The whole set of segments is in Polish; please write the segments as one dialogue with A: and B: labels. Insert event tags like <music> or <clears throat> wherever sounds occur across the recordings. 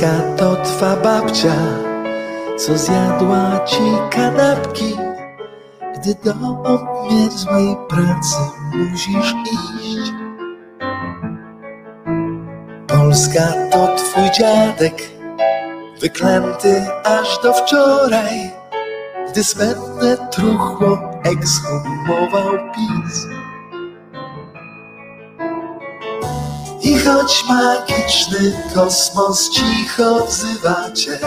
A: Polska to twa babcia, co zjadła ci kanapki, gdy do obmierzłej pracy musisz iść. Polska to twój dziadek, wyklęty aż do wczoraj, gdy smętne truchło ekshumował PiS. I choć magiczny kosmos cicho wzywa cię,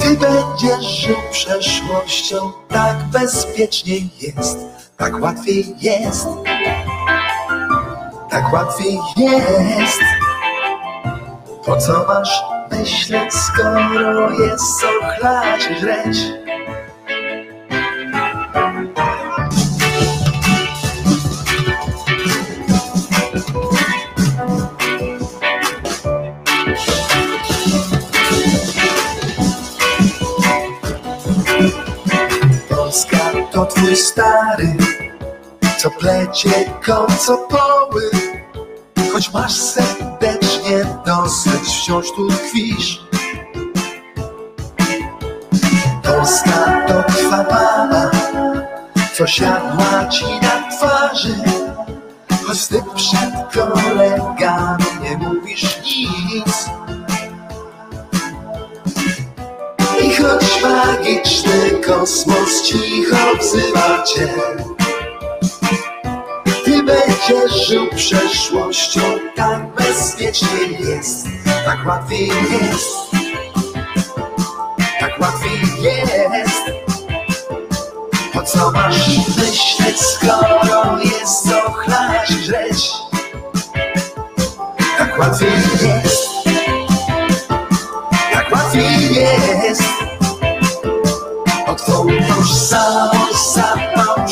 A: ty będziesz żył przeszłością, tak bezpiecznie jest, tak łatwiej jest, tak łatwiej jest. Po co masz myśleć, skoro jest co chlać? Twój stary, co plecie kocopoły. Choć masz serdecznie dosyć, wciąż tu tkwisz. Polska to twa mama, co siadła ci na twarzy. Choć ty przed kolegami nie mówisz nic. Choć magiczny kosmos cicho wzywa cię, ty będziesz żył przeszłością, tak bezpiecznie jest, tak łatwiej jest, tak łatwiej jest. Po co masz myśleć, skoro jest co chlać żreć? Tak łatwiej jest, tak łatwiej jest.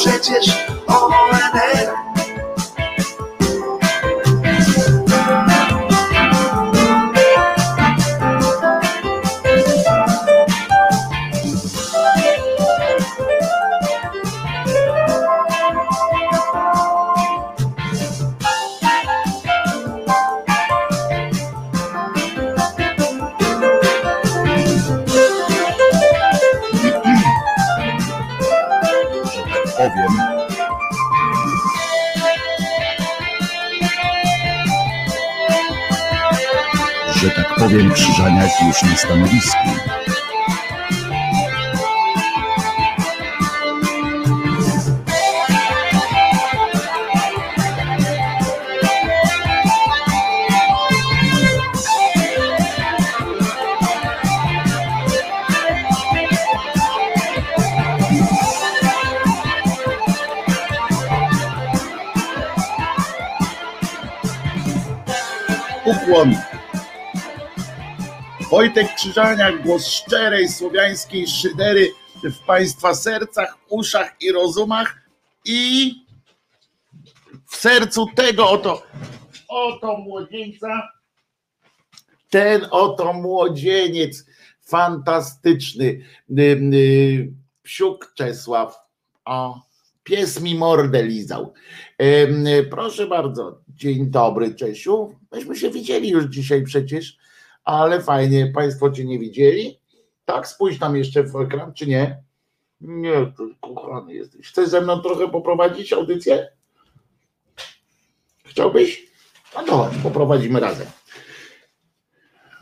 A: Przecież
B: już na stanowisku. Ukłon. Wojtek Krzyżaniak, głos szczerej słowiańskiej szydery w Państwa sercach, uszach i rozumach i w sercu tego oto, oto młodzieńca, ten oto młodzieniec fantastyczny, y, y, psiuk Czesław, o, pies mi mordę lizał. Y, Proszę bardzo, dzień dobry Czesiu, myśmy się widzieli już dzisiaj przecież, ale fajnie, Państwo Cię nie widzieli. Tak, spójrz tam jeszcze w ekran, czy nie? Nie, to kochany jesteś. Chcesz ze mną trochę poprowadzić audycję? Chciałbyś? No to poprowadzimy razem.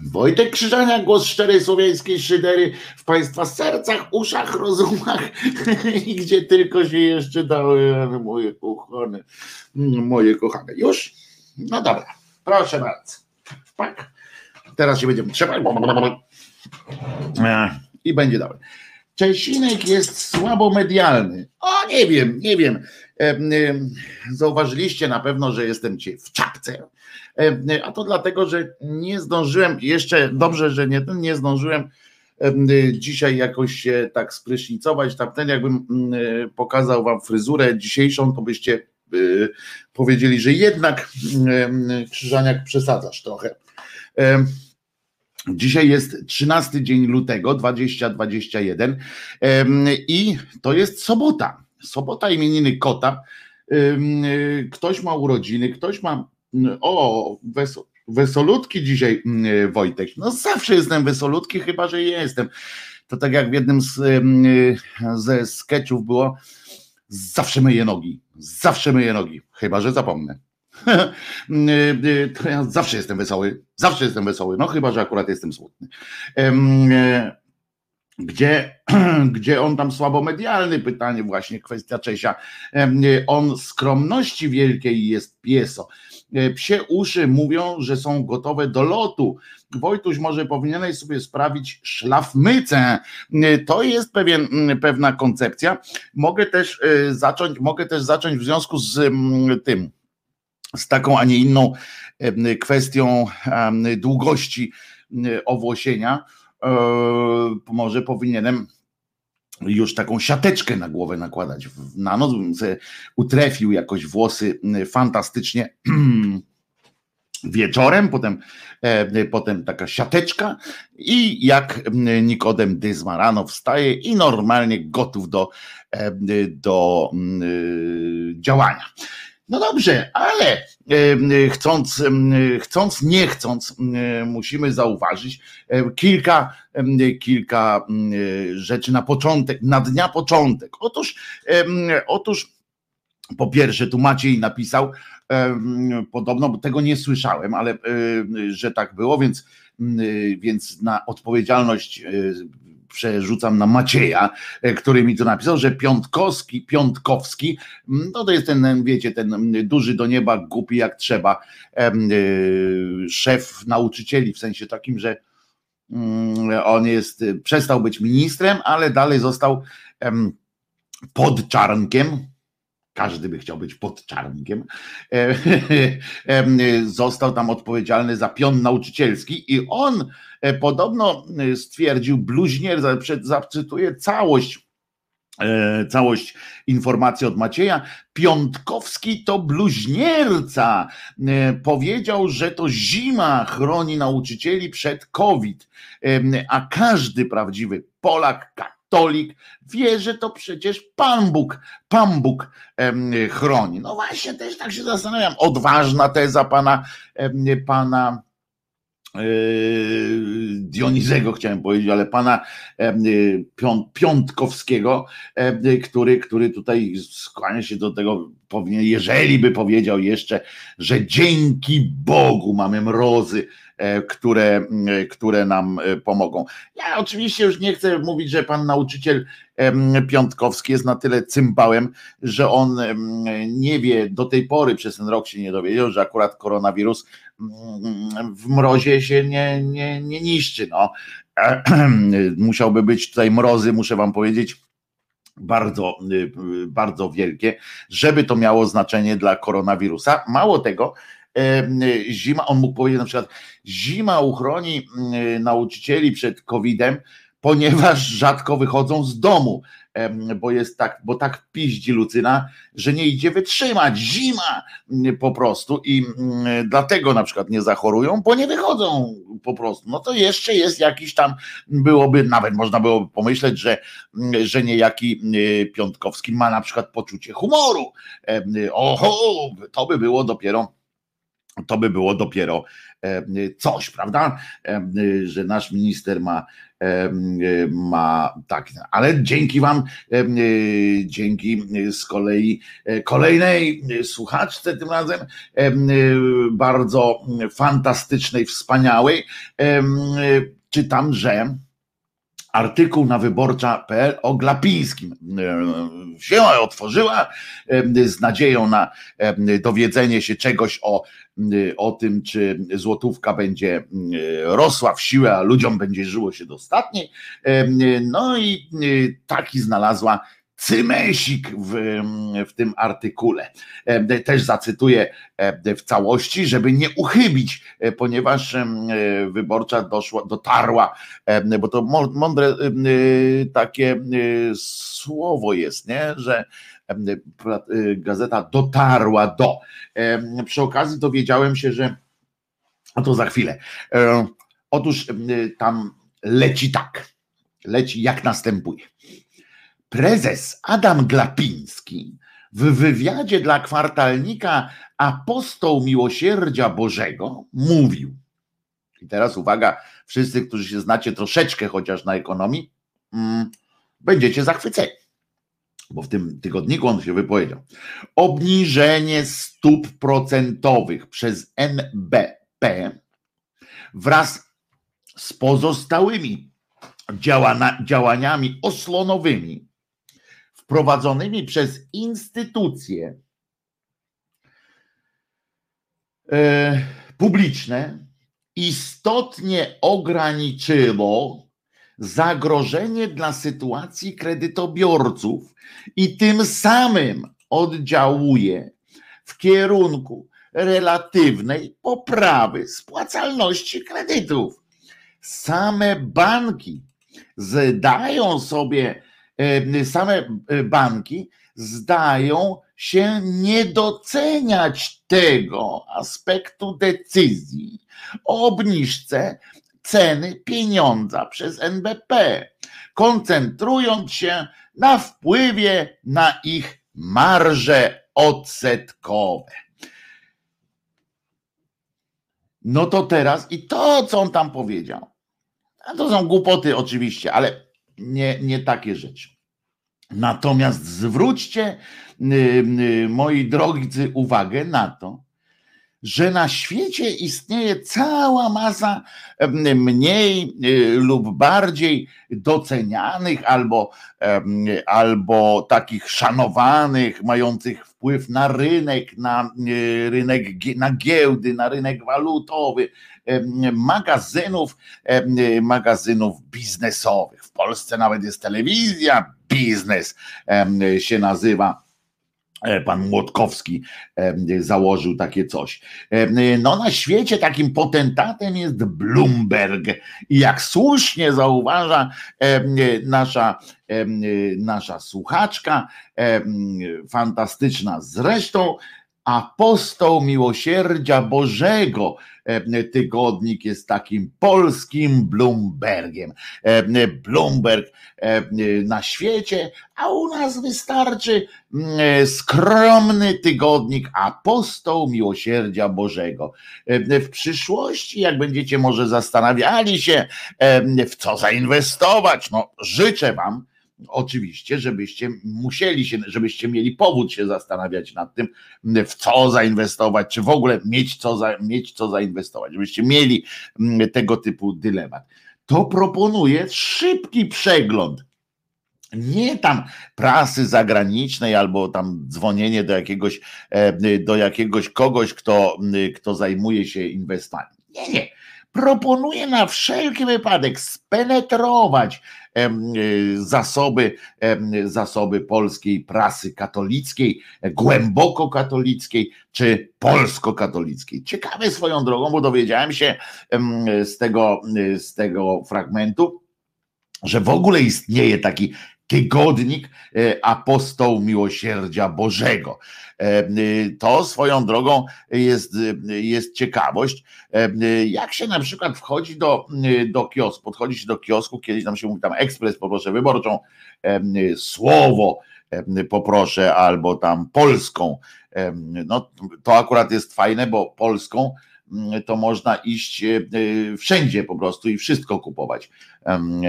B: Wojtek Krzyżania, głos szczerej słowiańskiej szydery w Państwa sercach, uszach, rozumach <laughs> i gdzie tylko się jeszcze dały moje kochane, moje kochane. Już? No dobra, proszę bardzo. Tak. Teraz się będziemy trzymać. I będzie dobry. Czesinek jest słabo medialny. O, nie wiem, nie wiem. Em, em, Zauważyliście na pewno, że jestem ci w czapce. A to dlatego, że nie zdążyłem, jeszcze dobrze, że nie, nie zdążyłem em, dzisiaj jakoś się tak sprysznicować. Tamten jakbym mm, pokazał wam fryzurę dzisiejszą, to byście y, powiedzieli, że jednak em, Krzyżaniak przesadzasz trochę. Dzisiaj jest 13 dzień lutego 2021 em, i to jest sobota. Sobota imieniny kota. Ktoś ma urodziny, ktoś ma. O, wesoło. wesolutki dzisiaj, mm, Wojtek. No zawsze jestem wesolutki, chyba że jestem. To tak jak w jednym z, ze sketchów było, zawsze myję nogi, zawsze myję nogi, chyba że zapomnę. <laughs> to ja zawsze jestem wesoły, zawsze jestem wesoły, no chyba że akurat jestem smutny. E, gdzie, <clears throat> gdzie on tam słabo medialny, pytanie właśnie, kwestia Czesia. On skromności wielkiej jest pieso. E, psie uszy mówią, że są gotowe do lotu. Wojtuś, może powinieneś sobie sprawić szlafmycę. E, to jest pewien, pewna koncepcja. Mogę też e, zacząć, mogę też zacząć w związku z tym, z taką, a nie inną kwestią długości owłosienia może powinienem już taką siateczkę na głowę nakładać. Na noc bym sobie utrefił jakoś włosy fantastycznie <clears throat> wieczorem, potem, e, potem taka siateczka i jak Nikodem Dyzma rano wstaje i normalnie gotów do, e, do działania. No dobrze, ale chcąc, chcąc, nie chcąc, musimy zauważyć kilka, kilka rzeczy na początek, na dnia początek. Otóż, otóż po pierwsze, tu Maciej napisał, podobno, bo tego nie słyszałem, ale że tak było, więc, więc na odpowiedzialność przerzucam na Macieja, e, który mi to napisał, że Piątkowski, Piątkowski, mm, no to jest ten, wiecie, ten duży do nieba, głupi jak trzeba, e, szef nauczycieli, w sensie takim, że mm, on jest, przestał być ministrem, ale dalej został pod czarnkiem, każdy by chciał być pod czarnkiem, e, <laughs> został tam odpowiedzialny za pion nauczycielski i on e, podobno e, stwierdził, bluźnier, zacytuję całość całość informacji od Macieja. Piątkowski to bluźnierca. Powiedział, że to zima chroni nauczycieli przed COVID, a każdy prawdziwy Polak, katolik wie, że to przecież Pan Bóg, Pan Bóg chroni. No właśnie, też tak się zastanawiam. Odważna teza pana, pana e, Dionizego chciałem powiedzieć, ale pana Piątkowskiego, który, który tutaj skłania się do tego, powinien, jeżeli by powiedział jeszcze, że dzięki Bogu mamy mrozy, które, które nam e, pomogą. Ja oczywiście już nie chcę mówić, że pan nauczyciel Piątkowski jest na tyle cymbałem, że on nie wie, do tej pory przez ten rok się nie dowiedział, że akurat koronawirus w mrozie się nie, nie, nie niszczy. No. <clears throat> Musiałby być tutaj mrozy, muszę wam powiedzieć, bardzo, y, bardzo wielkie, żeby to miało znaczenie dla koronawirusa. Mało tego, zima, on mógł powiedzieć na przykład, zima uchroni mm, nauczycieli przed COVID-em, ponieważ rzadko wychodzą z domu, bo jest tak, bo tak piździ Lucyna, że nie idzie wytrzymać. Zima mm, po prostu i mm, dlatego na przykład nie zachorują, bo nie wychodzą po prostu. No to jeszcze jest jakiś tam, byłoby, nawet można byłoby pomyśleć, że, że niejaki Piątkowski ma na przykład poczucie humoru. Oho, to by było dopiero to by było dopiero e, coś, prawda? E, że nasz minister ma, e, ma tak, ale dzięki Wam, dzięki z kolei kolejnej słuchaczce tym razem, bardzo fantastycznej, wspaniałej, czytam, że artykuł na wyborcza.pl o Glapińskim. Się otworzyła z nadzieją na dowiedzenie się czegoś o, o tym, czy złotówka będzie rosła w siłę, a ludziom będzie żyło się dostatniej. No i taki znalazła cymesik w, w tym artykule. E, też zacytuję e, w całości, żeby nie uchybić, e, ponieważ wyborcza doszła, dotarła, bo to mądre takie słowo jest, nie? że gazeta dotarła do. Przy okazji dowiedziałem się, że a to za chwilę. Otóż tam leci tak, leci jak następuje prezes Adam Glapiński w wywiadzie dla kwartalnika Apostoł Miłosierdzia Bożego mówił, i teraz uwaga, wszyscy, którzy się znacie troszeczkę chociaż na ekonomii, mm, będziecie zachwyceni, bo w tym tygodniku on się wypowiedział. Obniżenie stóp procentowych przez NBP wraz z pozostałymi działaniami osłonowymi wprowadzonymi przez instytucje e, publiczne istotnie ograniczyło zagrożenie dla sytuacji kredytobiorców i tym samym oddziałuje w kierunku relatywnej poprawy spłacalności kredytów. Same banki zdają sobie, same e, banki zdają się nie doceniać tego aspektu decyzji o obniżce ceny pieniądza przez NBP, koncentrując się na wpływie na ich marże odsetkowe. No to teraz i to, co on tam powiedział, to są głupoty oczywiście, ale nie, nie takie rzeczy. Natomiast zwróćcie, y, y, moi drodzy, uwagę na to, że na świecie istnieje cała masa mniej y, lub bardziej docenianych albo, albo takich szanowanych, mających wpływ na rynek, na rynek, na giełdy, na rynek walutowy, magazynów, magazynów biznesowych. Polsce nawet jest telewizja, biznes się nazywa. E, pan Młotkowski założył takie coś. No na świecie takim potentatem jest Bloomberg i jak słusznie zauważa nasza, nasza słuchaczka, fantastyczna zresztą, apostoł miłosierdzia Bożego. E, tygodnik jest takim polskim Bloombergiem. E, Bloomberg e, na świecie, a u nas wystarczy mm, skromny tygodnik apostoł miłosierdzia Bożego. W przyszłości, jak będziecie może zastanawiali się, w co zainwestować, no życzę Wam, oczywiście, żebyście musieli się, żebyście mieli powód się zastanawiać nad tym, w co zainwestować, czy w ogóle mieć co, za, mieć co zainwestować, żebyście mieli mm, tego typu dylemat. To proponuję szybki przegląd nie tam prasy zagranicznej albo tam dzwonienie do jakiegoś, e, do jakiegoś kogoś, kto, kto zajmuje się inwestowaniem. Nie, nie. Proponuję na wszelki wypadek spenetrować Y, zasoby, zasoby polskiej prasy katolickiej, głęboko katolickiej czy polsko-katolickiej. Ciekawe swoją drogą, bo dowiedziałem się z tego, z tego fragmentu, że w ogóle istnieje taki tygodnik e, Apostoł Miłosierdzia Bożego. E, to swoją drogą jest, jest ciekawość. E, jak się na przykład wchodzi do, do kiosku, podchodzi się do kiosku, kiedyś tam się mówi tam ekspres, poproszę wyborczą, słowo poproszę, albo tam polską. No to akurat jest fajne, bo polską to można iść e, wszędzie po prostu i wszystko kupować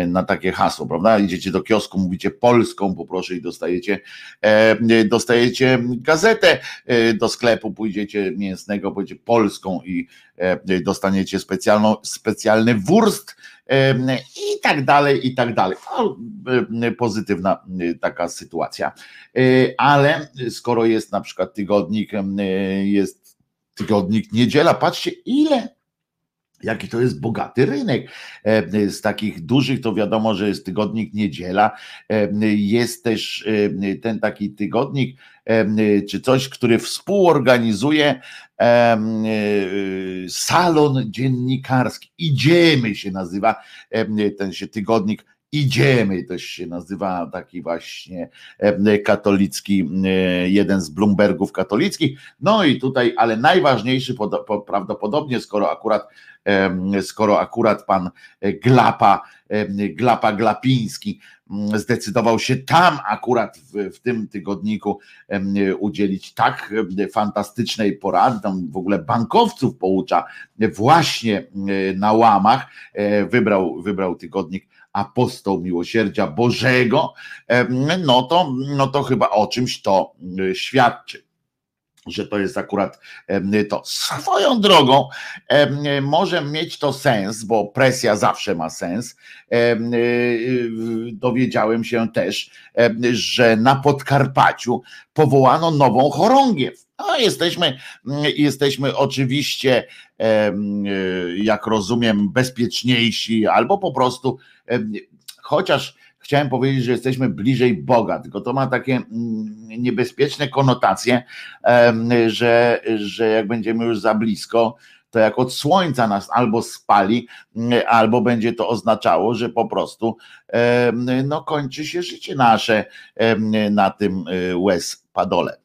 B: na takie hasło, prawda? Idziecie do kiosku, mówicie polską, poproszę i dostajecie, e, dostajecie gazetę e, do sklepu, pójdziecie mięsnego, pójdziecie polską i dostaniecie specjalną, specjalny wurst i tak dalej, i tak dalej. No, pozytywna taka sytuacja. Ale skoro jest na przykład tygodnik, jest tygodnik Niedziela. Patrzcie, ile jaki to jest bogaty rynek. E, z takich dużych to wiadomo, że jest tygodnik Niedziela. E, jest też e, ten taki tygodnik, czy coś, który współorganizuje salon dziennikarski. Idziemy się nazywa ten się tygodnik Idziemy też się nazywa taki właśnie e, katolicki, e, jeden z Bloombergów katolickich. No i tutaj, ale najważniejszy prawdopodobnie, skoro akurat, skoro akurat pan Glapa Glapa Glapiński zdecydował się tam akurat w, w, tym tygodniku udzielić tak fantastycznej porady, tam w ogóle bankowców poucza właśnie na łamach, wybrał, wybrał tygodnik apostoł miłosierdzia Bożego, no to, no to chyba o czymś to świadczy że to jest akurat to. Swoją drogą może mieć to sens, bo presja zawsze ma sens. E, e, dowiedziałem się też, że na Podkarpaciu powołano nową chorągiew. No, jesteśmy, jesteśmy oczywiście, jak rozumiem, bezpieczniejsi, albo po prostu, chociaż chciałem powiedzieć, że jesteśmy bliżej Boga, tylko to ma takie mm, niebezpieczne konotacje, że, że jak będziemy już za blisko, to jak od słońca nas albo spali, mm, albo będzie to oznaczało, że po prostu no, kończy się życie nasze na tym e, łez padole.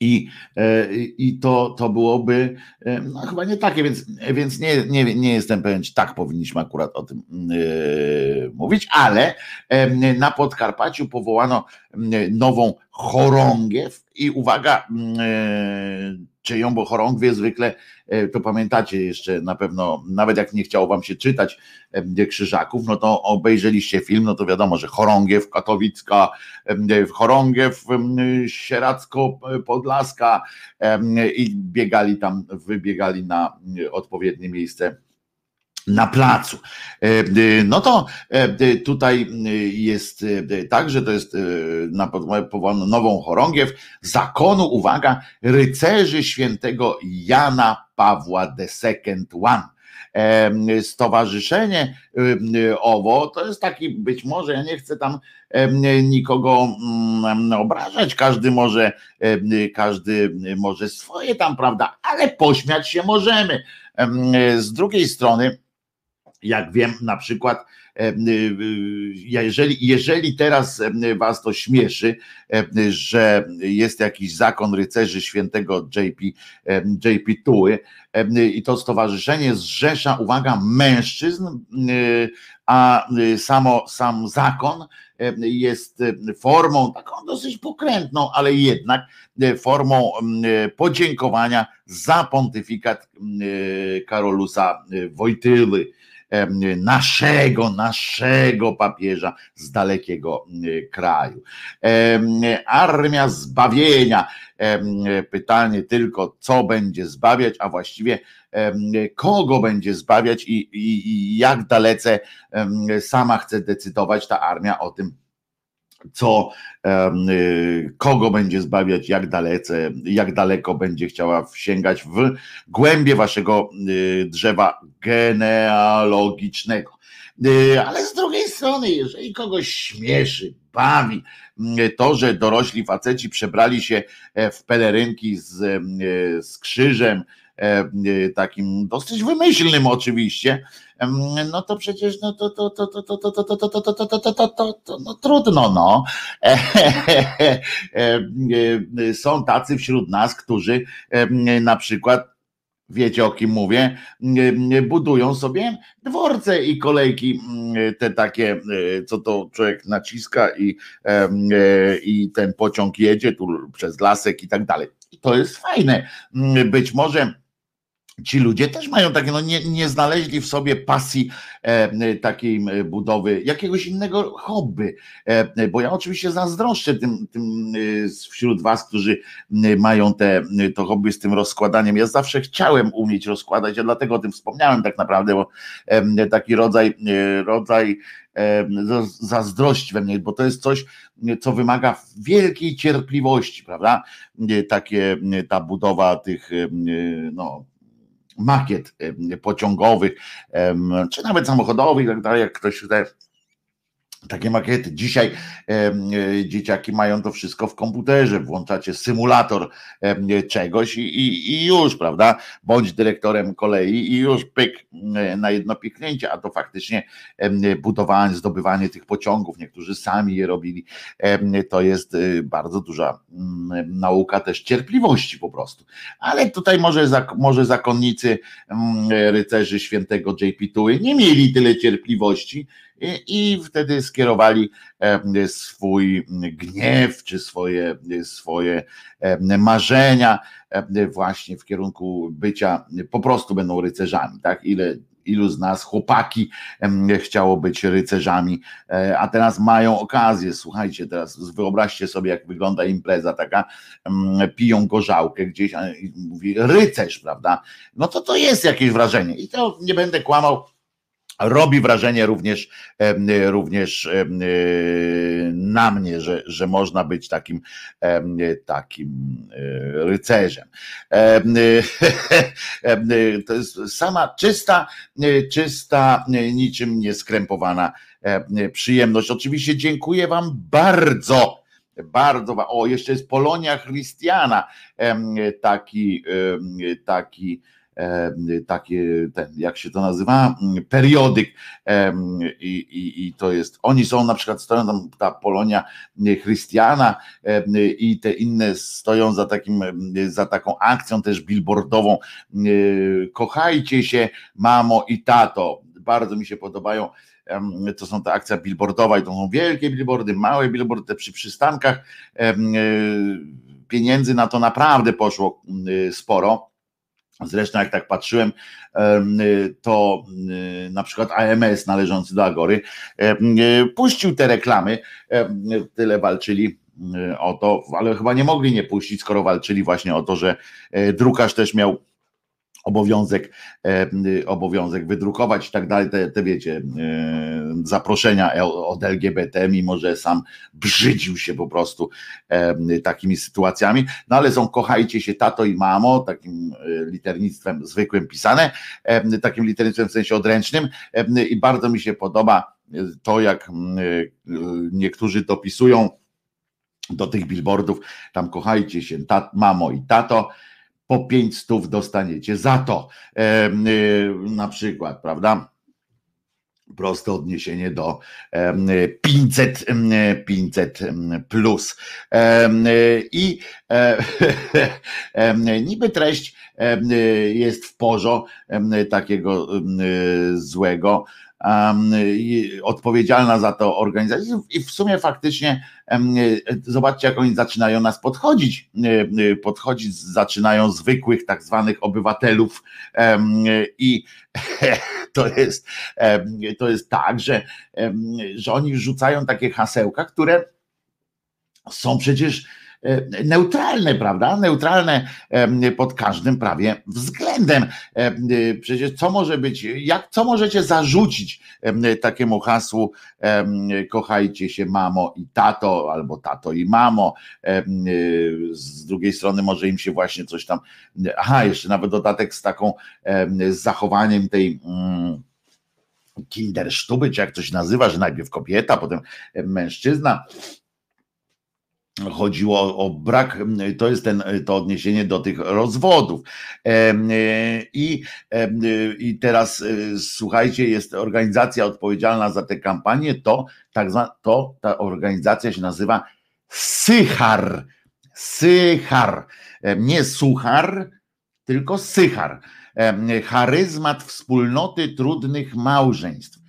B: I, e, i to, to byłoby e, no, chyba nie takie, więc, więc nie, nie, nie jestem pewien, czy tak powinniśmy akurat o tym yy, mówić, ale yy, na Podkarpaciu powołano nową chorągiew i uwaga, yy, czyją, bo chorągwie zwykle, to pamiętacie jeszcze na pewno, nawet jak nie chciało wam się czytać e, krzyżaków, no to obejrzeliście film, no to wiadomo, że chorągiew katowicka, e, chorągiew sieradzko-podlaska i biegali tam, wybiegali na odpowiednie miejsce na placu. E, e, no to e, tutaj jest tak, że to jest na powołano nową chorągiew zakonu, uwaga, rycerzy świętego Jana Pawła II One. Stowarzyszenie owo to jest taki, być może, ja nie chcę tam nikogo mm, obrażać, każdy może, każdy może swoje tam, prawda, ale pośmiać się możemy. Z drugiej strony, jak wiem, na przykład, e, e, jeżeli, jeżeli teraz was to śmieszy, że jest jakiś zakon rycerzy świętego JP, JP Tuły i to stowarzyszenie zrzesza, uwaga, mężczyzn, a samo, sam zakon jest formą taką dosyć pokrętną, ale jednak formą podziękowania za pontyfikat Karolusa Wojtyły naszego, naszego papieża z dalekiego kraju. Armia zbawienia. Pytanie tylko, co będzie zbawiać, a właściwie kogo będzie zbawiać i, i, i jak dalece sama chce decydować ta armia o tym, co, y, kogo będzie zbawiać, jak dalece, jak daleko będzie chciała sięgać w głębie waszego y, drzewa genealogicznego. Y, ale z drugiej strony, jeżeli kogoś śmieszy, bawi to, że dorośli faceci przebrali się e, w pelerynki z, e, z krzyżem, e, takim dosyć wymyślnym oczywiście, no to przecież no to to to to to to to to to to to to to to to no trudno no. Są tacy wśród nas, którzy na przykład wiecie o kim mówię, budują sobie dworce i kolejki, te takie, co to człowiek naciska i, i ten pociąg jedzie tu przez lasek i tak dalej. I to jest fajne. Być może ci ludzie też mają takie, no nie, nie znaleźli w sobie pasji e, takiej budowy, jakiegoś innego hobby, e, bo ja oczywiście zazdroszczę tym, tym e, wśród was, którzy mają te, to hobby z tym rozkładaniem. Ja zawsze chciałem umieć rozkładać, ja dlatego o tym wspomniałem tak naprawdę, bo e, taki rodzaj, e, rodzaj e, zazdrości we mnie, bo to jest coś, co wymaga wielkiej cierpliwości, prawda? Takie ta budowa tych no, makiet pociągowych, czy nawet samochodowych, tak jak ktoś chce takie makiety. Dzisiaj e, dzieciaki mają to wszystko w komputerze. Włączacie symulator e, czegoś i, i, i, już, prawda? Bądź dyrektorem kolei i już pyk e, na jedno piknięcie, a to faktycznie budowanie, zdobywanie tych pociągów, niektórzy sami je robili. To jest bardzo duża nauka też cierpliwości po prostu. Ale tutaj może, może zakonnicy rycerzy świętego JP Tuły nie mieli tyle cierpliwości, i wtedy skierowali swój gniew czy swoje, swoje marzenia właśnie w kierunku bycia, po prostu będą rycerzami, tak? Ile ilu z nas chłopaki chciało być rycerzami, e, a teraz mają okazję. Słuchajcie, teraz wyobraźcie sobie, jak wygląda impreza taka, piją gorzałkę gdzieś, mówi rycerz, prawda? No to to jest jakieś wrażenie. I to nie będę kłamał robi wrażenie również, również na mnie, że, że można być takim, takim e, rycerzem. <laughs> To jest sama czysta, czysta, niczym nieskrępowana przyjemność. Oczywiście dziękuję Wam bardzo bardzo. O, jeszcze jest Polonia Christiana, taki, taki takie, ten, jak się to nazywa, periodyk e, i, i, i to jest, oni są na przykład, stoją tam ta Polonia Chrystiana e, i te inne stoją za takim, za taką akcją też billboardową, kochajcie się mamo i tato, bardzo mi się podobają to są ta akcja billboardowa i to są wielkie billboardy, małe billboardy przy przystankach, pieniędzy na to naprawdę poszło sporo Zresztą jak tak patrzyłem, to na przykład AMS należący do Agory y, puścił te reklamy, tyle walczyli o to, ale chyba nie mogli nie puścić, skoro walczyli właśnie o to, że e, drukarz też miał obowiązek, e, obowiązek wydrukować i tak dalej, te, te wiecie, e, zaproszenia od LGBT, mimo że sam brzydził się po prostu e, takimi sytuacjami, no ale są kochajcie się tato i mamo, takim liternictwem zwykłym pisane, takim liternictwem w sensie odręcznym i bardzo mi się podoba to, jak niektórzy dopisują do tych billboardów, tam kochajcie się tat, mamo i tato, po pięć stów dostaniecie za to. E, na przykład, prawda? proste odniesienie do 500, 500 plus. I <laughs> niby treść jest w porzo takiego złego, odpowiedzialna za to organizacja. I w sumie faktycznie zobaczcie jak oni zaczynają nas podchodzić, podchodzić zaczynają zwykłych tak zwanych obywatelów. I <laughs> to jest, to jest tak, że, że oni rzucają takie hasełka, które są przecież E, neutralne, prawda? Neutralne pod każdym prawie względem. E, przecież co może być, jak, co możecie zarzucić takiemu hasłu kochajcie się mamo i tato, albo tato i mamo. Z drugiej strony może im się właśnie coś tam, aha, jeszcze nawet dodatek z taką, z zachowaniem tej mm, kindersztuby, czy jak to się nazywa, że najpierw kobieta, potem mężczyzna chodziło o, o, brak, to jest ten, to odniesienie do tych rozwodów. E, I, I teraz e, słuchajcie, jest organizacja odpowiedzialna za tę kampanię, to tak zwana, to ta organizacja się nazywa Sychar. Sychar. Nie Suchar, tylko Sychar. Charyzmat wspólnoty trudnych małżeństw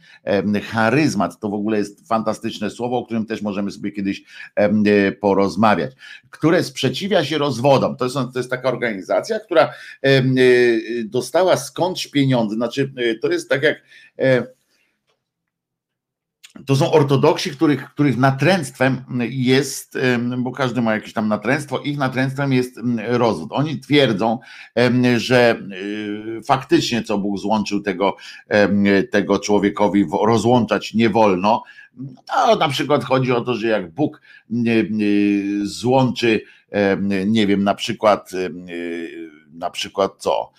B: charyzmat. To w ogóle jest fantastyczne słowo, o którym też możemy sobie kiedyś e, porozmawiać, które sprzeciwia się rozwodom. To jest, to jest taka organizacja, która e, dostała skądś pieniądze. Znaczy, e, to jest tak jak to są ortodoksi, których, których natręctwem jest, bo każdy ma jakieś tam natręctwo, ich natręctwem jest rozwód. Oni twierdzą, że y, faktycznie co Bóg złączył tego, tego człowiekowi rozłączać nie wolno. No, na przykład chodzi o to, że jak Bóg złączy, nie wiem, na przykład, na przykład co?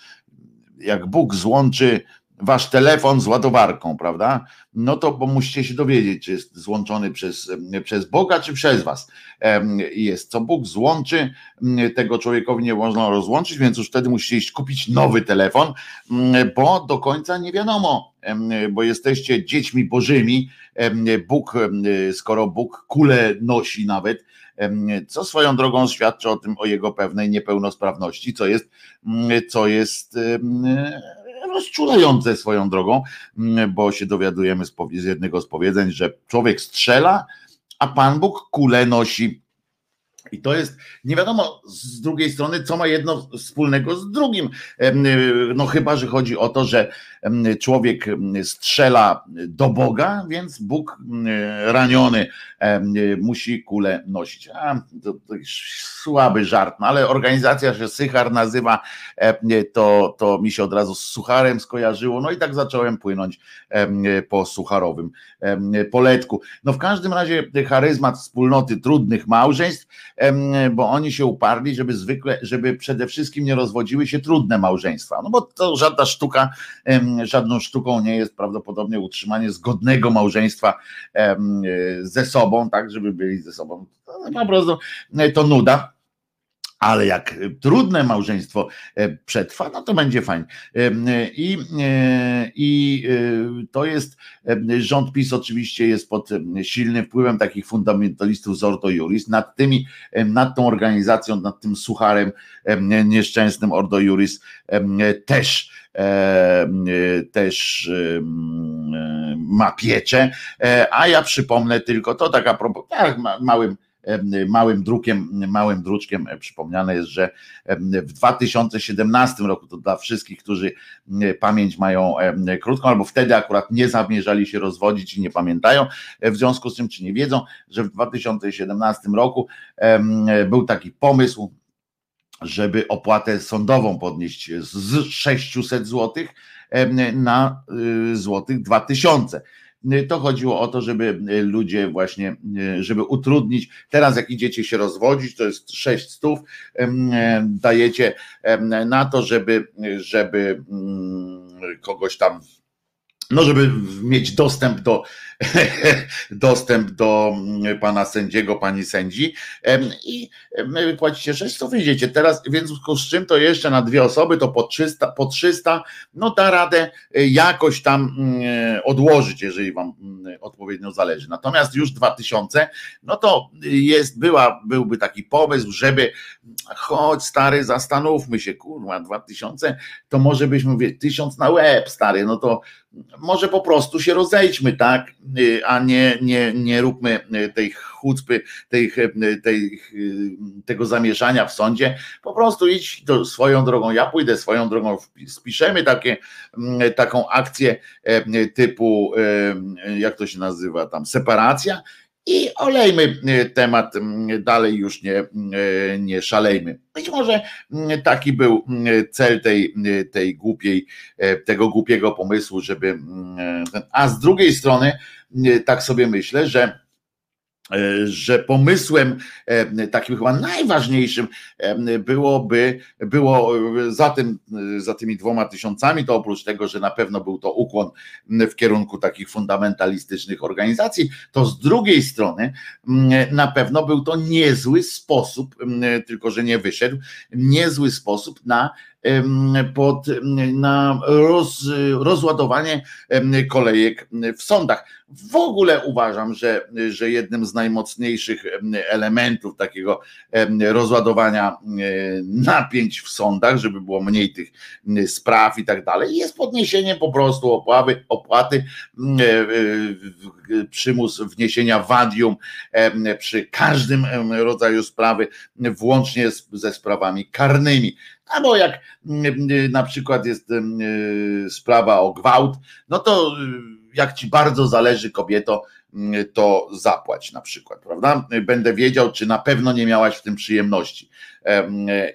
B: Jak Bóg złączy wasz telefon z ładowarką, prawda? No to bo musicie się dowiedzieć, czy jest złączony przez, przez Boga, czy przez was. Jest, co Bóg złączy, tego człowiekowi nie można rozłączyć, więc już wtedy musicie iść kupić nowy telefon, bo do końca nie wiadomo, bo jesteście dziećmi bożymi. Bóg, skoro Bóg kule nosi nawet, co swoją drogą świadczy o tym, o jego pewnej niepełnosprawności, co jest, co jest rozczulające swoją drogą, bo się dowiadujemy z jednego z powiedzeń, że człowiek strzela, a Pan Bóg kule nosi. I to jest, nie wiadomo z drugiej strony, co ma jedno wspólnego z drugim. No chyba, że chodzi o to, że człowiek strzela do Boga, więc Bóg raniony musi kulę nosić. A, to, to słaby żart, no ale organizacja się Sychar nazywa, to, to mi się od razu z sucharem skojarzyło, no i tak zacząłem płynąć po sucharowym poletku. No w każdym razie charyzmat wspólnoty trudnych małżeństw, bo oni się uparli, żeby zwykle, żeby przede wszystkim nie rozwodziły się trudne małżeństwa, no bo to żadna sztuka, żadną sztuką nie jest prawdopodobnie utrzymanie zgodnego małżeństwa ze sobą, tak, żeby byli ze sobą. Po prostu to nuda ale jak trudne małżeństwo e, przetrwa, no to będzie fajnie. I, e, I e, to jest, rząd PiS oczywiście jest pod silnym wpływem takich fundamentalistów z Ordo Juris, nad tymi, nad tą organizacją, nad tym sucharem nieszczęsnym Ordo Juris też też ma pieczę, a ja przypomnę tylko to tak a propos, tak małym małym drukiem, małym druczkiem przypomniane jest, że w 2017 roku, to dla wszystkich, którzy pamięć mają krótką, albo wtedy akurat nie zamierzali się rozwodzić i nie pamiętają, w związku z tym, czy nie wiedzą, że w 2017 roku był taki pomysł, żeby opłatę sądową podnieść z 600 zł na y, złotych 2000 to chodziło o to, żeby ludzie właśnie, żeby utrudnić, teraz jak idziecie się rozwodzić, to jest 6 stów, dajecie na to, żeby, żeby mm, kogoś tam no żeby mieć dostęp do <laughs> dostęp do mm, pana sędziego, pani sędzi. I płacicie 6, to wyjdziecie teraz, więc z czym to jeszcze na dwie osoby to po 300, po 300 no da radę e, jakoś tam mm, odłożyć, jeżeli wam mm, odpowiednio zależy. Natomiast już 2000, no to jest, była, byłby taki pomysł, żeby chodź stary, zastanówmy się, kurwa, 2000, to może byśmy mówili, tysiąc na łeb, stary, no to może po prostu się rozejdźmy, tak, a nie, nie, nie róbmy y, tej chucpy, tej, y, tej, tego zamieszania w sądzie, po prostu idź do, swoją drogą, ja pójdę swoją drogą, spiszemy takie, mm, taką akcję typu, jak to się nazywa tam, separacja i olejmy temat dalej, już nie, nie szalejmy. Być może taki był cel tej, tej głupiej, tego głupiego pomysłu, żeby. A z drugiej strony, tak sobie myślę, że E, że pomysłem e, takim chyba najważniejszym e, byłoby, było za, tym, za tymi dwoma tysiącami, to oprócz tego, że na pewno był to ukłon w kierunku takich fundamentalistycznych organizacji, to z drugiej strony na pewno był to niezły sposób, tylko że nie wyszedł, niezły sposób na pod, na roz, rozładowanie kolejek w sądach. W ogóle uważam, że, że jednym z najmocniejszych elementów takiego rozładowania napięć w sądach, żeby było mniej tych spraw i tak dalej, jest podniesienie po prostu opłaty, opłaty przymus wniesienia wadium przy każdym rodzaju sprawy, włącznie ze sprawami karnymi. Albo jak na przykład jest sprawa o gwałt, no to jak ci bardzo zależy kobieto, to zapłać na przykład, prawda? Będę wiedział, czy na pewno nie miałaś w tym przyjemności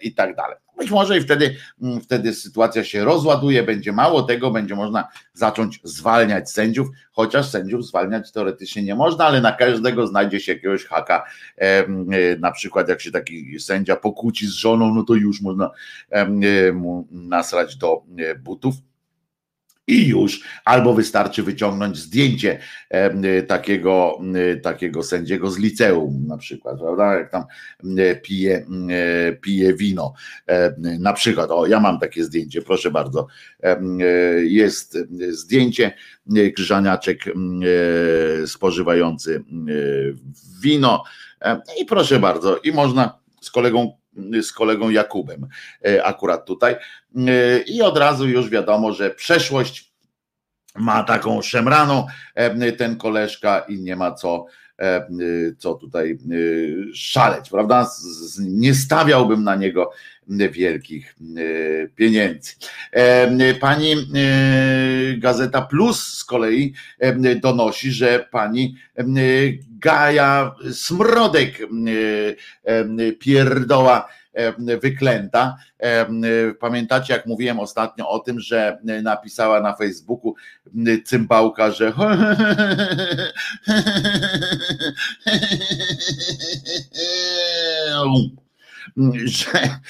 B: i tak dalej. Być może i wtedy, mm, wtedy sytuacja się rozładuje, będzie mało tego, będzie można zacząć zwalniać sędziów, chociaż sędziów zwalniać teoretycznie nie można, ale na każdego znajdzie się jakiegoś haka. E, na przykład, jak się taki sędzia pokłóci z żoną, no to już można mu nasrać do e, butów i już, albo wystarczy wyciągnąć zdjęcie takiego, takiego sędziego z liceum na przykład, prawda, jak tam pije, pije wino na przykład, o ja mam takie zdjęcie, proszę bardzo, jest zdjęcie, Krzyżaniaczek spożywający wino. I proszę bardzo, i można z kolegą z kolegą Jakubem e, akurat tutaj. E, I od razu już wiadomo, że przeszłość ma taką szemraną e, ten koleżka i nie ma co co tutaj szaleć, prawda? Nie stawiałbym na niego wielkich pieniędzy. Pani Gazeta Plus z kolei donosi, że pani Gaja Smrodek pierdoła wyklęta. Pamiętacie, jak mówiłem ostatnio o tym, że napisała na Facebooku cymbałka, że <laughs> że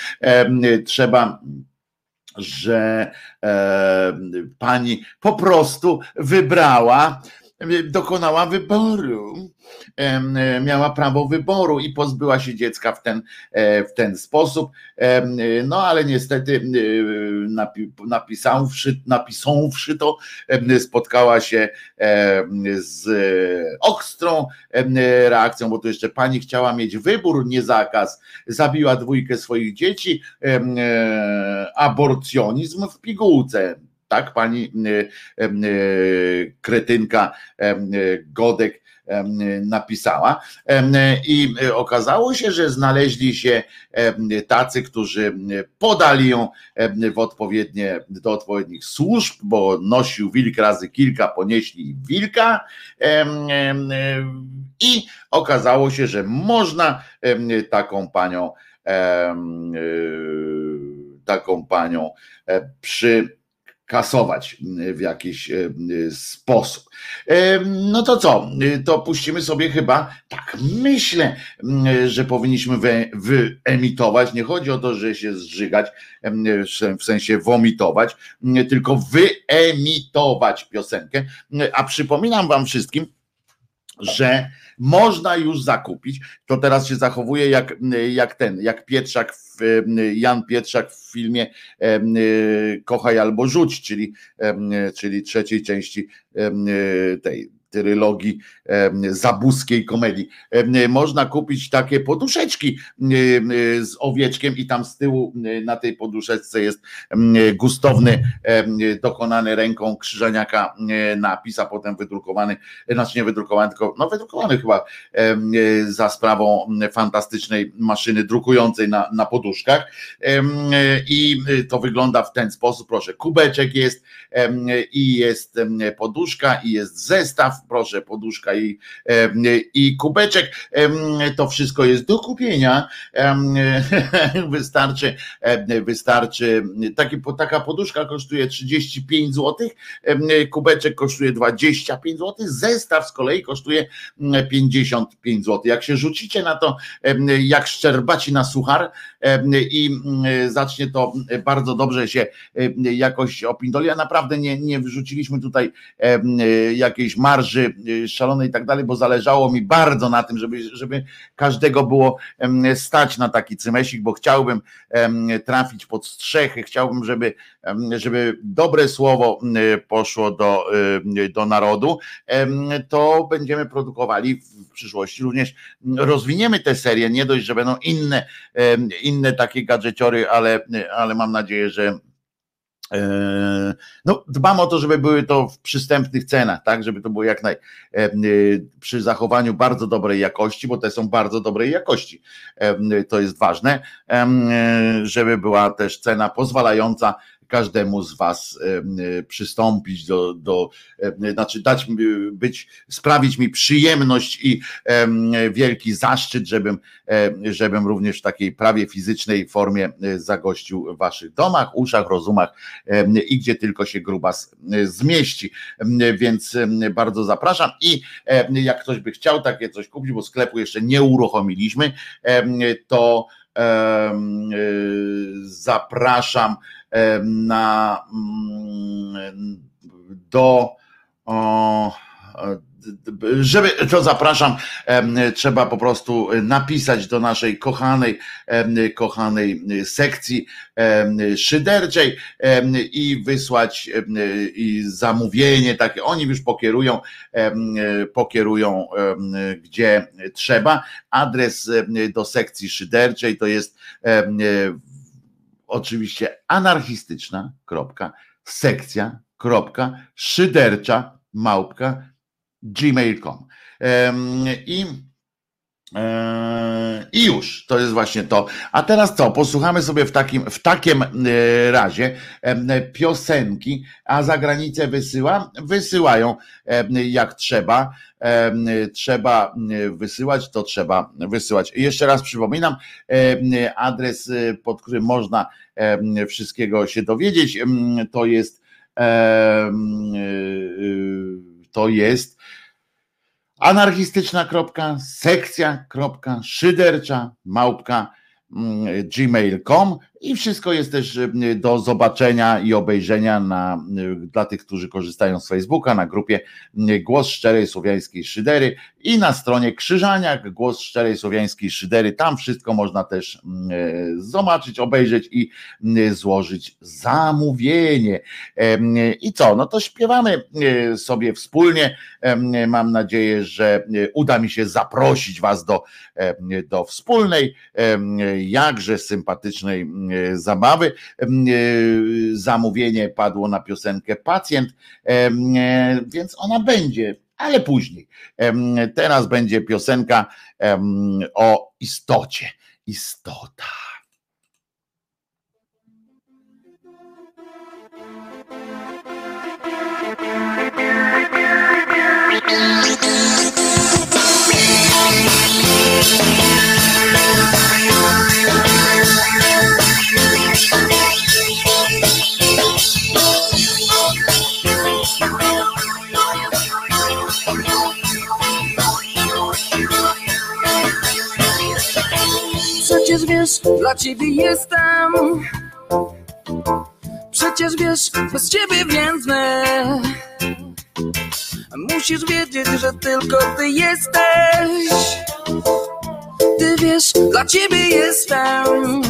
B: trzeba że pani po prostu wybrała dokonała wyboru, miała prawo wyboru i pozbyła się dziecka w ten, e, w ten sposób. No ale niestety napisawszy, napisąwszy to, spotkała się z ostrą reakcją, bo to jeszcze pani chciała mieć wybór, nie zakaz. Zabiła dwójkę swoich dzieci, e, aborcjonizm w pigułce tak pani y, y, kretynka y, Godek napisała. I okazało się, że znaleźli się tacy, którzy podali ją w odpowiednie, do odpowiednich służb, bo nosił wilk razy kilka, ponieśli wilka. I okazało się, że można taką panią taką panią przy kasować w jakiś e, sposób. E, no to co? To puścimy sobie chyba, tak myślę, że powinniśmy wyemitować. Nie chodzi o to, że się zżygać, w sensie womitować, tylko wyemitować piosenkę. A przypominam Wam wszystkim, że można już zakupić. To teraz się zachowuje jak, jak ten, jak Pietrzak, Jan Pietrzak w filmie Kochaj albo rzuć, czyli, czyli trzeciej części tej trylogii zabuskiej komedii. Można kupić takie poduszeczki z owieczkiem i tam z tyłu na tej poduszeczce jest gustowny, dokonany ręką Krzyżaniaka napis, a potem wydrukowany, znaczy nie wydrukowany, tylko no wydrukowany chyba za sprawą fantastycznej maszyny drukującej na, na poduszkach i to wygląda w ten sposób, proszę, kubeczek jest i jest poduszka i jest zestaw proszę, poduszka i, i kubeczek, to wszystko jest do kupienia. <laughs> Wystarczy, wystarczy, taki, taka poduszka kosztuje 35 zł, kubeczek kosztuje 25 zł, zestaw z kolei kosztuje 55 zł. Jak się rzucicie na to, jak szczerbaci na suchar i zacznie to bardzo dobrze się jakoś opindoli, a naprawdę nie, nie wrzuciliśmy tutaj jakiejś marży branży y, szalonej i tak dalej, bo zależało mi bardzo na tym, żeby, żeby każdego było stać na taki cymesik, bo chciałbym trafić pod strzechy, chciałbym, żeby, żeby dobre słowo poszło do, do narodu, to będziemy produkowali w przyszłości. Również rozwiniemy tę serię, nie dość, że będą inne, inne takie gadżeciory, ale, ale mam nadzieję, że no, dbam o to, żeby były to w przystępnych cenach, tak, żeby to było jak naj e, przy zachowaniu bardzo dobrej jakości, bo te są bardzo dobrej jakości. E, to jest ważne, żeby była też cena pozwalająca każdemu z Was przystąpić do, do znaczy dać być, sprawić mi przyjemność i wielki zaszczyt, żebym, żebym również w takiej prawie fizycznej formie e, zagościł w Waszych domach, uszach, rozumach i gdzie tylko się grubas zmieści. Więc bardzo zapraszam i jak ktoś by chciał takie coś kupić, bo sklepu jeszcze nie uruchomiliśmy, to e, zapraszam na mm, do żeby, to zapraszam, trzeba po prostu napisać do naszej kochanej, kochanej sekcji szyderczej i wysłać i zamówienie takie, oni już pokierują, pokierują gdzie trzeba. Adres do sekcji szyderczej to jest oczywiście anarchistyczna kropka, sekcja kropka, szydercza małpka gmail.com. I, I już, to jest właśnie to. A teraz co? Posłuchamy sobie w takim, w takim e, razie piosenki, a za granicę wysyła? Wysyłają jak trzeba. Trzeba wysyłać, to trzeba wysyłać. Jeszcze raz przypominam, adres, pod którym można wszystkiego się dowiedzieć, to jest to jest anarchistyczna kropka, sekcja kropka, szydercza małpka mm, gmail.com i wszystko jest też y, do zobaczenia i obejrzenia na, y, dla tych, którzy korzystają z Facebooka, na grupie y, Głos Szczerej Słowiańskiej Szydery i na stronie Krzyżaniak Głos Szczerej Słowiańskiej Szydery. Tam wszystko można też zobaczyć, obejrzeć i złożyć zamówienie. I co? No to śpiewamy sobie wspólnie. Mam nadzieję, że uda mi się zaprosić Was do, do wspólnej, jakże sympatycznej E, zabawy. E, zamówienie padło na piosenkę Pacjent, e, więc ona będzie, ale później. Teraz będzie piosenka o istocie. Istota.
C: Przecież wiesz, dla ciebie jestem. Przecież wiesz, bez ciebie więdnę. Musisz wiedzieć, że tylko ty jesteś. Ty wiesz, dla ciebie jestem.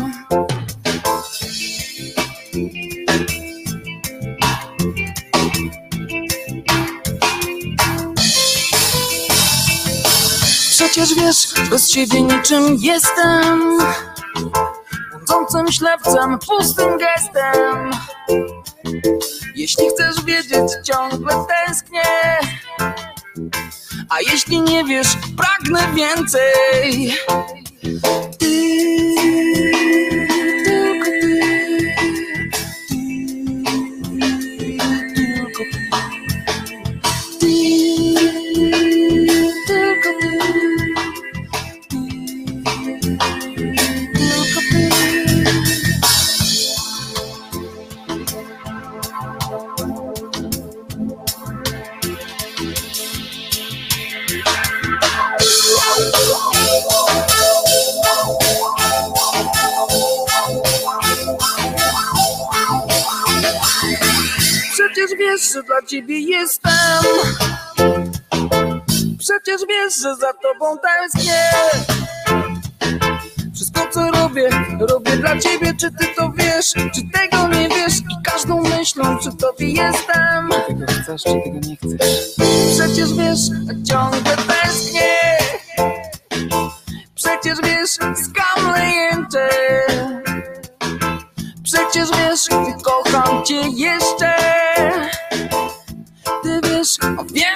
C: Przecież wiesz, bez ciebie niczym jestem Błądzącym ślepcem, pustym gestem. Jeśli chcesz wiedzieć, ciągle tęsknię. A jeśli nie wiesz, pragnę więcej wiesz, że dla ciebie jestem. Przecież wiesz, że za tobą tęsknię. Wszystko co robię, robię dla ciebie, czy ty to wiesz, czy tego nie wiesz i każdą myślą przy tobie jestem.
D: Tego chcesz, czy tego nie chcesz?
C: Przecież wiesz, ciągle tęsknię. Przecież wiesz, skam lejęczę. Przecież wiesz, kocham cię jeszcze wiesz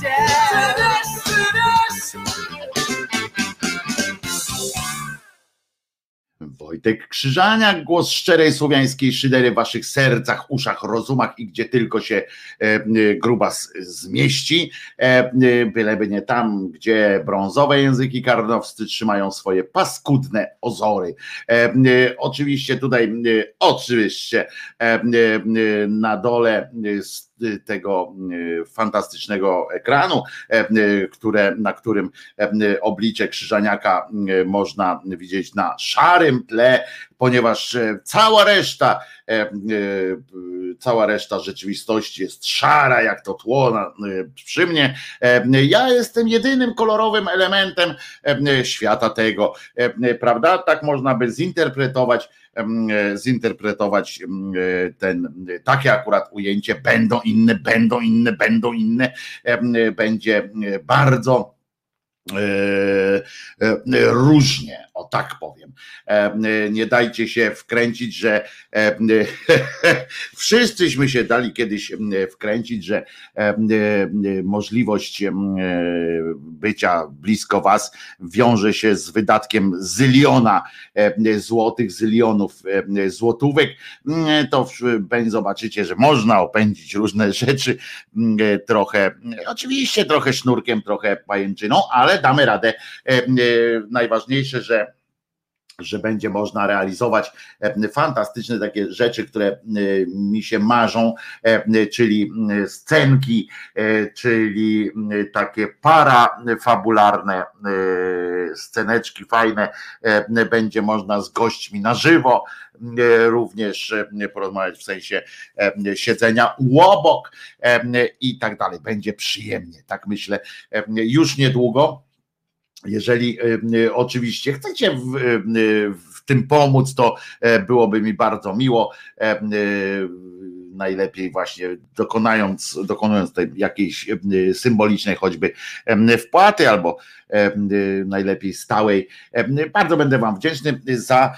E: się.
B: Wojtek Krzyżania, głos szczerej słowiańskiej szydery w waszych sercach, uszach, rozumach i gdzie tylko się e, e grubas zmieści, e, e, byleby nie tam, gdzie brązowe języki karnowscy trzymają swoje paskudne ozory. E, e oczywiście tutaj, oczywiście na dole z Y, tego y, fantastycznego ekranu, e, y, które, na którym e, oblicze Krzyżaniaka można widzieć na szarym tle, ponieważ e, cała reszta, cała reszta rzeczywistości jest szara, jak to tło przy mnie. Ja jestem jedynym kolorowym elementem świata tego, prawda? Tak można by zinterpretować E, zinterpretować e, ten, e, takie akurat ujęcie, będą inne, będą inne, będą inne, będzie bardzo różnie, o tak powiem. Nie dajcie się wkręcić, że <laughs> wszyscyśmy się dali kiedyś wkręcić, że możliwość bycia blisko was wiąże się z wydatkiem zyliona złotych, zylionów złotówek. To zobaczycie, że można opędzić różne rzeczy trochę, oczywiście trochę sznurkiem, trochę pajęczyną, ale damy radę. Najważniejsze, że że będzie można realizować e, fantastyczne takie rzeczy, które e, mi się marzą, e, czyli scenki, czyli takie parafabularne sceneczki fajne, będzie można z gośćmi na żywo również porozmawiać w sensie siedzenia u obok i tak dalej. Będzie przyjemnie, tak myślę, już niedługo jeżeli e, oczywiście chcecie w, e, w, tym pomóc, to e, byłoby mi bardzo miło. Najlepiej właśnie dokonając, dokonując tej jakiejś symbolicznej choćby wpłaty albo najlepiej stałej. Bardzo będę Wam wdzięczny za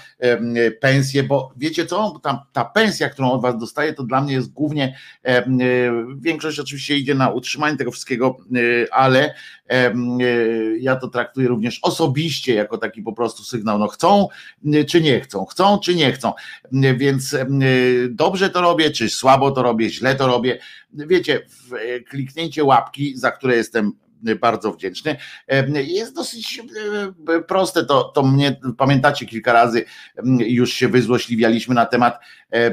B: pensję, bo wiecie co, ta, ta pensja, którą od Was dostaję, to dla mnie jest głównie, większość oczywiście idzie na utrzymanie tego wszystkiego, ale ja to traktuję również osobiście jako taki po prostu sygnał, no chcą czy nie chcą, chcą czy nie chcą, więc dobrze to robię, czy słabo to robię, źle to robię, wiecie, kliknięcie łapki, za które jestem bardzo wdzięczny. Jest dosyć e, proste, to, to mnie pamiętacie kilka razy już się wyzłośliwialiśmy na temat e,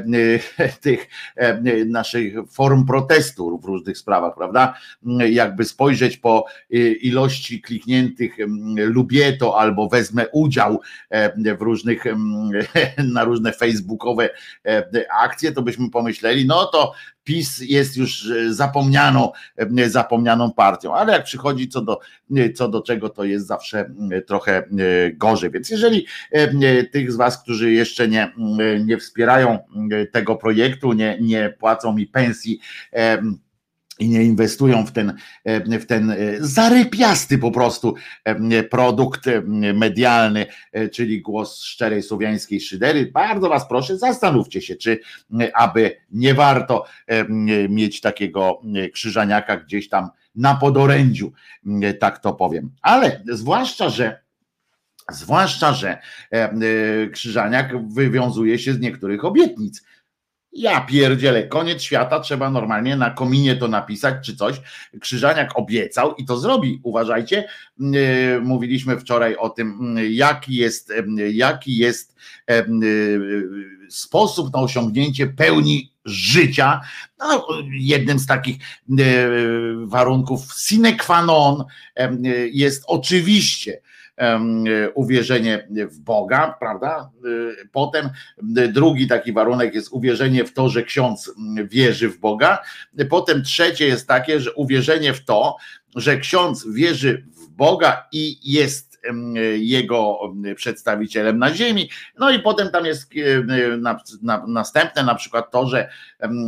B: <laughs> tych naszych form protestu w różnych sprawach, prawda? Jakby spojrzeć po ilości klikniętych lubię to albo wezmę udział w różnych <laughs> na różne facebookowe akcje, to byśmy pomyśleli, no to PiS jest już e, zapomnianą, e, zapomnianą partią, ale jak przychodzi co do, e, co do czego, to jest zawsze trochę gorzej. Więc jeżeli tych z Was, którzy jeszcze nie, nie wspierają tego projektu, nie, nie płacą mi pensji, i nie inwestują w ten, w ten zarypiasty po prostu produkt medialny, czyli głos szczerej słowiańskiej szydery. Bardzo Was proszę, zastanówcie się, czy aby nie warto mieć takiego krzyżaniaka gdzieś tam na podorędziu, tak to powiem. Ale zwłaszcza, że Zwłaszcza, że Krzyżaniak wywiązuje się z niektórych obietnic ja pierdzielę, koniec świata, trzeba normalnie na kominie to napisać czy coś. Krzyżaniak obiecał i to zrobi. Uważajcie, yy, mówiliśmy wczoraj o tym, yy, jaki jest, yy, jaki jest sposób na osiągnięcie pełni życia. No, jednym z takich warunków sine qua non jest oczywiście uwierzenie w Boga, prawda? Y, potem drugi taki warunek jest uwierzenie w to, że ksiądz wierzy w Boga. Potem trzecie jest takie, że uwierzenie w to, że ksiądz wierzy w Boga i jest jego przedstawicielem na ziemi. No i potem tam jest na, na, następne na przykład to, że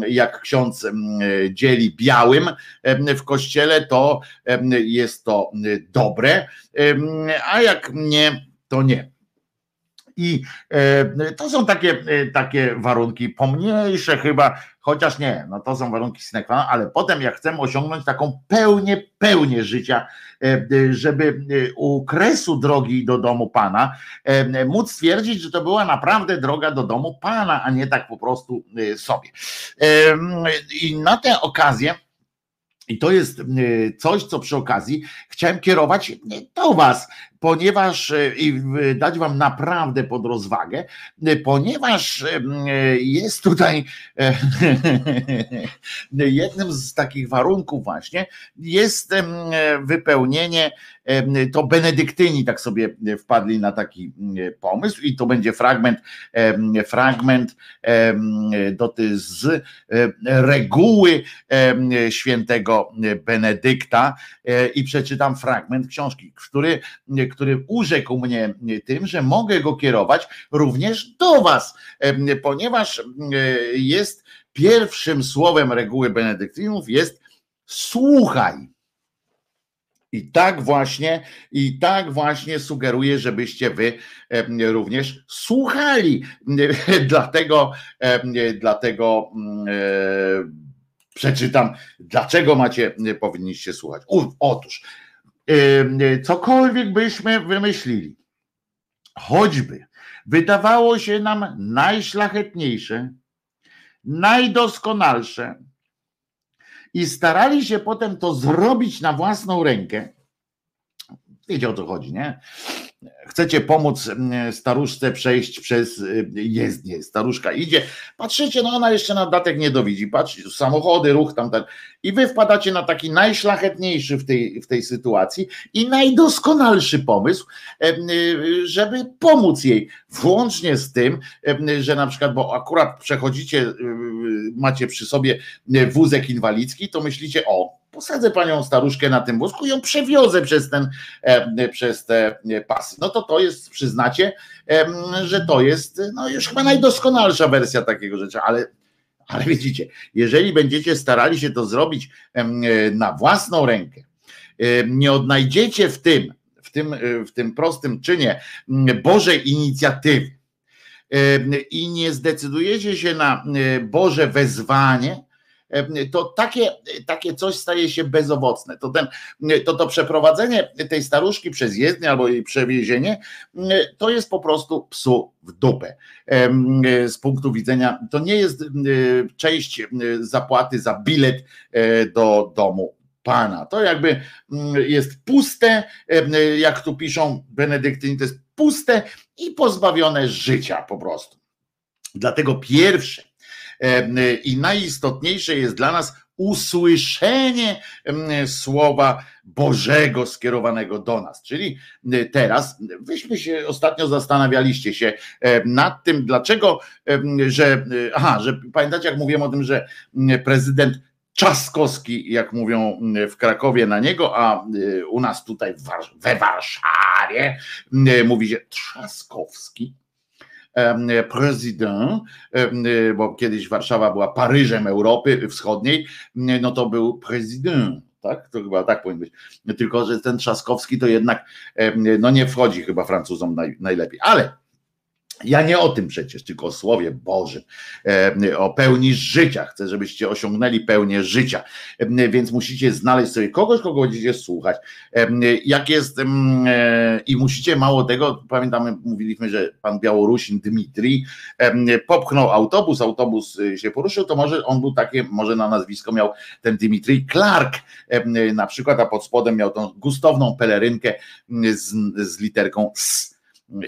B: jak ksiądz dzieli białym w kościele, to jest to dobre, a jak nie, to nie. I to są takie, takie warunki pomniejsze chyba, chociaż nie, no to są warunki sine qua non, ale potem jak chcemy osiągnąć taką pełnię, pełnię życia, e, żeby e, u kresu drogi do domu Pana e, móc stwierdzić, że to była naprawdę droga do domu Pana, a nie tak po prostu sobie. I na tę okazję i to jest coś, co przy okazji chciałem kierować do Was, ponieważ i dać Wam naprawdę pod rozwagę, ponieważ jest tutaj <laughs> jednym z takich warunków właśnie jest wypełnienie, to benedyktyni tak sobie wpadli na taki pomysł i to będzie fragment, fragment z reguły świętego Benedykta i przeczytam fragment książki, który który urzekł mnie tym, że mogę go kierować również do Was, ponieważ jest pierwszym słowem reguły benedyktynów jest słuchaj. I tak właśnie, i tak właśnie sugeruję, żebyście wy e, również słuchali. <laughs> Dlatego, e, dlatego mm, e, przeczytam, dlaczego macie, powinniście słuchać. Otóż, cokolwiek byśmy wymyślili, choćby wydawało się nam najszlachetniejsze, najdoskonalsze, i starali się potem to zrobić na własną rękę. Wiecie o co chodzi, nie? Chcecie pomóc mm, staruszce przejść przez y, jezdnię. Staruszka idzie, patrzycie, no ona jeszcze na datek nie dowidzi, patrzycie, samochody, ruch tam, ten, i wy wpadacie na taki najszlachetniejszy w tej, w tej sytuacji i najdoskonalszy pomysł, y, żeby pomóc jej, włącznie z tym, że na przykład, bo akurat przechodzicie, y, macie przy sobie wózek inwalidzki, to myślicie, o, posadzę panią staruszkę na tym wózku i ją przewiozę przez ten, e, przez te pasy. No to to jest, przyznacie, że to jest no już chyba najdoskonalsza wersja takiego rzeczy, ale ale widzicie, jeżeli będziecie starali się to zrobić na własną rękę, nie odnajdziecie w tym, w tym, w tym prostym czynie Bożej inicjatywy i nie zdecydujecie się na Boże wezwanie, to takie, takie coś staje się bezowocne. To, ten, to to przeprowadzenie tej staruszki przez jezdnię albo jej przewiezienie, to jest po prostu psu w dupę. Z punktu widzenia, to nie jest część zapłaty za bilet e, do domu Pana. To jakby jest puste, jak tu piszą Benedyktyni, to jest puste i pozbawione życia po prostu. Dlatego pierwsze, i najistotniejsze jest dla nas usłyszenie słowa Bożego skierowanego do nas. Czyli teraz, wyśmy się ostatnio zastanawialiście się nad tym, dlaczego, że, aha, że pamiętacie, jak mówiłem o tym, że prezydent Czaskowski, jak mówią w Krakowie na niego, a u nas tutaj we Warszawie mówi się Trzaskowski prezydent, bo kiedyś Warszawa była Paryżem Europy Wschodniej, no to był prezydent tak? To chyba tak powinien być. Tylko, że ten Trzaskowski to jednak no nie wchodzi chyba Francuzom naj, najlepiej. Ale ja nie o tym przecież, tylko o Słowie Bożym, e, o pełni życia. Chcę, żebyście osiągnęli pełnię życia, e, więc musicie znaleźć sobie kogoś, kogo będziecie słuchać. E, jak jest i musicie mało tego, pamiętamy, mówiliśmy, że pan Białorusin Dmitrij popchnął autobus, autobus się poruszył, to może on był takie, może na nazwisko miał ten Dmitrij Clark na przykład, a pod spodem miał tą gustowną pelerynkę z, z literką S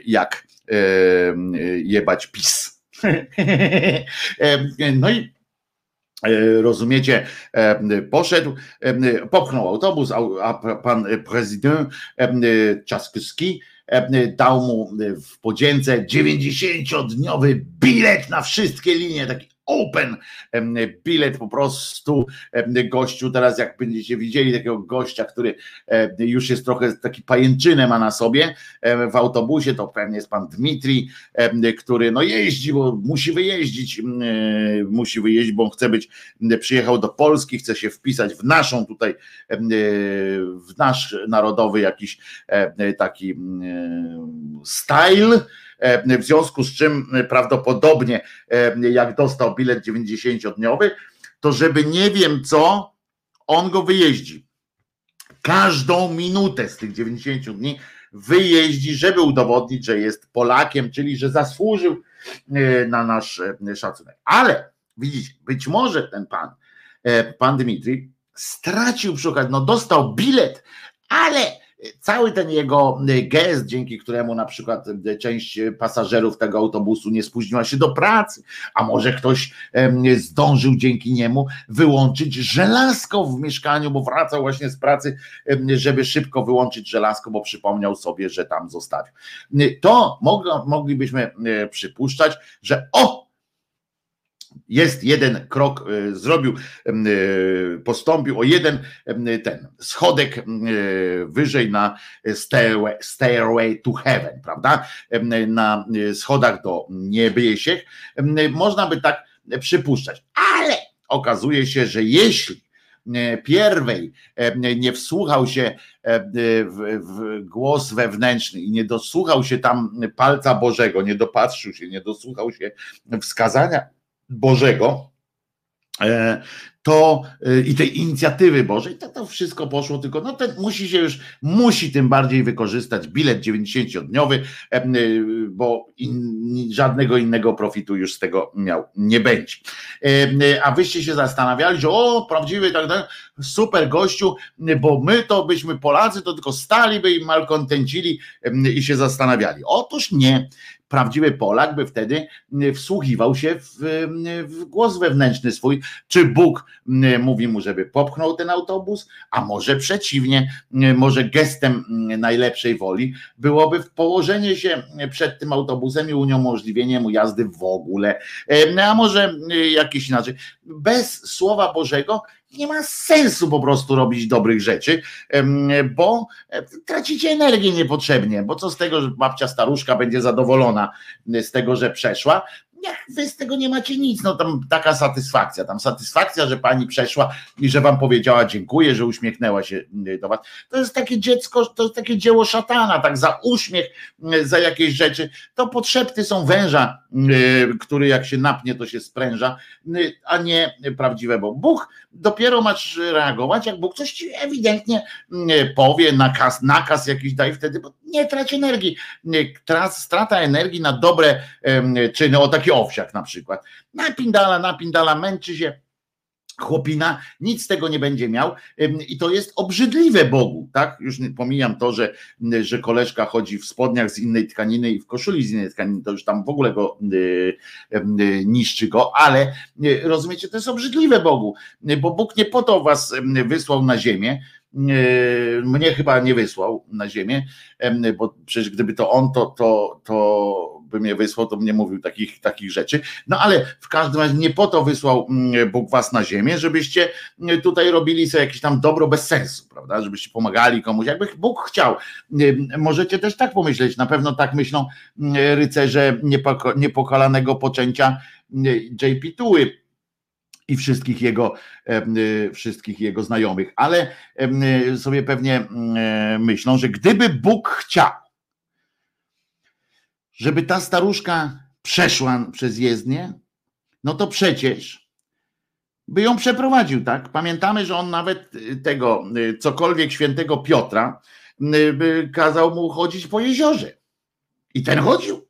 B: jak jebać PiS. <laughs> No i e, rozumiecie, poszedł, popchnął autobus, a pan prezydent Czaskowski dał mu w podzięce 90-dniowy bilet na wszystkie linie, taki open bilet po prostu gościu. Teraz jak będziecie widzieli takiego gościa, który już jest trochę taki pajęczynę ma na sobie w autobusie, to pewnie jest pan Dmitri, który no jeździ, bo musi wyjeździć, musi wyjeździć, bo chce być, przyjechał do Polski, chce się wpisać w naszą tutaj, w nasz narodowy jakiś taki style, E, w związku z czym e, prawdopodobnie e, jak dostał bilet 90-dniowy, to żeby nie wiem co, on go wyjeździ. Każdą minutę z tych 90 dni wyjeździ, żeby udowodnić, że jest Polakiem, czyli że zasłużył na nasz szacunek. Ale widzicie, być może ten pan, pan Dmitri, stracił przy okazji, no dostał bilet, ale cały ten jego y, gest, dzięki któremu na przykład y, część pasażerów tego autobusu nie spóźniła się do pracy, a może ktoś zdążył dzięki niemu wyłączyć żelazko w mieszkaniu, bo wracał właśnie z pracy, żeby szybko wyłączyć żelazko, bo przypomniał sobie, że tam zostawił. Y, to moglibyśmy przypuszczać, że o, jest jeden krok, e, zrobił, e, postąpił o jeden ten schodek e, wyżej na stairway, stairway to heaven, prawda? Na schodach do niebiesiech. Można by tak przypuszczać, ale okazuje się, że jeśli pierwej nie wsłuchał się w głos wewnętrzny i nie dosłuchał się tam palca Bożego, nie dopatrzył się, nie dosłuchał się wskazania Bożego, to y, i tej inicjatywy Bożej, to, to wszystko poszło tylko, no ten musi się już, musi tym bardziej wykorzystać bilet 90-dniowy, y, bo in, żadnego innego profitu już z tego miał nie będzie. A wyście się zastanawiali, że o, prawdziwy tak dalej, super gościu, bo my to byśmy Polacy, to tylko staliby i malkontencili i się zastanawiali. Otóż nie, prawdziwy Polak by wtedy wsłuchiwał się w, w, głos wewnętrzny swój, czy Bóg mówi mu, żeby popchnął ten autobus, a może przeciwnie, może gestem najlepszej woli byłoby położenie się przed tym autobusem i uniemożliwienie mu jazdy w ogóle, a może jakieś inaczej. Bez Słowa Bożego nie ma sensu po prostu robić dobrych rzeczy, bo tracicie energię niepotrzebnie, bo co z tego, że babcia staruszka będzie zadowolona z tego, że przeszła, jak wy z tego nie macie nic, no tam taka satysfakcja, tam satysfakcja, że pani przeszła i że wam powiedziała dziękuję, że uśmiechnęła się y, do was. To jest takie dziecko, to jest takie dzieło szatana, tak za uśmiech, y, za jakieś rzeczy. To podszepty są węża, y, który jak się napnie, to się spręża, a nie prawdziwe, bo Bóg dopiero masz reagować, jak Bóg coś ci ewidentnie powie, nakaz, nakaz jakiś daj wtedy, bo nie trać energii. Strata energii na dobre czyny, o takie owsiak na przykład. Napindala, napindala, męczy się chłopina, nic z tego nie będzie miał i to jest obrzydliwe Bogu, tak? Już pomijam to, że, że koleżka chodzi w spodniach z innej tkaniny i w koszuli z innej tkaniny, to już tam w ogóle go y, y, niszczy go, ale rozumiecie, to jest obrzydliwe Bogu, bo Bóg nie po to was wysłał na ziemię, mnie chyba nie wysłał na ziemię, bo przecież gdyby to on, to, to, to by mnie wysłał, to mnie mówił takich, takich rzeczy. No ale w każdym razie nie po to wysłał Bóg was na ziemię, żebyście tutaj robili sobie jakieś tam dobro bez sensu, prawda? Żebyście pomagali komuś, jakby Bóg chciał. Możecie też tak pomyśleć, na pewno tak myślą rycerze niepokalanego poczęcia JP Tuły i wszystkich jego, y, wszystkich jego znajomych, ale y, sobie pewnie myślą, że gdyby Bóg chciał, żeby ta staruszka przeszła przez jezdnię, no to przecież by ją przeprowadził, tak? Pamiętamy, że on nawet y, tego, cokolwiek świętego Piotra, kazał mu chodzić po jeziorze. I ten chodził,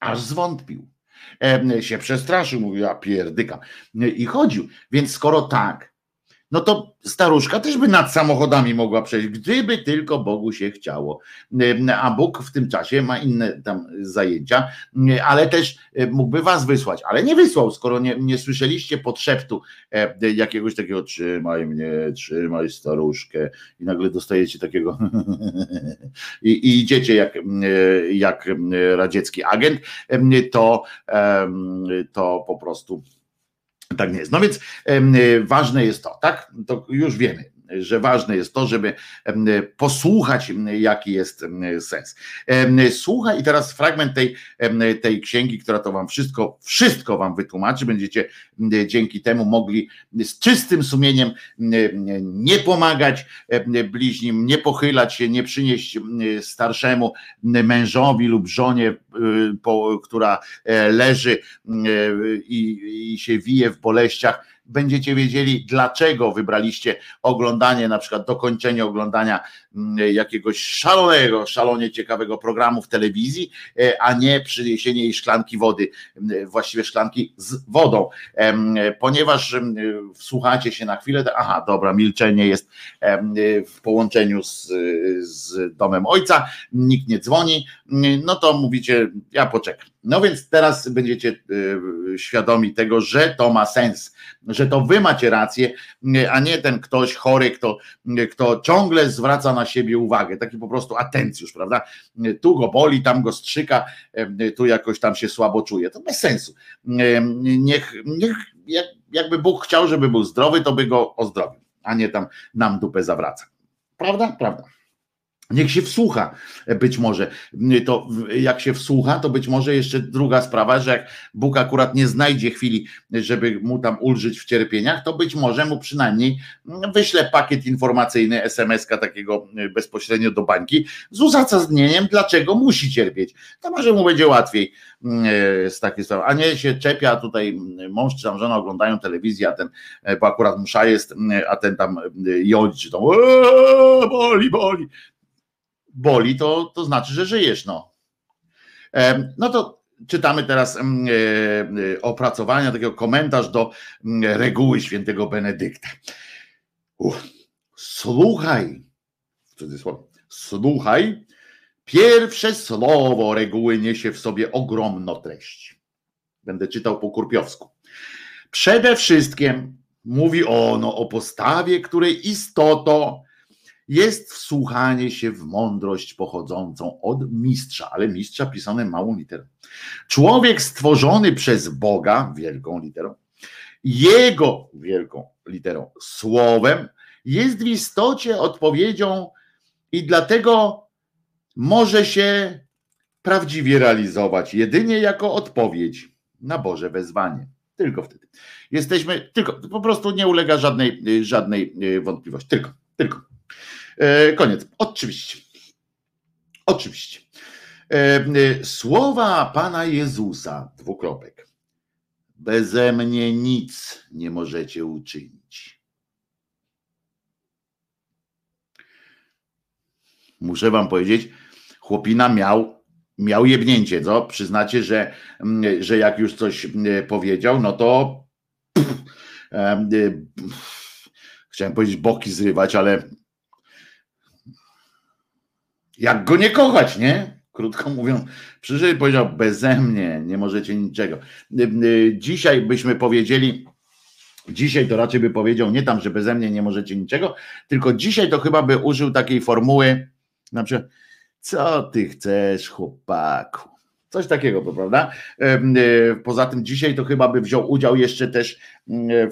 B: aż zwątpił. E, się przestraszył, mówił, pierdykam. I chodził. Więc skoro tak, no to staruszka też by nad samochodami mogła przejść, gdyby tylko Bogu się chciało. A Bóg w tym czasie ma inne tam zajęcia, ale też mógłby was wysłać, ale nie wysłał, skoro nie, nie słyszeliście podszeptu e, jakiegoś takiego trzymaj mnie, trzymaj staruszkę i nagle dostajecie takiego <laughs> i, i idziecie jak, jak radziecki agent, to, to po prostu tak nie jest. No więc ważne jest to, tak? To już wiemy że ważne jest to, żeby posłuchać, jaki jest sens. Słuchaj, i teraz fragment tej, tej księgi, która to wam wszystko, wszystko wam wytłumaczy. Będziecie dzięki temu mogli z czystym sumieniem nie pomagać bliźnim, nie pochylać się, nie przynieść starszemu mężowi lub żonie, y, która e, leży i, i się wije w boleściach będziecie wiedzieli, dlaczego wybraliście oglądanie, na przykład dokończenie oglądania mm, jakiegoś szalonego, szalonie ciekawego programu w telewizji, e, a nie przyniesienie jej szklanki wody, właściwie szklanki z wodą, ponieważ wsłuchacie się na chwilę, aha, dobra, milczenie jest w połączeniu z, z domem ojca, nikt nie dzwoni, no to mówicie, ja poczekam. No więc teraz będziecie e, świadomi tego, że to ma sens, że to wy macie rację, a nie ten ktoś chory, kto, kto ciągle zwraca na siebie uwagę, taki po prostu atencjusz, prawda? Tu go boli, tam go strzyka, tu jakoś tam się słabo czuje. To bez sensu. Niech, niech jakby Bóg chciał, żeby był zdrowy, to by go ozdrowił, a nie tam nam dupę zawraca. Prawda? Prawda. Niech się wsłucha, być może. To jak się wsłucha, to być może jeszcze druga sprawa, że jak Bóg akurat nie znajdzie chwili, żeby mu tam ulżyć w cierpieniach, to być może mu przynajmniej wyśle pakiet informacyjny, SMS-ka takiego bezpośrednio do bańki z uzasadnieniem, dlaczego musi cierpieć. To może mu będzie łatwiej e, z takiej sprawy. A nie się czepia tutaj mąż czy tam żona oglądają telewizję, a ten, e, bo akurat msza jest, a ten tam jodzi, czy tam boli, boli boli, to, to znaczy, że żyjesz. No. no to czytamy teraz e, e, opracowania, takiego komentarz do reguły świętego Benedykta. Słuchaj, w cudzysłowie, słuchaj, pierwsze słowo reguły niesie w sobie ogromną treść. Będę czytał po kurpiowsku. Przede wszystkim mówi ono o postawie, której istotą jest wsłuchanie się w mądrość pochodzącą od mistrza, ale mistrza pisane małą literą. Człowiek stworzony przez Boga, wielką literą, jego wielką literą, słowem, jest w istocie odpowiedzią i dlatego może się prawdziwie realizować jedynie jako odpowiedź na Boże wezwanie. Tylko wtedy. Jesteśmy, tylko, po prostu nie ulega żadnej, żadnej wątpliwości. Tylko, tylko. E, koniec. Oczywiście. Oczywiście. E, e, słowa Pana Jezusa, dwukropek. Beze mnie nic nie możecie uczynić. Muszę wam powiedzieć, chłopina miał, miał jebnięcie, co? Przyznacie, że, mm, że jak już coś mm, powiedział, no to pff, pff, chciałem powiedzieć boki zrywać, ale jak go nie kochać, nie? Krótko mówiąc, przyszedł powiedział, beze mnie nie możecie niczego. Y, y, dzisiaj byśmy powiedzieli, dzisiaj to raczej by powiedział nie tam, że beze mnie nie możecie niczego, tylko dzisiaj to chyba by użył takiej formuły, na przykład, co ty chcesz, chłopaku? Coś takiego, prawda? E, poza tym dzisiaj to chyba by wziął udział jeszcze też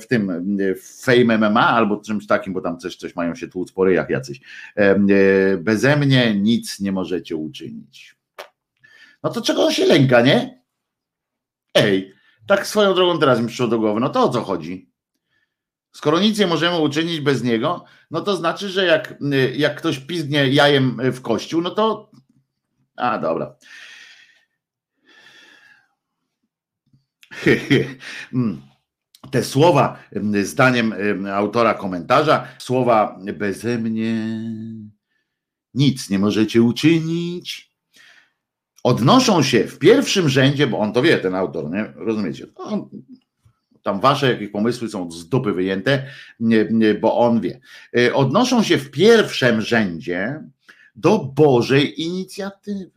B: w tym w Fame MMA albo czymś takim, bo tam coś, coś mają się tłuc po ryjach jacyś. E, beze mnie nic nie możecie uczynić. No to czego on się lęka, nie? Ej, tak swoją drogą teraz mi przyszło do głowy, no to o co chodzi? Skoro nic nie możemy uczynić bez niego, no to znaczy, że jak, jak ktoś pizgnie jajem w kościół, no to. A dobra. Te słowa, mm, zdaniem mm, autora komentarza, słowa beze mnie nic nie możecie uczynić, odnoszą się w pierwszym rzędzie, bo on to wie, ten autor, nie? Rozumiecie? On, tam wasze jakieś pomysły są z dupy wyjęte, nie, nie, bo on wie. E, odnoszą się w pierwszym rzędzie do Bożej inicjatywy,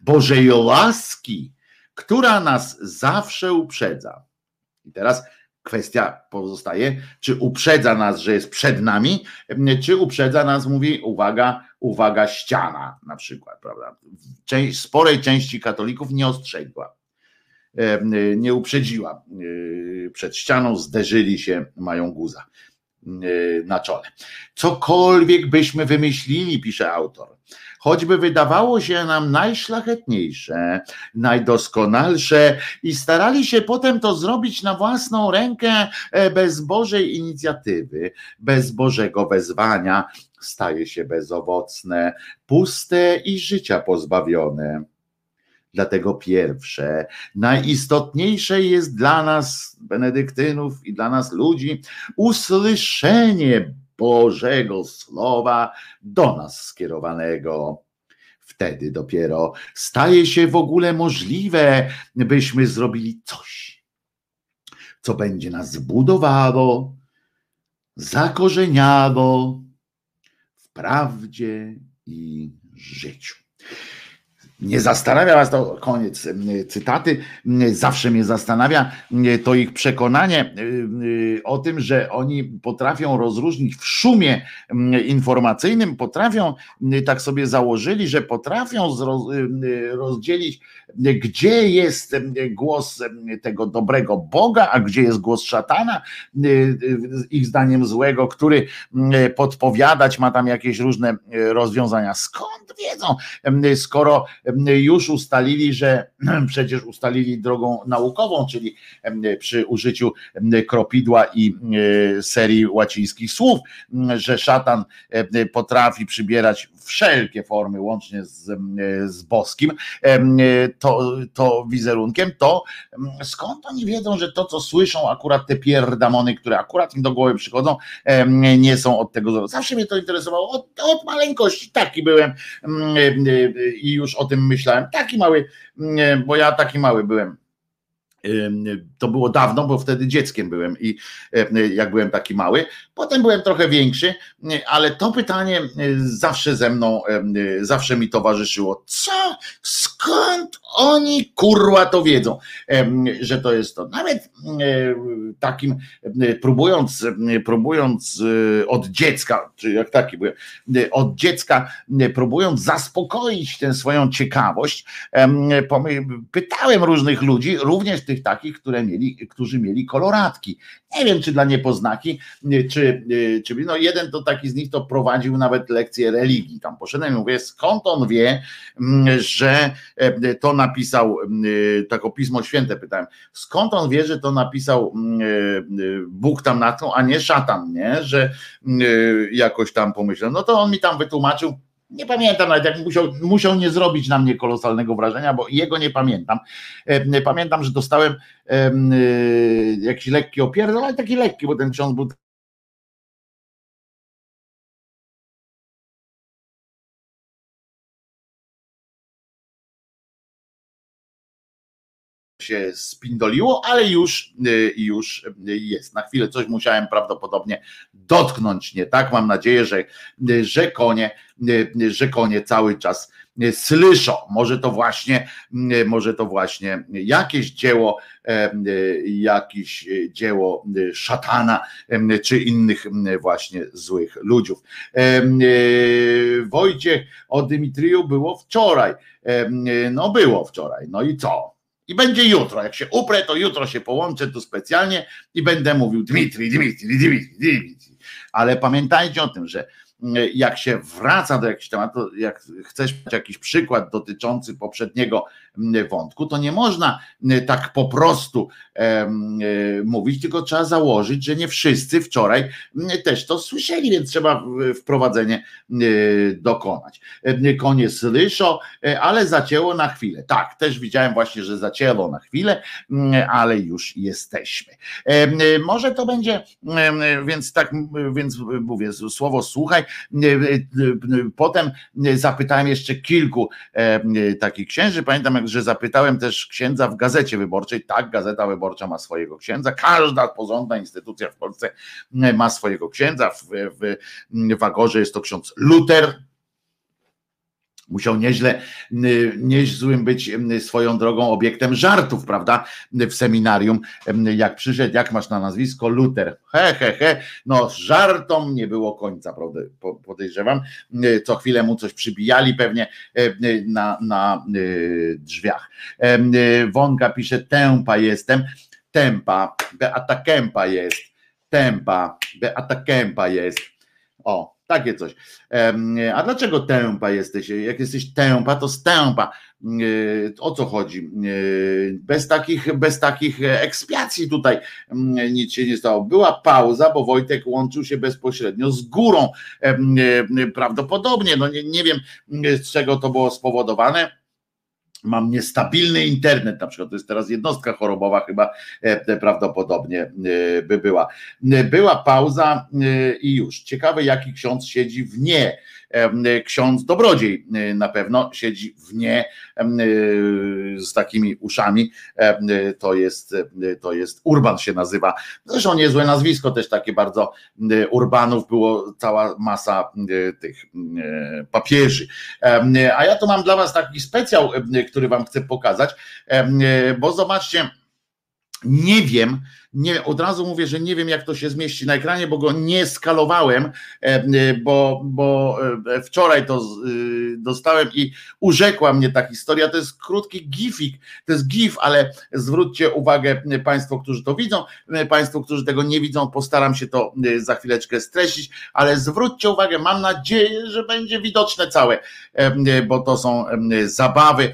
B: Bożej łaski, która nas zawsze uprzedza. I teraz kwestia pozostaje, czy uprzedza nas, że jest przed nami, czy uprzedza nas, mówi, uwaga, uwaga, ściana na przykład, prawda? Część, sporej części katolików nie ostrzegła, nie uprzedziła e, przed ścianą, zderzyli się, mają guza e, na czole. Cokolwiek byśmy wymyślili, pisze autor, choćby wydawało się nam najszlachetniejsze, najdoskonalsze i starali się potem to zrobić na własną rękę e, bez Bożej inicjatywy, bez Bożego wezwania, staje się bezowocne, puste i życia pozbawione. Dlatego pierwsze, najistotniejsze jest dla nas, benedyktynów i dla nas ludzi, usłyszenie Bożego Słowa do nas skierowanego. Wtedy dopiero staje się w ogóle możliwe, byśmy zrobili coś, co będzie nas budowało, zakorzeniało w prawdzie i życiu. Nie zastanawia was to, koniec cytaty, zawsze mnie zastanawia to ich przekonanie o tym, że oni potrafią rozróżnić w szumie informacyjnym, potrafią, tak sobie założyli, że potrafią rozdzielić, gdzie jest głos tego dobrego Boga, a gdzie jest głos szatana, ich zdaniem złego, który podpowiadać ma tam jakieś różne rozwiązania. Skąd wiedzą, skoro już ustalili, że <clears throat> przecież ustalili drogą naukową, czyli przy użyciu kropidła i serii łacińskich słów, że szatan potrafi przybierać wszelkie formy, łącznie z, z boskim, to, to wizerunkiem, to skąd oni wiedzą, że to, co słyszą, akurat te pierdamony, które akurat im do głowy przychodzą, nie są od tego. Zawsze mnie to interesowało, od, od maleńkości taki byłem i już o tym myślałem. Taki mały, bo ja taki mały byłem to było dawno, bo wtedy dzieckiem byłem i jak byłem taki mały. Potem byłem trochę większy, ale to pytanie zawsze ze mną, zawsze mi towarzyszyło. Co? Skąd oni kurwa to wiedzą, że to jest to? Nawet takim próbując, próbując od dziecka, czy jak taki byłem, od dziecka próbując zaspokoić tę swoją ciekawość, pytałem różnych ludzi, również tych tych takich, które mieli, którzy mieli koloratki. Nie wiem, czy dla niepoznaki, czy, czy no jeden to taki z nich to prowadził nawet lekcję religii. Tam poszedłem i mówię, skąd on wie, mm, że e, to napisał, mm, tako Pismo Święte pytałem, skąd on wie, że to napisał mm, Bóg tam na to, a nie szatan, nie? Że jakoś tam pomyślał. No to on mi tam wytłumaczył, nie pamiętam nawet, jak musiał, musiał nie zrobić na mnie kolosalnego wrażenia, bo jego nie pamiętam. Pamiętam, że dostałem e, jakiś lekki opierdol, ale taki lekki, bo ten ksiądz był się spindoliło, ale już, y, już jest. Na chwilę coś musiałem prawdopodobnie dotknąć, nie tak? Mam nadzieję, że, że konie, że konie cały czas słyszą. Może to właśnie, może to właśnie jakieś dzieło, jakieś dzieło szatana, czy innych właśnie złych ludziów. Wojciech o Dymitriju było wczoraj. No było wczoraj. No i co? I będzie jutro. Jak się uprę, to jutro się połączę tu specjalnie i będę mówił Dmitri, Dmitri, Dmitri, Dmitri. Ale pamiętajcie o tym, że jak się wraca do jakiegoś tematu, jak chcesz mieć jakiś przykład dotyczący poprzedniego wątku, to nie można tak po prostu e, mówić, tylko trzeba założyć, że nie wszyscy wczoraj też to słyszeli, więc trzeba wprowadzenie dokonać. Konie słyszą, e, ale zacięło na chwilę. Tak, też widziałem właśnie, że zacięło na chwilę, ale już jesteśmy. Może to będzie, więc tak, więc mówię, słowo słuchaj, Potem zapytałem jeszcze kilku takich księży. Pamiętam, że zapytałem też księdza w gazecie wyborczej. Tak, gazeta wyborcza ma swojego księdza. Każda porządna instytucja w Polsce ma swojego księdza. W, w, w Agorze jest to ksiądz Luter Musiał nieźle, nieźłym być swoją drogą obiektem żartów, prawda? W seminarium, jak przyszedł, jak masz na nazwisko? Luter. He, he, he. No, żartom nie było końca, prawda? Podejrzewam. Co chwilę mu coś przybijali pewnie na, na drzwiach. Wonka pisze, tępa jestem. Tempa, Beata Kępa jest. Tempa, Beata Kępa jest. O, takie coś. A dlaczego tępa jesteś? Jak jesteś tępa, to stępa. O co chodzi? Bez takich, bez takich ekspiacji tutaj nic się nie stało. Była pauza, bo Wojtek łączył się bezpośrednio z górą. Prawdopodobnie, no nie, nie wiem z czego to było spowodowane mam niestabilny internet, na przykład to jest teraz jednostka chorobowa chyba e, prawdopodobnie e, by była. Była pauza e, i już. Ciekawe jaki ksiądz siedzi w nie. Ksiądz Dobrodziej na pewno siedzi w nie z takimi uszami, to jest, to jest Urban się nazywa, zresztą niezłe nazwisko, też takie bardzo Urbanów, było cała masa tych papieży, a ja tu mam dla was taki specjał, który wam chcę pokazać, bo zobaczcie, nie wiem, nie, od razu mówię, że nie wiem, jak to się zmieści na ekranie, bo go nie skalowałem, e, e, bo, bo e, wczoraj to dostałem i urzekła mnie ta historia. To jest krótki gifik, to jest gif, ale zwróćcie uwagę Państwo, którzy to widzą, Państwo, którzy tego nie widzą, postaram się to za chwileczkę streścić, ale zwróćcie uwagę, mam nadzieję, że będzie widoczne całe, bo to są zabawy.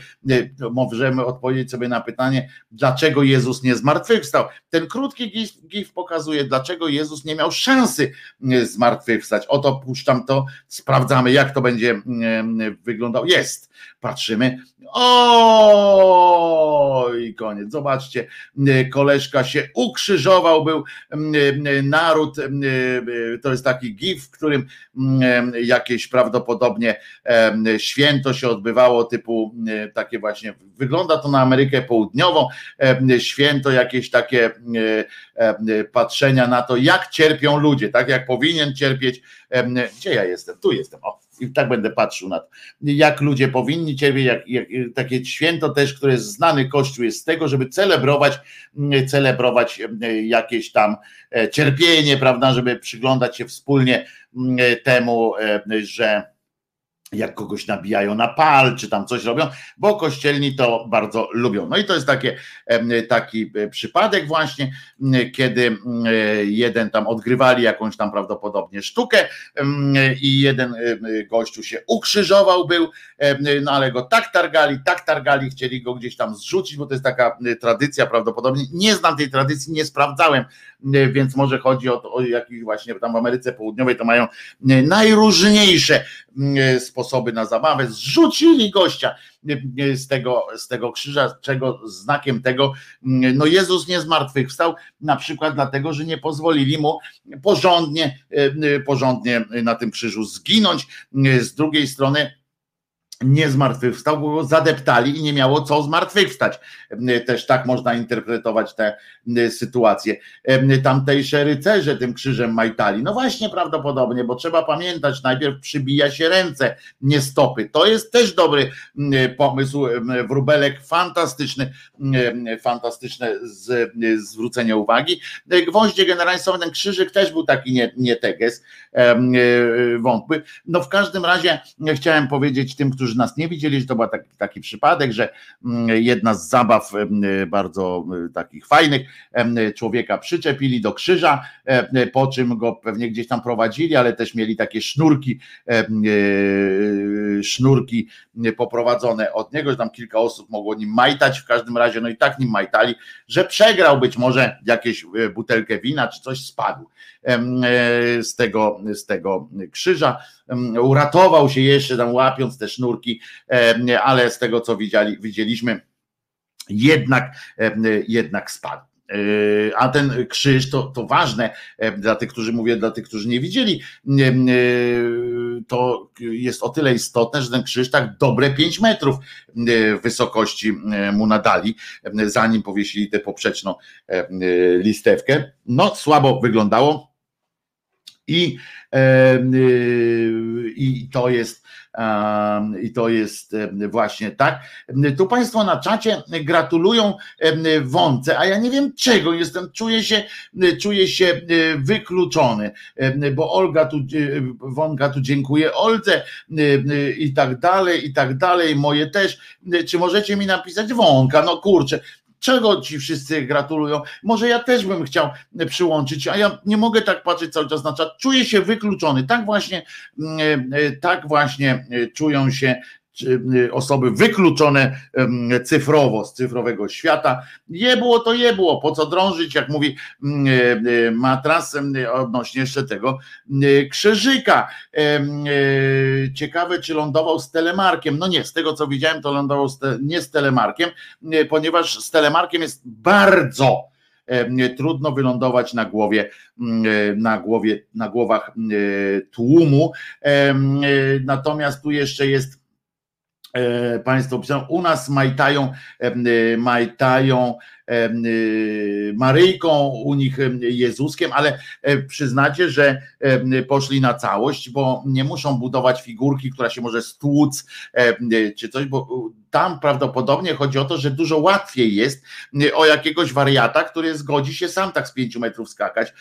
B: Możemy odpowiedzieć sobie na pytanie, dlaczego Jezus nie zmartwychwstał. Ten krótki krótki gif, gif pokazuje, dlaczego Jezus nie miał szansy e, zmartwychwstać. Oto puszczam to, sprawdzamy, jak to będzie e, wyglądał. Jest, patrzymy. O i koniec. Zobaczcie, koleżka się ukrzyżował, był naród. To jest taki gif, w którym jakieś prawdopodobnie święto się odbywało, typu takie właśnie, wygląda to na Amerykę Południową, święto jakieś takie patrzenia na to, jak cierpią ludzie, tak jak powinien cierpieć. Gdzie ja jestem? Tu jestem. O, i tak będę patrzył na to, jak ludzie powinni cierpieć, jak, jak, takie święto też, które jest znany Kościół jest z tego, żeby celebrować, celebrować jakieś tam e, cierpienie, prawda, żeby przyglądać się wspólnie temu, że jak kogoś nabijają na pal, czy tam coś robią, bo kościelni to bardzo lubią. No i to jest takie, taki e, przypadek właśnie, kiedy jeden tam odgrywali jakąś tam prawdopodobnie sztukę i jeden gościu się ukrzyżował był, no ale go tak targali, tak targali, chcieli go gdzieś tam zrzucić, bo to jest taka tradycja prawdopodobnie, nie znam tej tradycji, nie sprawdzałem, więc może chodzi o, o jakiś właśnie tam w Ameryce Południowej to mają najróżniejsze sposoby na zabawę, zrzucili gościa z tego, z tego krzyża, czego znakiem tego, no Jezus nie zmartwychwstał, na przykład dlatego, że nie pozwolili mu porządnie, porządnie na tym krzyżu zginąć. Z drugiej strony nie zmartwychwstał, bo go zadeptali i nie miało co zmartwychwstać. Też tak można interpretować tę sytuację. Tamtejsze rycerze tym krzyżem majtali. No właśnie prawdopodobnie, bo trzeba pamiętać, najpierw przybija się ręce, nie stopy. To jest też dobry pomysł, wróbelek fantastyczny, fantastyczne zwrócenie uwagi. Gwoździe generalnie ten krzyżyk też był taki nie, nie teges, wątły. No w każdym razie chciałem powiedzieć tym, którzy którzy nas nie widzieli, że to był taki, taki przypadek, że mm, jedna z zabaw mm, bardzo mm, takich fajnych, człowieka przyczepili do krzyża, po czym go pewnie gdzieś tam prowadzili, ale też mieli takie sznurki, e, sznurki poprowadzone od niego, że tam kilka osób mogło nim majtać, w każdym razie, no i tak nim majtali, że przegrał być może jakieś e, butelkę wina, czy coś spadł. e, z tego, z tego krzyża uratował się jeszcze tam łapiąc te sznurki, ale z tego co widzieli, widzieliśmy, jednak, jednak spadł. E, a ten krzyż to, to ważne dla tych, którzy mówię, dla tych, którzy nie widzieli, to jest o tyle istotne, że ten krzyż tak dobre 5 metrów wysokości mu nadali, zanim powiesili tę poprzeczną listewkę. No, słabo wyglądało. I i to jest i to jest właśnie tak. Tu Państwo na czacie gratulują Wące, a ja nie wiem czego jestem, czuję się, czuję się wykluczony, bo Olga tu, Wonka tu dziękuję Oldze i tak dalej, i tak dalej, moje też. Czy możecie mi napisać Wąka? No kurczę, Czego ci wszyscy gratulują? Może ja też bym chciał przyłączyć, a ja nie mogę tak patrzeć cały czas na czat. Czuję się wykluczony. Tak właśnie, mm, e, tak właśnie e, czują się osoby wykluczone cyfrowo z cyfrowego świata. Je było to je było, po co drążyć, jak mówi mm, y, y, matras odnośnie jeszcze tego krzyżyka. Ciekawe, czy lądował z telemarkiem. No nie, z tego co widziałem, to lądował nie z telemarkiem, ponieważ z telemarkiem jest bardzo trudno wylądować na głowie, na głowie, na głowach tłumu. Natomiast tu jeszcze jest Państwo piszą, u nas majtają, majtają Maryjką, u nich Jezuskiem, ale przyznacie, że poszli na całość, bo nie muszą budować figurki, która się może stłuc czy coś, bo tam prawdopodobnie chodzi o to, że dużo łatwiej jest o jakiegoś wariata, który zgodzi się sam tak z pięciu metrów skakać,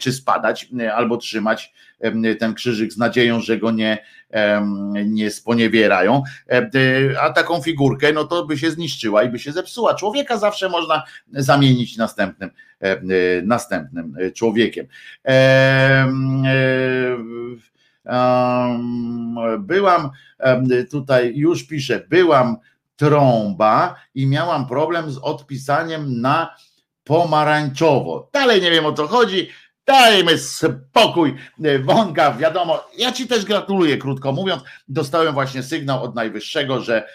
B: czy spadać, albo trzymać ten krzyżyk z nadzieją, że go nie, nie sponiewierają. A taką figurkę, no to by się zniszczyła i by się zepsuła. Człowieka zawsze można zamienić następnym, następnym człowiekiem. Byłam tutaj, już piszę, byłam trąba i miałam problem z odpisaniem na pomarańczowo. Dalej nie wiem o co chodzi. Dajmy spokój, Wonga, wiadomo. Ja ci też gratuluję, krótko mówiąc. Dostałem właśnie sygnał od najwyższego, że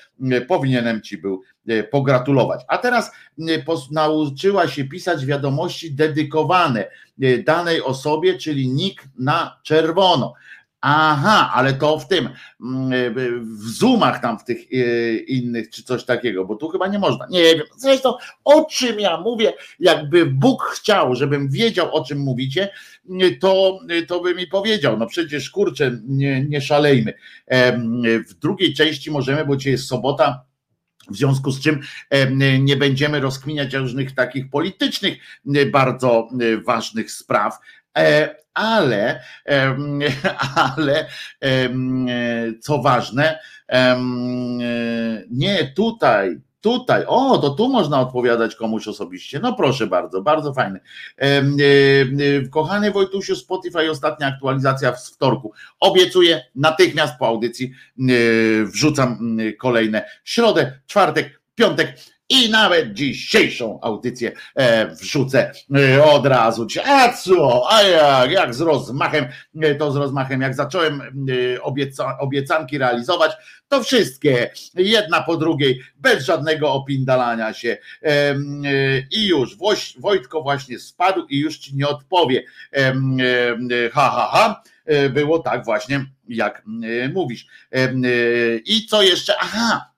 B: powinienem ci był e, pogratulować. A teraz nauczyła się pisać wiadomości dedykowane e, danej osobie, czyli nick na czerwono. Aha, ale to w tym, mm, w zoomach tam w tych e, innych, czy coś takiego, bo tu chyba nie można. Nie wiem. Zresztą o czym ja mówię, jakby Bóg chciał, żebym wiedział, o czym mówicie, to, to by mi powiedział. No przecież kurczę, nie, nie szalejmy. W drugiej części możemy, bo dzisiaj jest sobota. W związku z czym nie będziemy rozkminiać różnych takich politycznych, bardzo ważnych spraw, e, ale, <laughs> ale co ważne, nie tutaj, tutaj, o, to tu można odpowiadać komuś osobiście. No proszę bardzo, bardzo fajne. Kochany Wojtusiu, Spotify, ostatnia aktualizacja w wtorku. Obiecuję natychmiast po audycji wrzucam kolejne środę, czwartek, piątek i nawet dzisiejszą audycję e, wrzucę e, od razu. A co? A jak, jak z rozmachem, e, to z rozmachem, jak zacząłem obieca, obiecanki realizować, to wszystkie, jedna po drugiej, bez żadnego opindalania się. I już Wojtko właśnie spadł i już ci nie odpowie. Ha, ha, ha. Było tak właśnie, jak mówisz. I co jeszcze? Aha,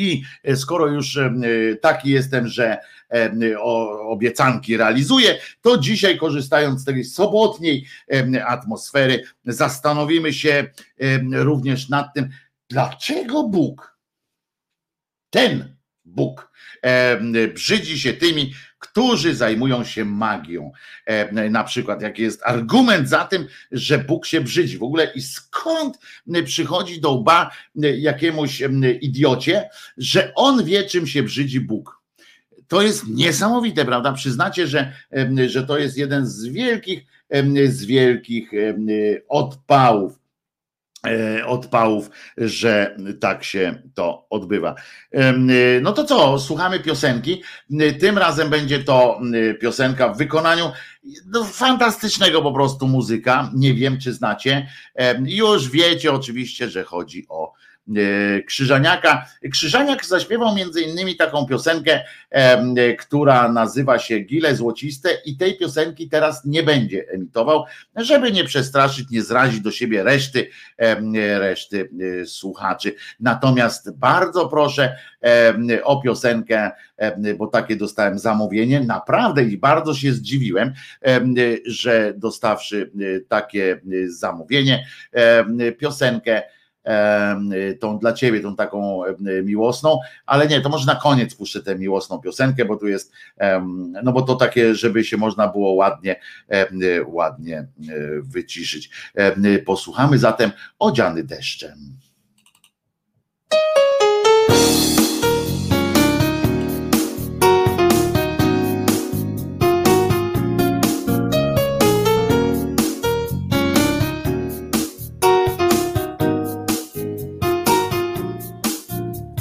B: i e, skoro już e, taki jestem, że e, obiecanki realizuję, to dzisiaj korzystając z tej sobotniej atmosfery, zastanowimy się również nad tym, dlaczego Bóg, ten Bóg, brzydzi się tymi, którzy zajmują się magią. E, na przykład, jaki jest argument za tym, że Bóg się brzydzi w ogóle i skąd przychodzi do łba jakiemuś idiocie, że on wie, czym się brzydzi Bóg. To jest niesamowite, prawda? Przyznacie, że, że to jest jeden z wielkich, z wielkich odpałów E, odpałów, że tak się to odbywa. E, no to co, słuchamy piosenki. Tym razem będzie to piosenka w wykonaniu no, fantastycznego po prostu muzyka. Nie wiem, czy znacie. Już wiecie oczywiście, że chodzi o E, Krzyżaniaka. Krzyżaniak zaśpiewał między innymi taką piosenkę, e, która nazywa się Gile Złociste i tej piosenki teraz nie będzie emitował, żeby nie przestraszyć, nie zrazić do siebie reszty, reszty e, słuchaczy. Natomiast bardzo proszę o piosenkę, bo takie dostałem zamówienie, naprawdę i bardzo się zdziwiłem, że dostawszy takie zamówienie, piosenkę tą dla ciebie, tą taką miłosną, ale nie, to może na koniec puszczę tę miłosną piosenkę, bo tu jest, no bo to takie, żeby się można było ładnie, ładnie wyciszyć. Posłuchamy zatem Odziany deszczem.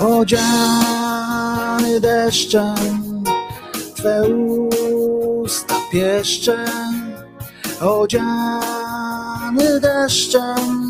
F: Odziany deszczem Twe usta pieszczem. Odziany deszczem